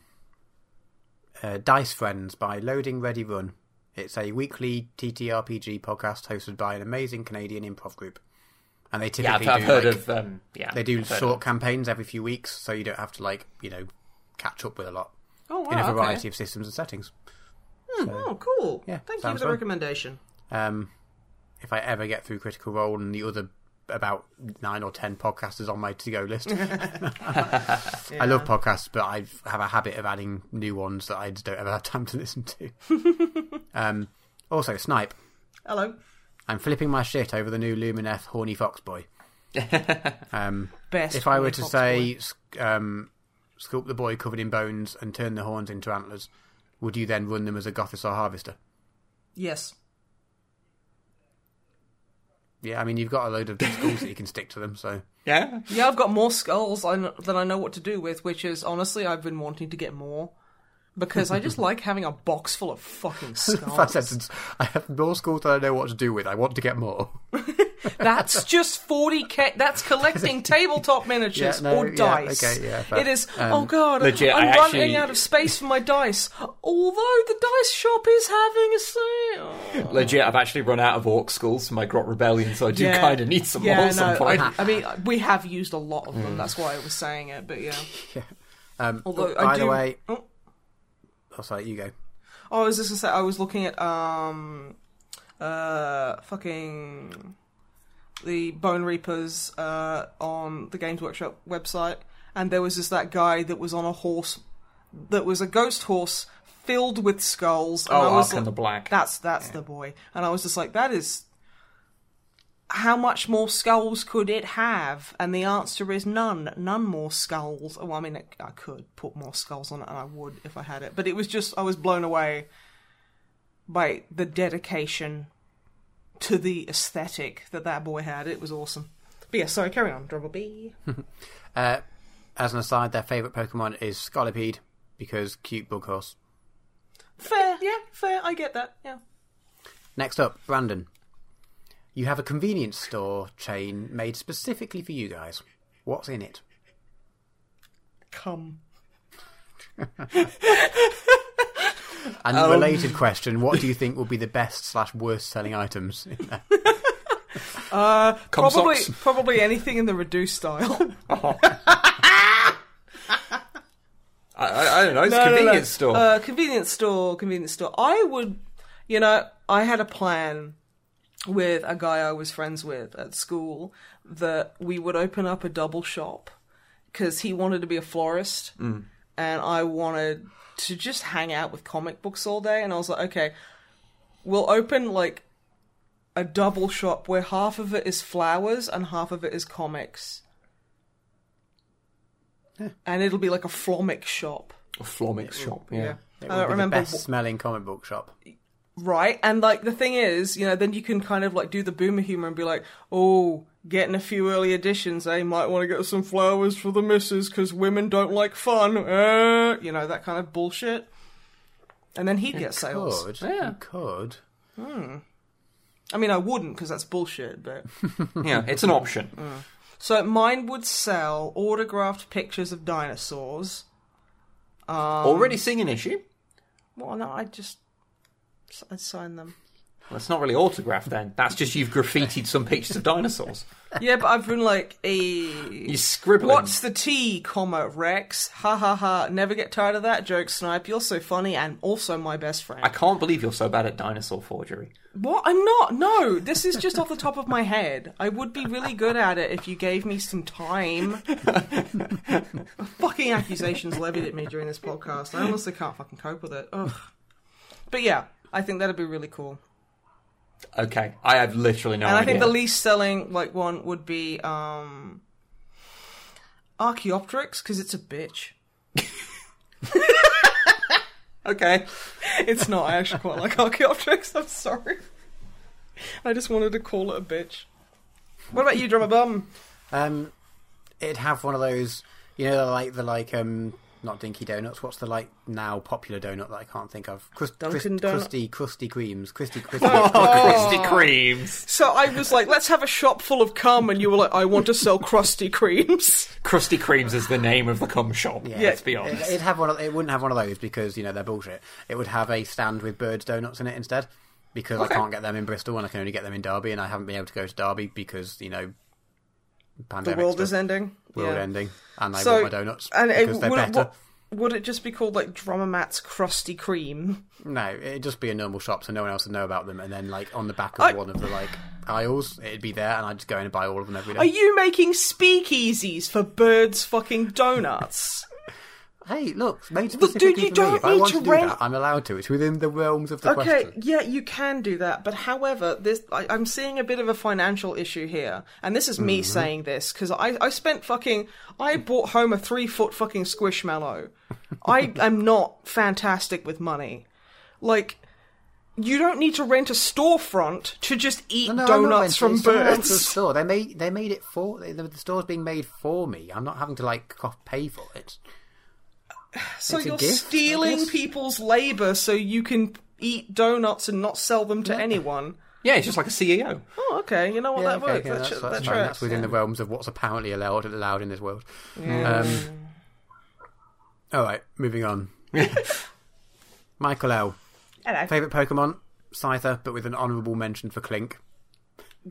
Uh, Dice Friends by Loading Ready Run. It's a weekly TTRPG podcast hosted by an amazing Canadian improv group. And they yeah, typically I've, I've do heard like, of. Um, yeah, they do I've short of- campaigns every few weeks, so you don't have to like you know catch up with a lot Oh, wow. in a okay. variety of systems and settings. Oh, cool. Yeah, Thank you for the fun. recommendation. Um, if I ever get through Critical Role and the other about nine or ten podcasters on my to-go list, [laughs] [laughs] I love podcasts, but I have a habit of adding new ones that I just don't ever have time to listen to. [laughs] um, also, Snipe. Hello. I'm flipping my shit over the new Lumineth Horny Fox Boy. [laughs] um, Best. if I were to Fox say, boy. um, sculpt the boy covered in bones and turn the horns into antlers, would you then run them as a Gothizzar harvester? Yes. Yeah, I mean, you've got a load of schools that you can stick to them, so. [laughs] Yeah, Yeah, I've got more skulls than I know what to do with, which is honestly, I've been wanting to get more. Because I just [laughs] like having a box full of fucking [laughs] First skulls. sentence. I have more schools than I know what to do with. I want to get more. [laughs] That's just 40k. That's collecting tabletop miniatures Yeah, no, or yeah, dice. okay, yeah, fair. it is. Um, oh god, legit, I'm I running out of space for my dice. Although the dice shop is having a sale. legit. I've actually run out of Orc skulls for my Grot Rebellion, so I do kind of need some yeah, more at some point. I, I mean, we have used a lot of Mm. them. That's why I was saying it. But yeah. Um, Although by I the way, Oh. Oh, sorry, you go. Oh, I was just gonna say I was looking at um uh fucking the Bone Reapers uh on the Games Workshop website and there was just that guy that was on a horse that was a ghost horse filled with skulls and oh, I was Arkhan the Black. that's that's the boy and I was just like that is how much more skulls could it have? And the answer is none. None more skulls. Well, I mean, I I could put more skulls on it, and I would if I had it. But it was just, I was blown away by the dedication to the aesthetic that that boy had. It was awesome. But yeah, sorry, carry on, Dribble B. [laughs] Uh, as an aside, their favourite Pokemon is Scolipede because cute bug horse. fair, yeah, fair. I get that. Yeah. Next up, Brandon. You have a convenience store chain made specifically for you guys. What's in it? Come. [laughs] And Um, related question: What do you think will be the best slash worst selling items? In there? [laughs] Uh, probably, socks. [laughs] probably anything in the reduced style. I, I, I don't know. It's No, a no, no. convenience store. Uh, convenience store, convenience store. I would, you know, I had a plan with a guy I was friends with at school that we would open up a double shop because he wanted to be a florist mm. and I wanted to just hang out with comic books all day. And I was like, okay, we'll open like a double shop where half of it is flowers and half of it is comics. And it'll be like a flomic shop. A Flomix shop. Yeah. Yeah. It I don't be remember the best smelling comic book shop. Right, and like the thing is, you know, then you can kind of like do the boomer humor and be like, "Oh, getting a few early editions, eh? Might want to get some flowers for the missus because women don't like fun." Uh, you know that kind of bullshit. And then he'd get sales. Could Yeah. you could. I mean, I wouldn't because that's bullshit. But [laughs] Yeah, it's an option. so mine would sell autographed pictures of dinosaurs. Already seeing an issue. Well, no, I just I'd sign them. Well, it's not really autographed then. That's just you've graffitied some pictures of dinosaurs. Yeah, but I've been like a. You're scribbling. What's the T, comma, Rex? Ha ha ha. Never get tired of that joke, Snipe. You're so funny and also my best friend. I can't believe you're so bad at dinosaur forgery. What? I'm not. No, this is just off the top of my head. I would be really good at it if you gave me some time. fucking accusations levied at me during this podcast. I honestly can't fucking cope with it. Ugh. But yeah, I think that'd be really cool. Okay, I have literally no and I think the least selling like one would be um Archaeopteryx because it's a bitch. okay, It's not. I actually quite like Archaeopteryx. I'm sorry. I just wanted to call it a bitch. What about you, drummer bum? Um, it'd have one of those, you know, like the like um, not Dinky Donuts. What's the like now popular donut that I can't think of? Crust, Dunkin' crust, Donut? crusty, crusty creams, crusty, crusty. Oh, Krispy Kremes, So I was like, let's have a shop full of cum, and you were like, I want to sell crusty creams. [laughs] Crusty Creams is the name of the cum shop. Yeah, let's be It, honest. it'd have one. Of, it wouldn't have one of those because you know they're bullshit. It would have a stand with birds donuts in it instead. Because Okay. I can't get them in Bristol and I can only get them in Derby, and I haven't been able to go to Derby because you know, The world stuff, is ending. world Yeah. ending, and I So want my donuts and it, because they're would, better. what, would it just be called like Drummer Matt's Crusty Cream? No, it'd just be a normal shop, so no one else would know about them. And then, like on the back of I- one of the like aisles, it'd be there, and I'd just go in and buy all of them every day. Are you making speakeasies for birds fucking donuts? Hey, look, made Look, dude, you for me. If I want to to do rent- that, I'm allowed to. It's within the realms of the Okay, question. yeah, you can do that, but however, this I, I'm seeing a bit of a financial issue here, and this is me Mm-hmm. saying this because I I spent fucking I bought home a three foot fucking squishmallow. I [laughs] am not fantastic with money, like. You don't need to rent a storefront to just eat No, no, donuts from birds. Store. They made they made it for the, the store's being made for me. I'm not having to like pay for it. So It's you're gift, stealing people's labor so you can eat donuts and not sell them to anyone. yeah, it's just like a CEO. Oh, okay. You know what? Yeah, that okay, works. yeah, that, that's, tr- that's that That's within yeah. the realms of what's apparently allowed allowed in this world. Um, all right, moving on. [laughs] Michael L. Hello. Favorite Pokemon, Scyther, but with an honourable mention for Klink.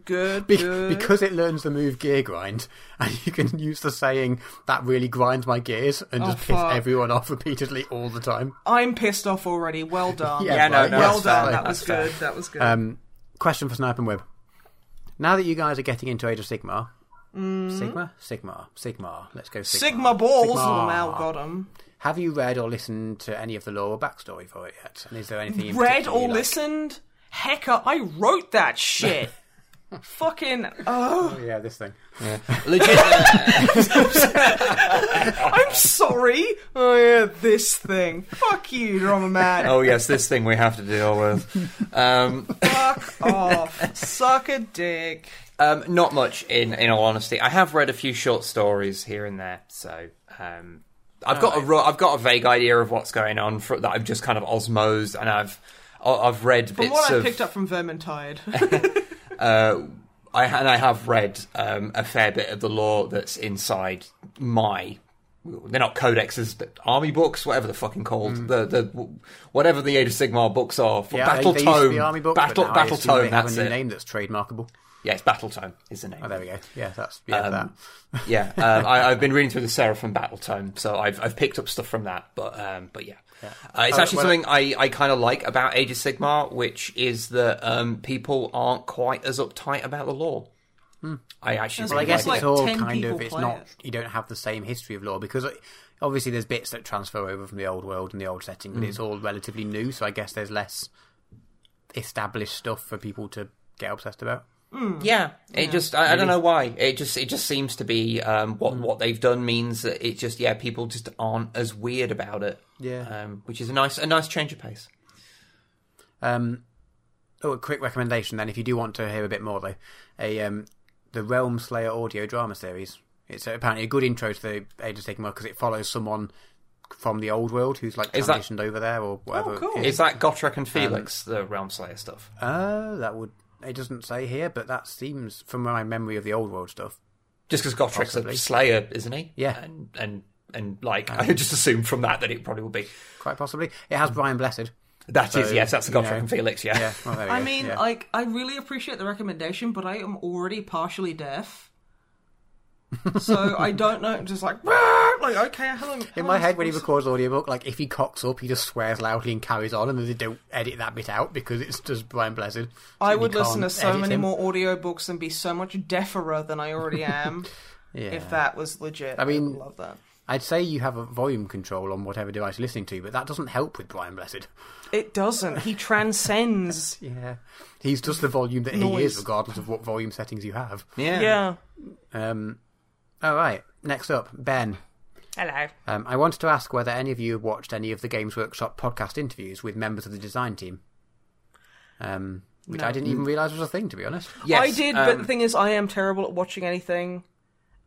Good, Be- good. because it learns the move Gear Grind, [laughs] and you can use the saying that really grinds my gears and just piss Oh, fuck. everyone off repeatedly all the time. I'm pissed off already. Well [laughs] done. Yeah, Yeah, no, no, well done. fair. That was That's fair. good. That was good. Um, question for Snipe and Wib. Now that you guys are getting into Age of Sigma, Sigma, Sigma, Sigma. Let's go Sigma. Sigma balls. Sigma. Oh, now got 'em. Have you read or listened to any of the lore or backstory for it yet? And is there anything in Read particular you or like? listened? Hecker, I wrote that shit. Fucking. Oh, Oh, yeah, this thing. Legit. [laughs] I'm sorry. Oh yeah, this thing. Fuck you, drama man. oh yes, this thing we have to deal with. Um, Fuck [laughs] off. Suck a dick. um, not much, in in all honesty. I have read a few short stories here and there, so um, I've got a ro- I've got a vague idea of what's going on for, that I've just kind of osmosed, and I've I've read From bits what I of picked up from Vermintide. [laughs] uh, I and I have read um, a fair bit of the lore that's inside my. They're not codexes, but army books, whatever they're fucking called. The the whatever the Age of Sigmar books are. For Yeah, Battle they, they Tome, army books, Battle Battle Tome. That's a name that's trademarkable. Yeah, it's Battle Tome is the name. Oh, there we go. Yeah, that's yeah Um, that. yeah, um, [laughs] I, I've been reading through the Seraphim Battle Tome, so I've I've picked up stuff from that. But um, but yeah, Uh, it's Uh, actually something I, I kind of like about Age of Sigmar, which is that um, people aren't quite as uptight about the lore. I actually Well, Well, I guess like it's like all kind of it's not it. you don't have the same history of lore because uh, obviously there's bits that transfer over from the old world and the old setting, but it's Mm. all relatively new. So I guess there's less established stuff for people to get obsessed about. Yeah, it just I, I don't know why. It just it just seems to be um, what what they've done means that it just yeah people just aren't as weird about it. Yeah. um, which is a nice a nice change of pace. Um, oh, a quick recommendation then, if you do want to hear a bit more though, a um, the Realm Slayer audio drama series. It's apparently a good intro to the Age of Sigmar because it follows someone from the old world who's like Is that- transitioned over there or whatever. Oh, cool. it Is that Gotrek and Felix the Realm Slayer stuff? Uh, that would. It doesn't say here, but that seems from my memory of the old world stuff. Just because Gotrek's a Slayer, isn't he? Yeah. and and and like um, [laughs] I just assumed from that that it probably would be. Quite possibly. It has Brian Blessed. That is So, yes, that's a you Godfrey know, and Felix. Yeah. Yeah, well, I go, mean, yeah. like, I really appreciate the recommendation, but I am already partially deaf. [laughs] so I don't know, just like, like okay, I haven't. In my head, when he records audiobook, like if he cocks up, he just swears loudly and carries on, and then they don't edit that bit out because it's just Brian Blessed. I would listen to so many him. more audiobooks and be so much deaferer than I already [laughs] am Yeah. if that was legit. I mean- would love that. I'd say you have a volume control on whatever device you're listening to, but that doesn't help with Brian Blessed. It doesn't. He [laughs] transcends. Yeah, he's just the volume that he is, regardless of what volume settings you have. Yeah. yeah. Um, all right. Next up, Ben. Hello. Um, I wanted to ask whether any of you have watched any of the Games Workshop podcast interviews with members of the design team. Um, which I didn't even realise was a thing, to be honest. Yes, I did, but um, the thing is, I am terrible at watching anything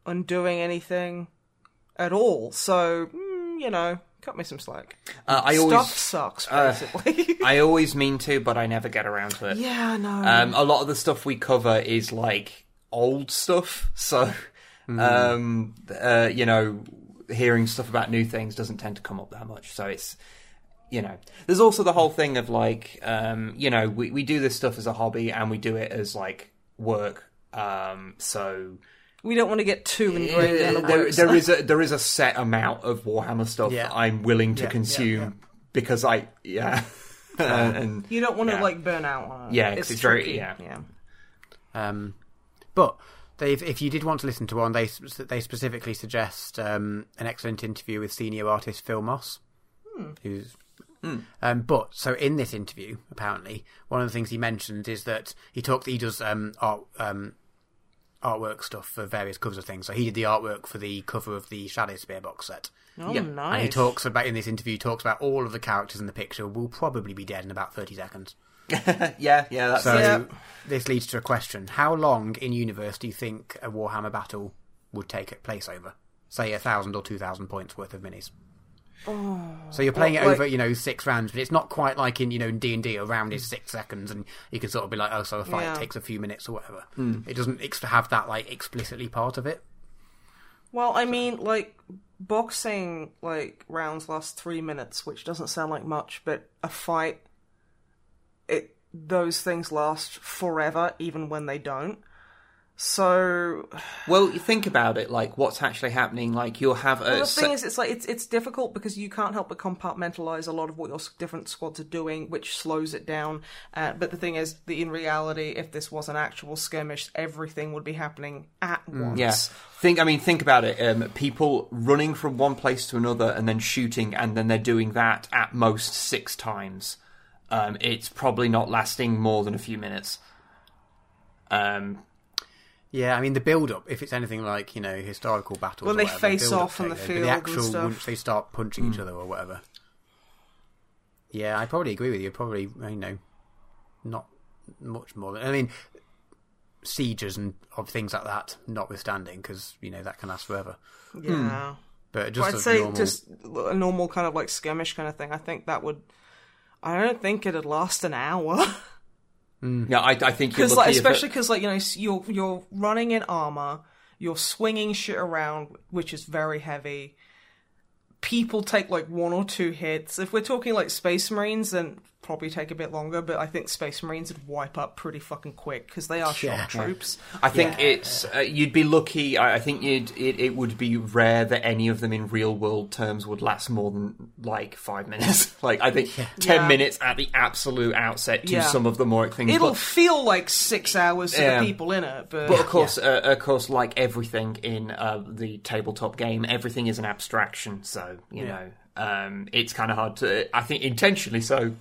and doing anything at all. So, mm, you know, cut me some slack. uh, I Stuff always, sucks, uh, basically. [laughs] I always mean to, but I never get around to it. yeah, no. Um, a lot of the stuff we cover is like old stuff, so um, uh, you know, hearing stuff about new things doesn't tend to come up that much. So it's you know, there's also the whole thing of like, um, you know, we we do this stuff as a hobby and we do it as like work. Um, so we don't want to get too ingrained in the there, works. there is a there is a set amount of Warhammer stuff Yeah. that I'm willing to Yeah, consume yeah, yeah. because I yeah. [laughs] and You don't want to Yeah. like burn out on it. Yeah, 'cause it's very- tricky. yeah. yeah. Um, but they've, if you did want to listen to one, they they specifically suggest um, an excellent interview with senior artist Phil Moss, who's. Um, but so in this interview, apparently, one of the things he mentioned is that he talked. He does um, art um, artwork stuff for various covers of things. So he did the artwork for the cover of the Shadow Spear box set. Oh, Yeah. nice. And he talks about in this interview. He talks about all of the characters in the picture will probably be dead in about thirty seconds. [laughs] yeah, yeah, that's So Yeah. this leads to a question: How long in universe do you think a Warhammer battle would take place over? Say a thousand or two thousand points worth of minis. so you're playing Well, it oh, over, like- you know, six rounds, but it's not quite like in you know in D and D. A round is six seconds, and you can sort of be like, oh, so a fight Yeah. takes a few minutes or whatever. Hmm. It doesn't ex- have that like explicitly part of it. Well, I mean, like boxing, like rounds last three minutes, which doesn't sound like much, but a fight, it those things last forever, even when they don't. So Well, you think about it, like what's actually happening. Like you'll have a. well, the se- thing is, it's like it's it's difficult because you can't help but compartmentalize a lot of what your different squads are doing, which slows it down. Uh, but the thing is, the, in reality, if this was an actual skirmish, everything would be happening at once. yeah, think. I mean, think about it. Um, people running from one place to another and then shooting, and then they're doing that at most six times. Um, it's probably not lasting more than a few minutes. Um, Yeah, I mean the build up, if it's anything like you know historical battles, When or they whatever, face build-up off on the field the actual stuff. once they start punching each other or whatever. Yeah, I probably agree with you. Probably you know, not much more than I mean, sieges and of things like that, notwithstanding, because you know that can last forever. yeah. But just I'd a say normal, just a normal kind of like skirmish kind of thing. I think that would. I don't think it'd last an hour mm. yeah, I, I think because, like, lucky if it- especially because, like, you know you're you're running in armor, you're swinging shit around, which is very heavy. People take like one or two hits. If we're talking like Space Marines, then probably take a bit longer. But I think Space Marines would wipe up pretty fucking quick because they are Yeah. shock troops. I think it's uh, you'd be lucky. I, I think you'd it, it would be rare that any of them in real world terms would last more than like five minutes. [laughs] like I think ten Yeah. minutes at the absolute outset to Yeah. some of the more things. It'll but, feel like six hours to Yeah. the people in it, but, but of course, uh, of course, like everything in uh, the tabletop game, everything is an abstraction. So you know, um, it's kind of hard to. I think intentionally so.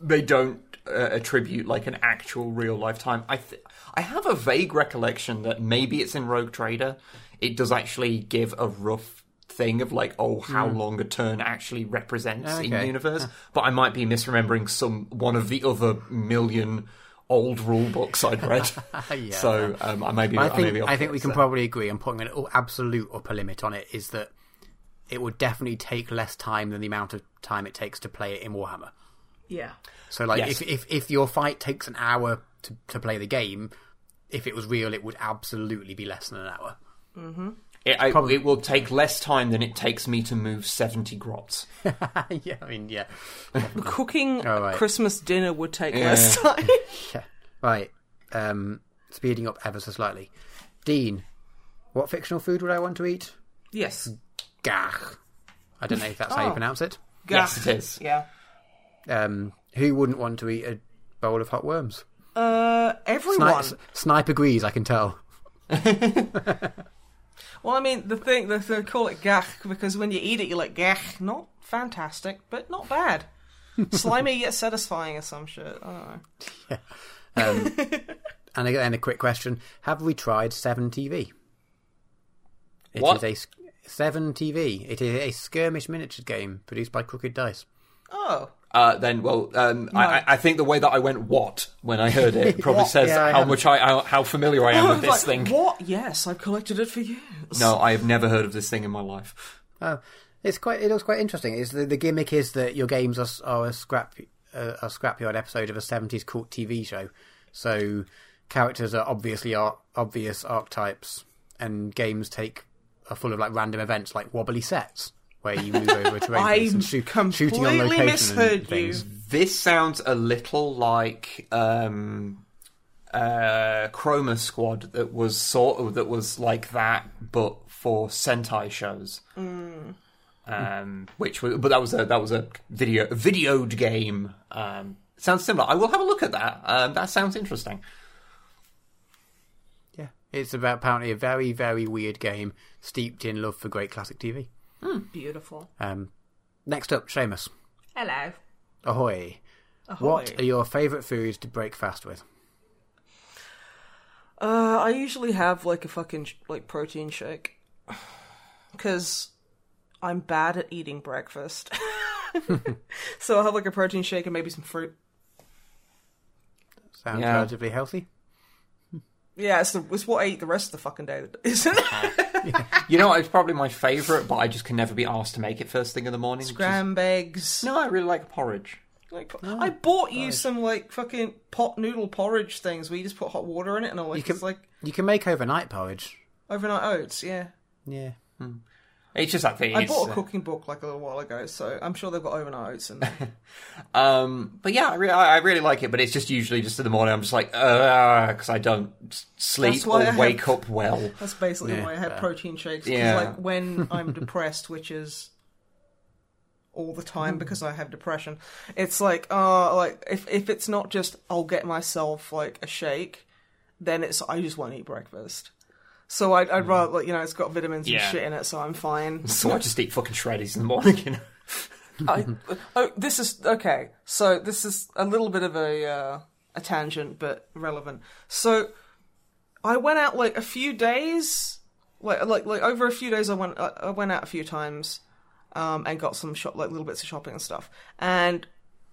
They don't uh, attribute like an actual real lifetime. I th- I have a vague recollection that maybe it's in Rogue Trader. It does actually give a rough thing of like, oh, how long a turn actually represents in Okay. universe. But I might be misremembering some one of the other million old rule books I'd read. [laughs] Yeah. So um, I may be. I I, think be off I think we can probably agree on putting an absolute upper limit on it. Is that it would definitely take less time than the amount of time it takes to play it in Warhammer. Yeah. So, like, Yes. if, if if your fight takes an hour to, to play the game, if it was real, it would absolutely be less than an hour. It, I, Probably- it will take less time than it takes me to move 70 grots. [laughs] yeah, I mean, yeah. Cooking [laughs] All right. Christmas dinner would take Yeah. less time. [laughs] yeah. Right. Um, speeding up ever so slightly. Dean, what fictional food would I want to eat? yes. Gagh. I don't know if that's how you Oh. pronounce it. Yes, Gah. it is. Yeah. Um, who wouldn't want to eat a bowl of hot worms? Uh, everyone. Snipe, Snipe agrees, I can tell. [laughs] Well, I mean, the thing they, they call it gagh because when you eat it, you're like gagh. Not fantastic, but not bad. [laughs] Slimy yet satisfying or some shit. I don't know. Um, [laughs] and again, a quick question: Have we tried Seven TV? It is What? a s- Seven TV. It is a skirmish miniature game produced by Crooked Dice. Oh, Uh, then, well, um, I, I- I think the way that I went "what" when I heard it probably What? says Yeah, how haven't. much I how, how familiar I am with [laughs] this Like, thing. What? Yes, I've collected it for years. No, I have never heard of this thing in my life. Oh, it's quite. It looks quite interesting. It's the, the gimmick is that your games are, s- are a scrap uh, a scrapyard episode of a seventies cult TV show. So characters are obviously ar- obvious archetypes, and games take are full of like random events like wobbly sets where you move over a terrain I piece and shoot, shooting on completely location misheard and you. This sounds a little like um, uh, Chroma Squad that was sort of that was like that, but for Sentai shows. Um, which was, but that was a that was a video a videoed game. Um, sounds similar. I will have a look at that. Um, that sounds interesting. Yeah, it's about apparently a very very weird game steeped in love for great classic TV. Beautiful. Um, next up, Seamus. Hello. Ahoy. Ahoy. What are your favourite foods to break fast with? Uh, I usually have like a fucking sh- like protein shake [sighs] because I'm bad at eating breakfast. [laughs] so I'll have like a protein shake and maybe some fruit. Sounds Yeah. relatively healthy. Yeah, it's, the, it's what I eat the rest of the fucking day, [laughs] isn't it? You know, it's probably my favourite, but I just can never be asked to make it first thing in the morning. which is- eggs. No, I really like porridge. Like, I bought you some like fucking pot noodle porridge things where you just put hot water in it and all like, You can it's like you can make overnight porridge. overnight oats. Yeah, Yeah. Hmm. It's just that thing. I it's, bought a cooking book like a little while ago, so I'm sure they've got overnight oats in there. [laughs] Um, but yeah, I, re- I I really like it. But it's just usually just in the morning. I'm just like, because I don't s- sleep That's why or I have- wake up well. [laughs] That's basically Yeah, why I have fair. protein shakes. 'cause, Yeah. like when [laughs] I'm depressed, which is all the time because I have depression, it's like, uh, like if if it's not just I'll get myself like a shake, then it's I just won't eat breakfast. So I'd, I'd rather, like, you know, it's got vitamins Yeah. and shit in it, so I'm fine. So [laughs] I just eat fucking shreddies in the morning. You know. [laughs] I, oh, this is okay. So this is a little bit of a uh, a tangent, but relevant. So I went out like a few days, like like like over a few days. I went I I went out a few times, um, and got some shop like little bits of shopping and stuff. And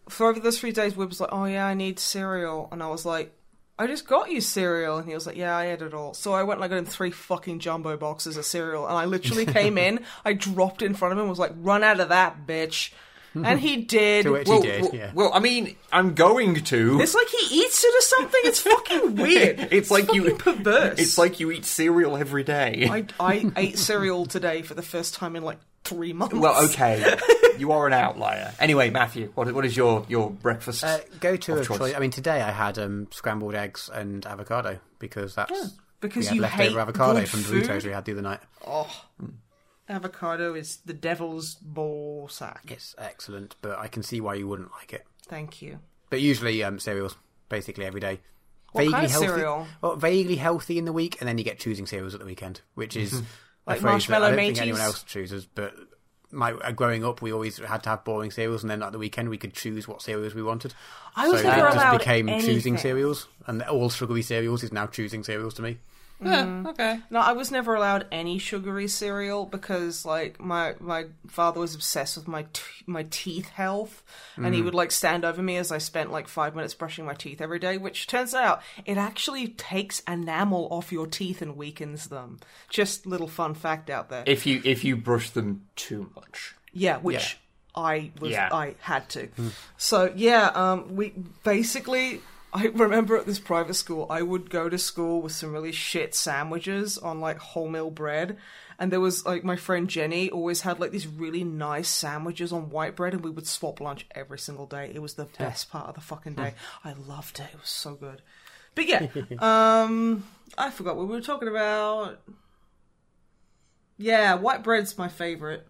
for over those three days, we was like, "Oh yeah, I need cereal," and I was like. I just got you cereal, and he was like, "Yeah, I ate it all." So I went and I got him three fucking jumbo boxes of cereal, and I literally [laughs] came in, I dropped it in front of him, and was like, "Run out of that, bitch," and he [laughs] did. To which Well, he did, well, yeah. well, I mean, I'm going to. It's like he eats it or something. It's fucking [laughs] weird. It's like you fucking perverse. It's like you eat cereal every day. I I ate cereal today for the first time in like three months. Well, [laughs] okay, you are an outlier. Anyway, Matthew, what what is your your breakfast? Uh, go to Of a choice. choice. I mean, today I had um, scrambled eggs and avocado because that's because we had you leftover hate avocado good from food. Doritos we had the other night. Oh, avocado is the devil's ball sack. It's excellent, but I can see why you wouldn't like it. Thank you. But usually um, cereals, basically every day. What kind of healthy, cereal? Well, vaguely healthy in the week, and then you get choosing cereals at the weekend, which is a Like phrase that marshmallow I don't think anyone else chooses. But my uh, growing up, we always had to have boring cereals, and then at the weekend we could choose what cereals we wanted. I was so never it just allowed became choosing cereals, and all sugary cereals is now choosing cereals to me. Yeah, okay. No, I was never allowed any sugary cereal because, like, my my father was obsessed with my t- my teeth health, and Mm. he would like stand over me as I spent like five minutes brushing my teeth every day. Which turns out it actually takes enamel off your teeth and weakens them. Just little fun fact out there. If you if you brush them too much, yeah, which I was Yeah. I had to. So yeah, um, we basically I remember at this private school, I would go to school with some really shit sandwiches on like wholemeal bread. And there was like my friend Jenny always had like these really nice sandwiches on white bread, and we would swap lunch every single day. It was the [laughs] best part of the fucking day. [laughs] I loved it. It was so good. But yeah, [laughs] um, I forgot what we were talking about. Yeah, white bread's my favorite.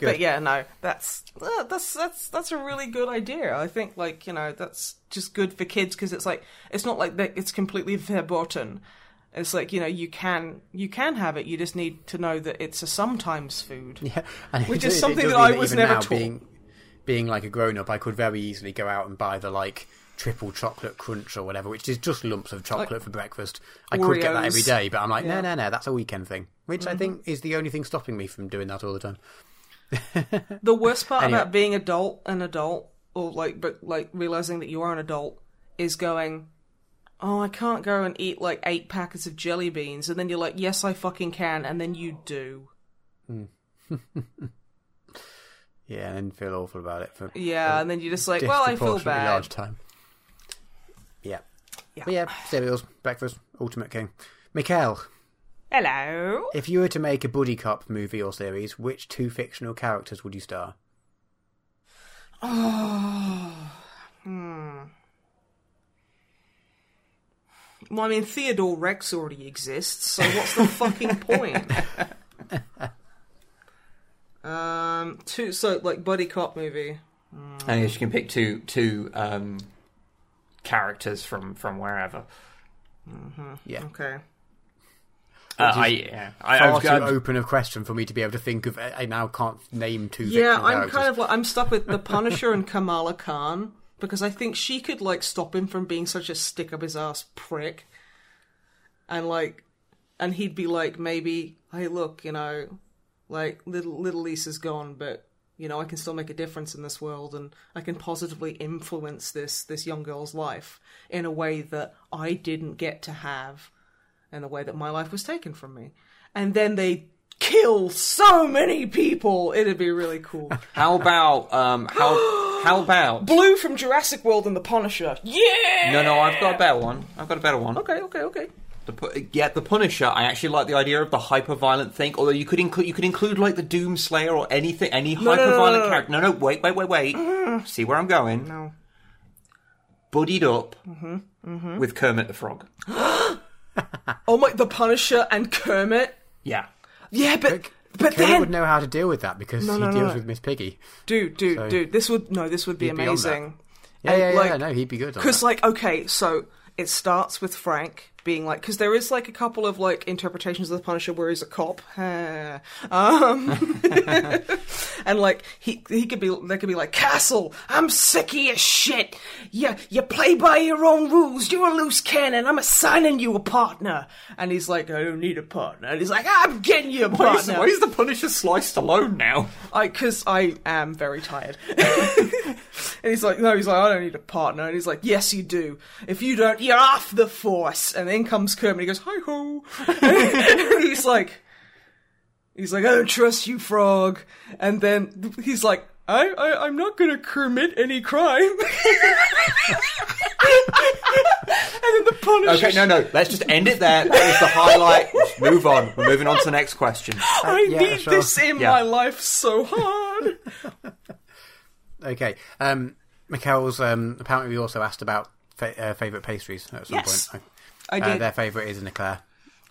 But yeah, no, that's uh, that's that's that's a really good idea. I think like you know that's just good for kids because it's like it's not like that it's completely verboten. It's like you know you can you can have it. You just need to know that it's a sometimes food. [laughs] Yeah, and Which is something that I was never now, taught. Being, being like a grown up, I could very easily go out and buy the like triple chocolate crunch or whatever, which is just lumps of chocolate for breakfast. I could get that every day, but I'm like, Yeah. Mm-hmm. no, no, no, that's a weekend thing, which I think is the only thing stopping me from doing that all the time. [laughs] The worst part Anyway. about being adult, an adult, or like, but like realizing that you are an adult, is going, oh, I can't go and eat like eight packets of jelly beans, and then you're like, yes, I fucking can, and then you do. Hmm. [laughs] Yeah, and then feel awful about it for Yeah, and then you're just like, well, I feel bad. large time. Yeah. Yeah. But yeah, cereals, breakfast, ultimate king. Mikhail, Hello. if you were to make a buddy cop movie or series, which two fictional characters would you star? Oh, [sighs] hmm. Well, I mean, Theodore Rex already exists, so what's the fucking point? [laughs] um, two so like buddy cop movie. I guess you can pick two two um, characters from from wherever. Yeah. Okay. Uh, I yeah, I, Far I've too got open a question for me to be able to think of. I now can't name two. Yeah, I'm characters. kind of like I'm stuck with the Punisher and Kamala Khan because I think she could like stop him from being such a stick up his ass prick, and like, and he'd be like, maybe, hey, look, you know, like little little Lisa's gone, but you know, I can still make a difference in this world, and I can positively influence this this young girl's life in a way that I didn't get to have, in the way that my life was taken from me, and then they. Kill so many people. It'd be really cool. [laughs] How about um how how [gasps] about Blue from Jurassic World and the Punisher. Yeah. no no I've got a better one I've got a better one Okay, okay, okay. the yeah the Punisher I actually like the idea of the hyper violent thing although you could include you could include like the Doom Slayer or anything any no, hyper violent no, no. character no no wait wait wait wait see where I'm going No. buddied up Mm-hmm, with Kermit the Frog [gasps] [gasps] Oh my, the Punisher and Kermit. yeah Yeah, but but Kermit then, would know how to deal with that because No, he no, no, deals no. with Miss Piggy. dude, dude, So- dude, this would no, this would be He'd be amazing. Yeah, And, yeah, yeah, like- yeah. No, he'd be good. Because like, okay, so it starts with Frank being like, because there is like a couple of like interpretations of the Punisher where he's a cop, um, [laughs] and like he he could be they could be like Castle, I'm sick of your shit. You you play by your own rules. You're a loose cannon. I'm assigning you a partner. And he's like, I don't need a partner. And he's like, I'm getting you a why is, partner. why is the Punisher sliced alone now I because I am very tired. [laughs] [laughs] and he's like, no, he's like, I don't need a partner. And he's like, yes, you do. If you don't, you're off the force. And then comes Kermit. He goes, hi ho. [laughs] and he's like, he's like, I don't trust you, Frog. And then he's like, I, I I'm not gonna commit any crime. [laughs] and then the Punisher. okay no no let's just end it there that was the highlight Let's move on we're moving on to the next question I Yeah, need sure. this in Yeah. my life so hard. Okay. Um, Mikhail's um, apparently we also asked about fa- uh, favorite pastries at some Yes. point. I Uh, did. their favorite is an eclair,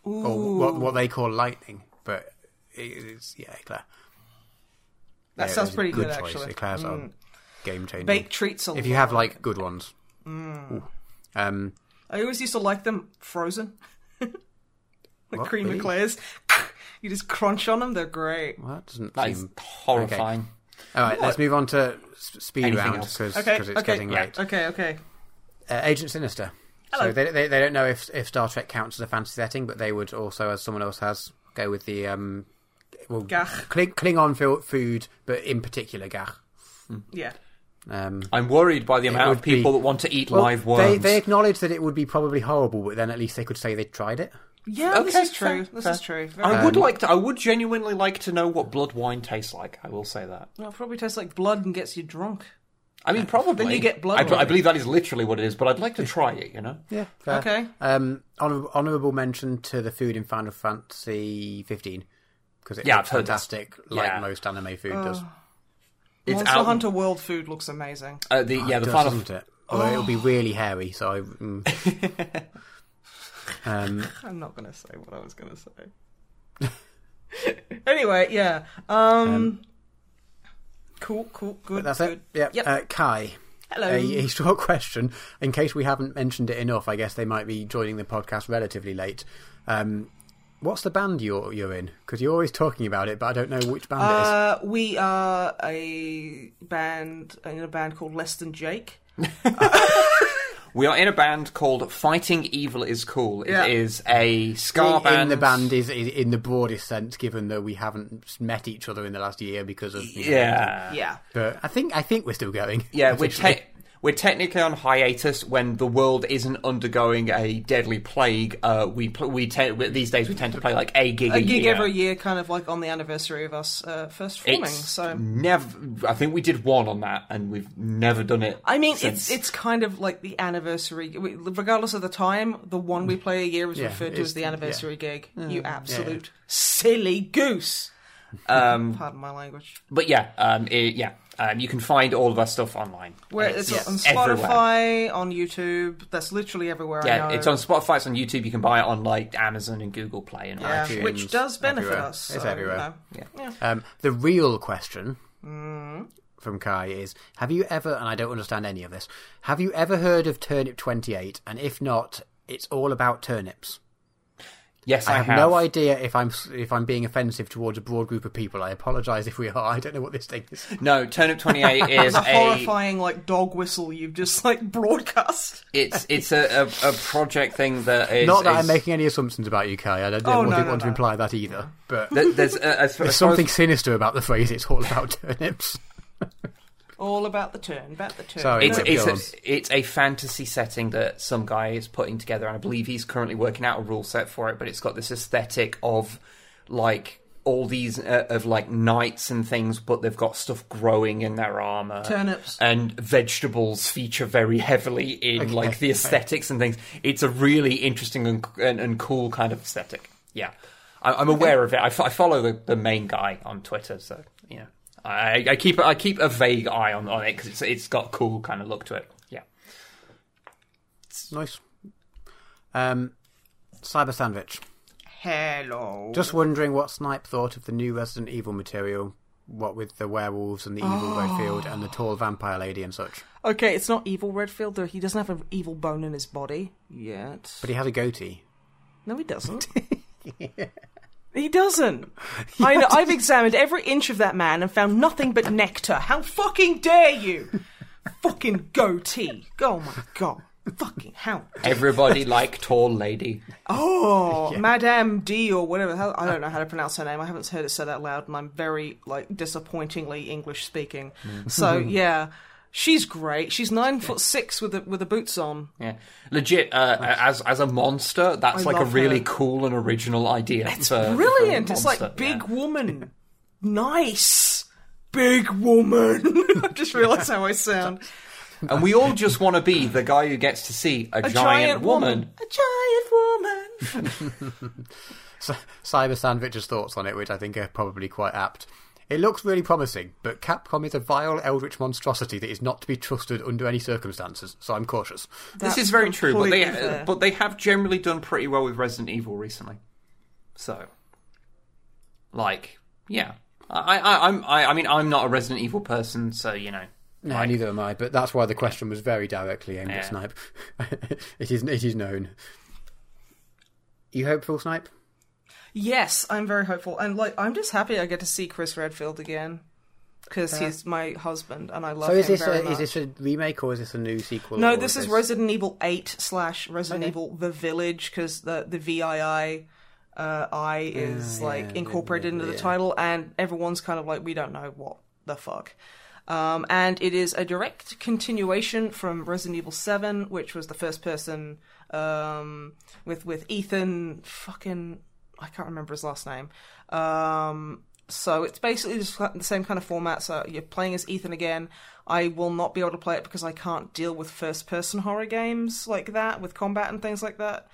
or what, what they call lightning, but it is yeah eclair. that Yeah, sounds it's a pretty good, choice. actually. Mm. Eclairs are game changing. Baked treats a if you have like good ones. Mm. Um, I always used to like them frozen. [laughs] like What, cream really? eclairs. [laughs] You just crunch on them, they're great. well, that doesn't that is seem. horrifying All right, let's move on to speed Anything round because Okay, it's okay, getting yeah, late. okay, okay. Uh, Agent Sinister. Hello. So they, they they don't know if if Star Trek counts as a fantasy setting, but they would also, as someone else has, go with the um, well, Gagh. Kling, Klingon food, but in particular Gagh. Yeah. Um, I'm worried by the amount of people be- that want to eat well, live They worms. they acknowledge that it would be probably horrible, but then at least they could say they tried it. Yeah, this is true. fair, this fair. is true. Very I Um, would like to. I would genuinely like to know what blood wine tastes like. I will say that. well, it probably tastes like blood and gets you drunk. I mean, probably. Then you get blood I, I believe that is literally what it is, but I'd like to try it. You know. Yeah. Fair. Okay. Um, honor- honorable mention to the food in Final Fantasy 15 because it Yeah, looks I've heard that's- fantastic, like yeah. most anime food does. It's Monster out. Hunter World food looks amazing. Uh, the, yeah, It the does, final. doesn't it? Although it'll be really hairy, so I. Mm. [laughs] um, [laughs] I'm not gonna say what I was gonna say. [laughs] anyway, yeah. Um, cool, cool, good. that's good. it. Yeah. Yep. Uh, Kai, Hello. a, a short [laughs] question. In case we haven't mentioned it enough, I guess they might be joining the podcast relatively late. Um, what's the band you're you're in? Because you're always talking about it, but I don't know which band it is. Uh, we are a band in a band called Less Than Jake. We are in a band called Fighting Evil is Cool. It is Yeah. a ska in, band. in the band is, is in the broadest sense, given that we haven't met each other in the last year because of you know, Yeah. Yeah. But I think I think we're still going. Yeah, we're, officially. Te- we're technically on hiatus when the world isn't undergoing a deadly plague. Uh, we pl- we te- these days we tend to play like a gig a, A gig year. every year, kind of like on the anniversary of us uh, first forming. It's So never. I think we did one on that, and we've never done it. I mean, since. it's it's kind of like the anniversary. Regardless of the time, the one we play a year is Yeah, referred to as the anniversary gig. Mm. You absolute silly goose. Um, Pardon my language. but yeah, um, it- yeah. Um, you can find all of our stuff online. Where And it's, yes, on everywhere. Spotify, on YouTube. That's literally everywhere. I Yeah, know. it's on Spotify. It's on YouTube. You can buy it on like Amazon and Google Play and Yeah, iTunes, which does benefit everywhere. us. It's so, everywhere. you know. Um, the real question Mm. from Kai is: Have you ever? And I don't understand any of this. Have you ever heard of Turnip Twenty Eight? And if not, it's all about turnips. Yes, I I, have, no idea if I'm if I'm being offensive towards a broad group of people. I apologise if we are. [laughs] I don't know what this thing is. No, Turnip Twenty Eight [laughs] is a a horrifying like dog whistle you've just like broadcast. it's it's a, a, a project thing that is Not that I'm making any assumptions about you, Kai. I don't, Oh, want, no, to, no, want to no. imply that either. But There's, uh, as, as [laughs] there's far as- something sinister about the phrase. It's all about turnips. All about the turn, about the turn. Sorry, It's, No, it's, a, it's a fantasy setting that some guy is putting together, and I believe he's currently working out a rule set for it. But it's got this aesthetic of like all these uh, of like knights and things, but they've got stuff growing in their armor. Turnips. and vegetables feature very heavily in like the aesthetics and things. It's a really interesting and, and, and cool kind of aesthetic. Yeah, I, I'm aware of it. I, f- I follow the, the main guy on Twitter, so yeah. I, I keep I keep a vague eye on, on it because it's it's got a cool kind of look to it. Yeah. Nice. Um, Cyber Sandwich. Hello. Just wondering what Snipe thought of the new Resident Evil material. What with the werewolves and the evil Redfield and the [gasps] tall vampire lady and such. Okay, it's not evil Redfield, though. He doesn't have an evil bone in his body yet. But he has a goatee. No, he doesn't. [laughs] He doesn't. [laughs] I know, I've examined every inch of that man and found nothing but nectar. How fucking dare you? [laughs] fucking goatee. Oh my god. Fucking how? Everybody like tall lady. Oh, [laughs] Madame D or whatever. the hell- I don't know how to pronounce her name. I haven't heard it said out loud, and I'm very like disappointingly English speaking. Mm. So yeah, she's great. She's nine foot six with the with the boots on. Yeah, legit. Uh, as as a monster, that's I like a really her. cool and original idea. It's for, Brilliant. for It's like big yeah. woman, [laughs] nice big woman. [laughs] I just realised how I sound. And we all just want to be the guy who gets to see a, A giant, woman. A giant woman. [laughs] C- Cyber Sandwich's thoughts on it, which I think are probably quite apt. It looks really promising, but Capcom is a vile eldritch monstrosity that is not to be trusted under any circumstances, so I'm cautious. This is very true, but they fair. but they have generally done pretty well with Resident Evil recently. So, like, yeah, I I I'm I, I mean I'm not a Resident Evil person, so you know. No, like, neither am I, but that's why the question was very directly aimed Yeah. at Snipe. [laughs] it is it is known. You hopeful, Snipe? Yes, I'm very hopeful, and like I'm just happy I get to see Chris Redfield again because he's my husband, and I love So is him this very a, much. is this a remake or is this a new sequel? No, this is Resident Evil 8 slash Resident Okay. Evil The Village because the the VII uh, I is yeah, like the- incorporated into the yeah. title, and everyone's kind of like, we don't know what the fuck. Um, and it is a direct continuation from Resident Evil 7, which was the first person um, with with Ethan fucking I can't remember his last name. Um, so it's basically just the same kind of format. So you're playing as Ethan again. I will not be able to play it because I can't deal with first person horror games like that with combat and things like that.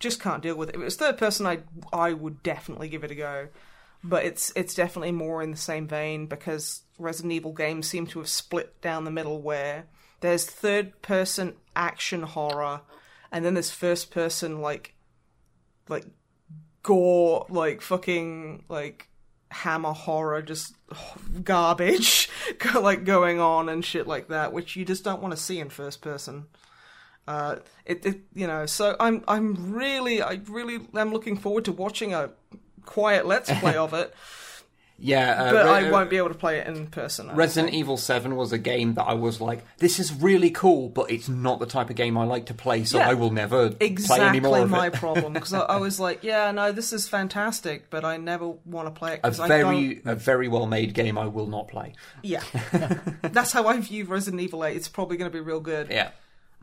Just can't deal with it. If it was third person, I I would definitely give it a go. But it's it's definitely more in the same vein because Resident Evil games seem to have split down the middle where there's third person action horror and then there's first person like like gore like fucking like hammer horror just garbage [laughs] like going on and shit like that which you just don't want to see in first person. Uh it, it you know so i'm i'm really i really am looking forward to watching a quiet let's play of it [laughs] Yeah, uh, but Re- i won't be able to play it in person I Resident. Evil 7 was a game that I was like, this is really cool, but it's not the type of game I like to play, so Yeah. I will never play any exactly more of my it. [laughs] problem because I, I was like yeah no this is fantastic but i never want to play it A because i don't very, a very well made game I will not play. Yeah. [laughs] That's how I view Resident Evil 8. It's probably going to be real good, Yeah.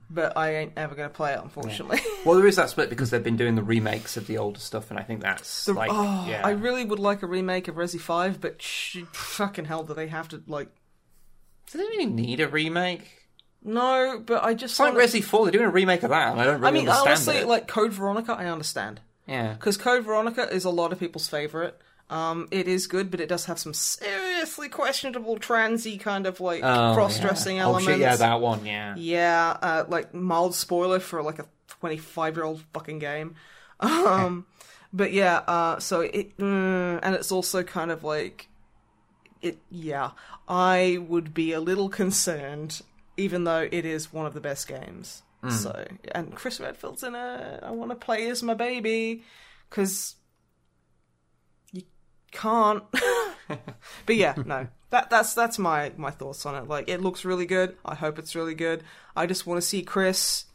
But I ain't ever going to play it, unfortunately. Well, there is that split because they've been doing the remakes of the older stuff, and I think that's The- like, oh, yeah. I really would like a remake of Resi 5, but sh- fucking hell, do they have to, like. Do they really need a remake? No, but I just. It's like Resi 4, they're doing a remake of that, and I don't really I mean, understand honestly, it. like Code Veronica, I understand. yeah. Because Code Veronica is a lot of people's favourite. Um, it is good, but it does have some seriously questionable transy kind of like Oh, cross-dressing yeah. elements. Oh, shit, yeah, that one, yeah. Yeah, uh, like mild spoiler for like a 25 year old fucking game. [laughs] Um, but yeah, uh, so it, mm, and it's also kind of like, it, yeah, I would be a little concerned, even though it is one of the best games. So, and Chris Redfield's in it. I want to play as my baby, because you can't. [laughs] but yeah, no. That that's that's my my thoughts on it. Like it looks really good. I hope it's really good. I just want to see Chris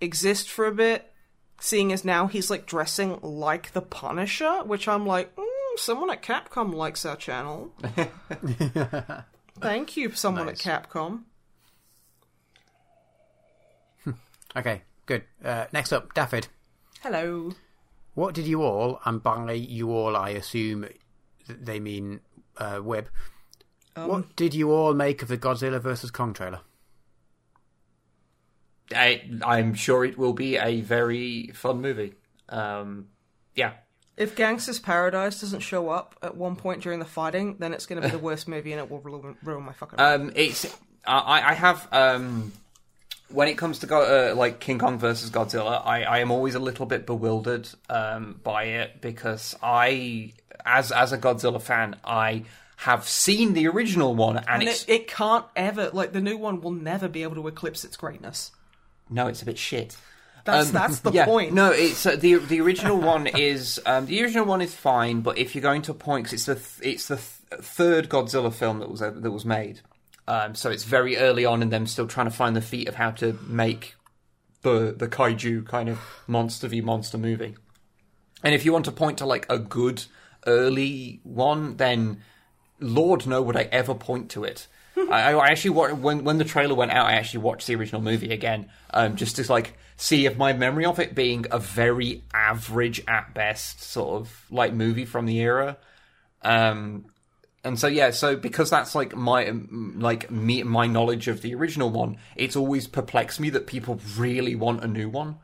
exist for a bit, seeing as now he's like dressing like the Punisher, which I'm like, mm, someone at Capcom likes our channel. [laughs] Thank you, someone Nice. at Capcom. [laughs] Okay, good. Uh, next up, Daffod. Hello. What did you all, and by you all, I assume they mean uh, Wib. Um, what did you all make of the Godzilla vs Kong trailer? I, I'm sure it will be a very fun movie. Um, yeah. If Gangster's Paradise doesn't show up at one point during the fighting, then it's going to be the [laughs] worst movie and it will ruin, ruin my fucking. Um, it's I, I have um, when it comes to go, uh, like King Kong versus Godzilla, I, I am always a little bit bewildered um, by it because I, as as a Godzilla fan, I have seen the original one and, and it's it, it can't ever like the new one will never be able to eclipse its greatness. no, it's a bit shit. That's Um, that's the yeah, point. No, it's uh, the the original one [laughs] is um, the original one is fine, but if you're going to a point, 'cause it's the th- it's the th- third Godzilla film that was uh, that was made, um, so it's very early on, and them still trying to find the feet of how to make the the kaiju kind of monster v monster movie. And if you want to point to like a good early one, then Lord know would I ever point to it. [laughs] I, I actually when when the trailer went out, I actually watched the original movie again, um, just to like see if my memory of it being a very average at best sort of like movie from the era. Um, and so yeah, so because that's like my um, like me my knowledge of the original one, it's always perplexed me that people really want a new one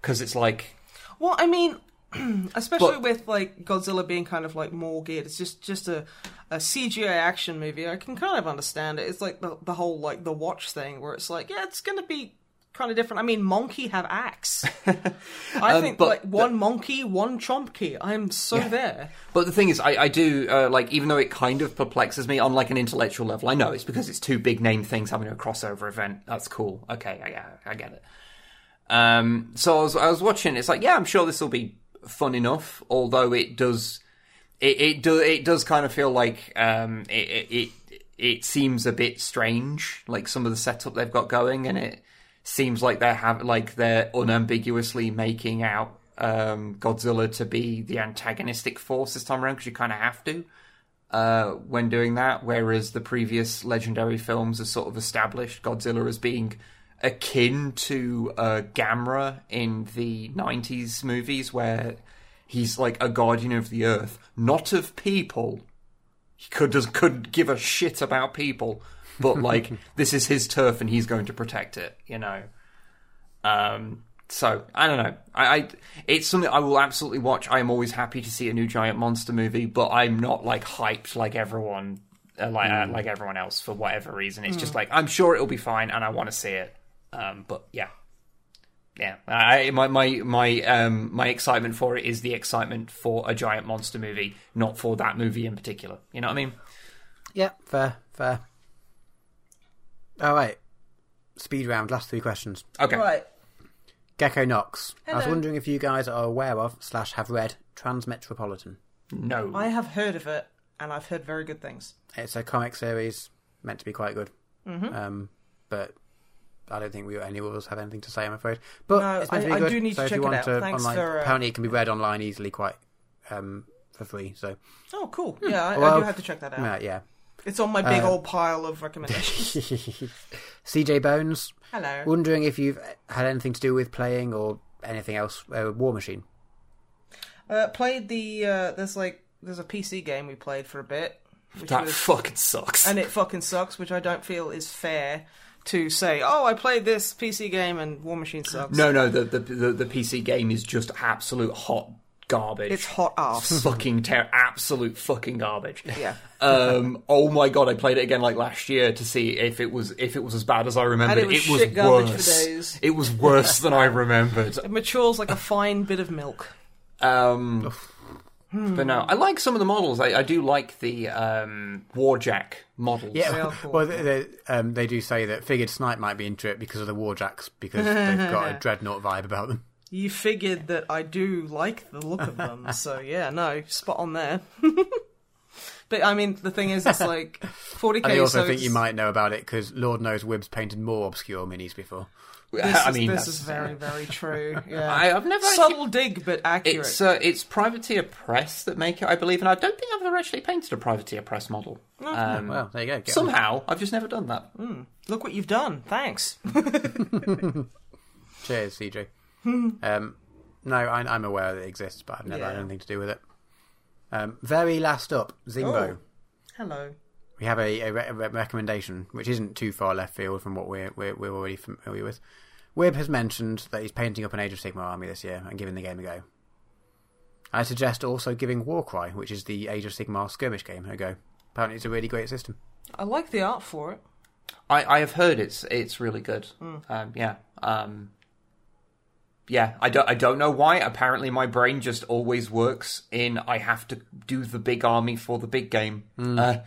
because it's like Well, I mean, [clears throat] especially But- with like Godzilla being kind of like more geared, it's just just a, a CGI action movie. I can kind of understand it. It's like the the whole like the watch thing where it's like, yeah, it's gonna be kind of different. I mean, Monkey have axe. [laughs] I Um, think but like one monkey, one chompkey. I'm so there. But the thing is, I, I do uh, like, even though it kind of perplexes me on like an intellectual level. I know it's because it's two big name things having a crossover event. That's cool. Okay, I, I, I get it. Um, so I was, I was watching. It's like, yeah, I'm sure this will be fun enough. Although it does, it it do it does kind of feel like um, it, it it it seems a bit strange. Like some of the setup they've got going, and it seems like they're have like they're unambiguously making out um, Godzilla to be the antagonistic force this time around because you kind of have to uh, when doing that. Whereas the previous legendary films have sort of established Godzilla as being akin to uh, Gamera in the '90s movies, where he's like a guardian of the earth, not of people. He could just couldn't give a shit about people. But [laughs] like this is his turf and he's going to protect it. You know. Um. So I don't know. I, I it's something I will absolutely watch. I am always happy to see a new giant monster movie, but I'm not like hyped like everyone, uh, like uh, like everyone else for whatever reason. It's just like I'm sure it'll be fine, and I want to see it. Um. But yeah. Yeah, I, my my my um my excitement for it is the excitement for a giant monster movie, not for that movie in particular. You know what I mean? Yeah, fair, fair. All right. Speed round, last three questions. Okay. Right. Gecko Knox. I was Hello. wondering if you guys are aware of, slash have read, Transmetropolitan. No. I have heard of it, and I've heard very good things. It's a comic series meant to be quite good. Mm-hmm. Um, but I don't think we any of us have anything to say, I'm afraid. But No, it's meant to I- be I good. do need so to if check you it want out. to Thanks online, for, uh, apparently it can be read online easily, quite um, for free. So Oh, cool. Yeah, I, I Well, do have to check that out. yeah, yeah. It's on my big Uh, old pile of recommendations. [laughs] CJ Bones. Hello. Wondering if you've had anything to do with playing or anything else. Uh, War Machine. Uh, played the uh, there's like there's a PC game we played for a bit, which that was, fucking sucks. and it fucking sucks, which I don't feel is fair to say. Oh, I played this PC game and War Machine sucks. no, no, the, the the the PC game is just absolute hot garbage. it's hot ass. [laughs] fucking ter- absolute fucking garbage. yeah, Um. Oh my god, I played it again like last year to see if it was if it was as bad as I remembered. And it was shit garbage for worse. days. It was worse than I remembered. it matures like a fine bit of milk. Um. But no, I like some of the models. I, I do like the um, Warjack models. Yeah, Real [laughs] cool. well, they, they, um, they do say that Figured Snipe might be into it because of the Warjacks, because they've got a [laughs] dreadnought vibe about them. You figured that I do like the look of them, [laughs] so yeah, no, spot on there. [laughs] but I mean, the thing is, it's like [laughs] 40k. And I also so think you might know about it because Lord knows Wib's painted more obscure minis before. This I is, mean, this that's- is very, very true. Yeah, I, I've never. Actually, subtle dig, but accurate. it's uh, it's Privateer Press that make it, I believe, and I don't think I've ever actually painted a Privateer Press model. Um, Well, there you go. Get on. somehow, I've just never done that. Mm. Look what you've done. Thanks. Cheers, CJ. Um, no, I, I'm aware that it exists, but I've never had anything to do with it. Um, very last up, Zimbo. Oh. Hello. We have a, a, re- a recommendation, which isn't too far left field from what we're, we're, we're already familiar with. Wib has mentioned that he's painting up an Age of Sigmar army this year and giving the game a go. I suggest also giving Warcry, which is the Age of Sigmar skirmish game, a go. Apparently, it's a really great system. I like the art for it. I, I have heard it's it's really good. Um, yeah. Um, yeah, I don't I don't know why. Apparently, my brain just always works in I have to do the big army for the big game, uh,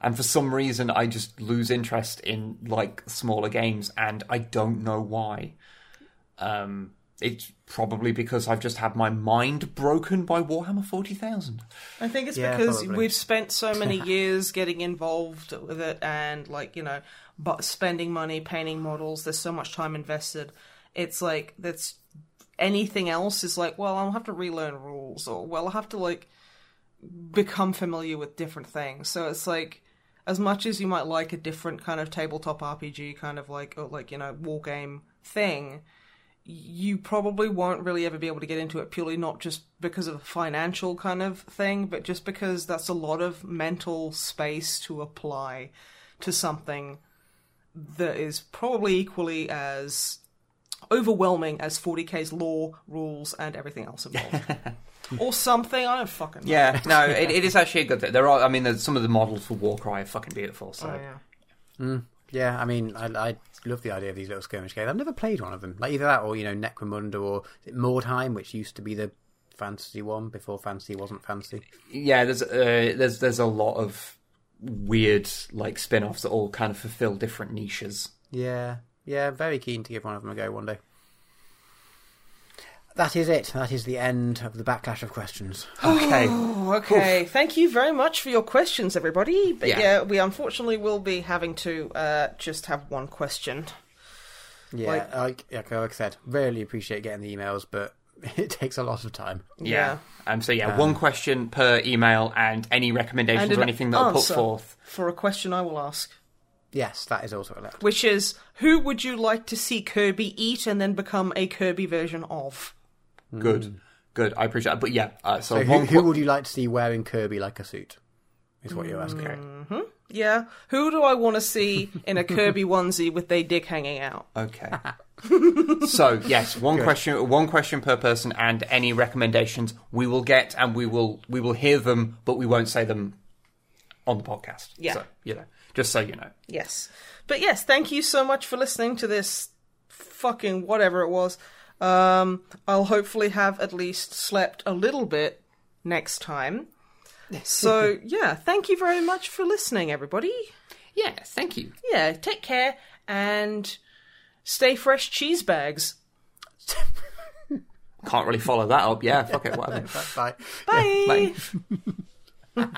and for some reason, I just lose interest in like smaller games, and I don't know why. Um, it's probably because I've just had my mind broken by Warhammer Forty Thousand. I think it's Yeah, because probably. we've spent so many [laughs] years getting involved with it and like, you know, but spending money, painting models, there's so much time invested. It's like that's anything else is like, well, I'll have to relearn rules or well, I'll have to like become familiar with different things. So it's like as much as you might like a different kind of tabletop RPG kind of like or like, you know, war game thing, you probably won't really ever be able to get into it purely not just because of a financial kind of thing, but just because that's a lot of mental space to apply to something that is probably equally as overwhelming as 40k's lore, rules, and everything else involved. [laughs] or something, I don't fucking know. Yeah, no, it, it is actually a good. Thing. There are, I mean, there's some of the models for Warcry are fucking beautiful. So Oh, yeah. Yeah, I mean, I, I love the idea of these little skirmish games. I've never played one of them. Like either that or, you know, Necromunda or is it Mordheim, which used to be the fantasy one before fantasy wasn't fantasy. yeah, there's uh, there's there's a lot of weird like spin-offs that all kind of fulfill different niches. Yeah, yeah, very keen to give one of them a go one day. That is it. That is the end of the backlash of questions. [gasps] Okay, Oh, okay. Thank you very much for your questions, everybody. But Yeah. yeah, we unfortunately will be having to uh, just have one question. Yeah, Like- like, like, like I said, really appreciate getting the emails, but [laughs] it takes a lot of time. yeah. Um. So yeah, one question per email, and any recommendations And or anything that I'll put forth. For a question I will ask. Yes, that is also a allowed. which is who would you like to see Kirby eat and then become a Kirby version of? Good, good. I appreciate. it. But yeah, uh, so, So who, one. who would you like to see wearing Kirby like a suit? Is what you're asking. Okay. Yeah. Who do I want to see in a Kirby [laughs] onesie with their dick hanging out? Okay. [laughs] so yes, one question, one question per person, and any recommendations we will get, and we will we will hear them, but we won't say them on the podcast. Yeah. So, you know, just so you know. Yes. But yes, thank you so much for listening to this fucking whatever it was. Um, I'll hopefully have at least slept a little bit next time. So, [laughs] yeah, thank you very much for listening, everybody. Yeah. Thank you. Yeah, take care and stay fresh cheese bags. [laughs] Can't really follow that up. Yeah. Fuck it. Whatever. [laughs] Bye. Bye. Bye.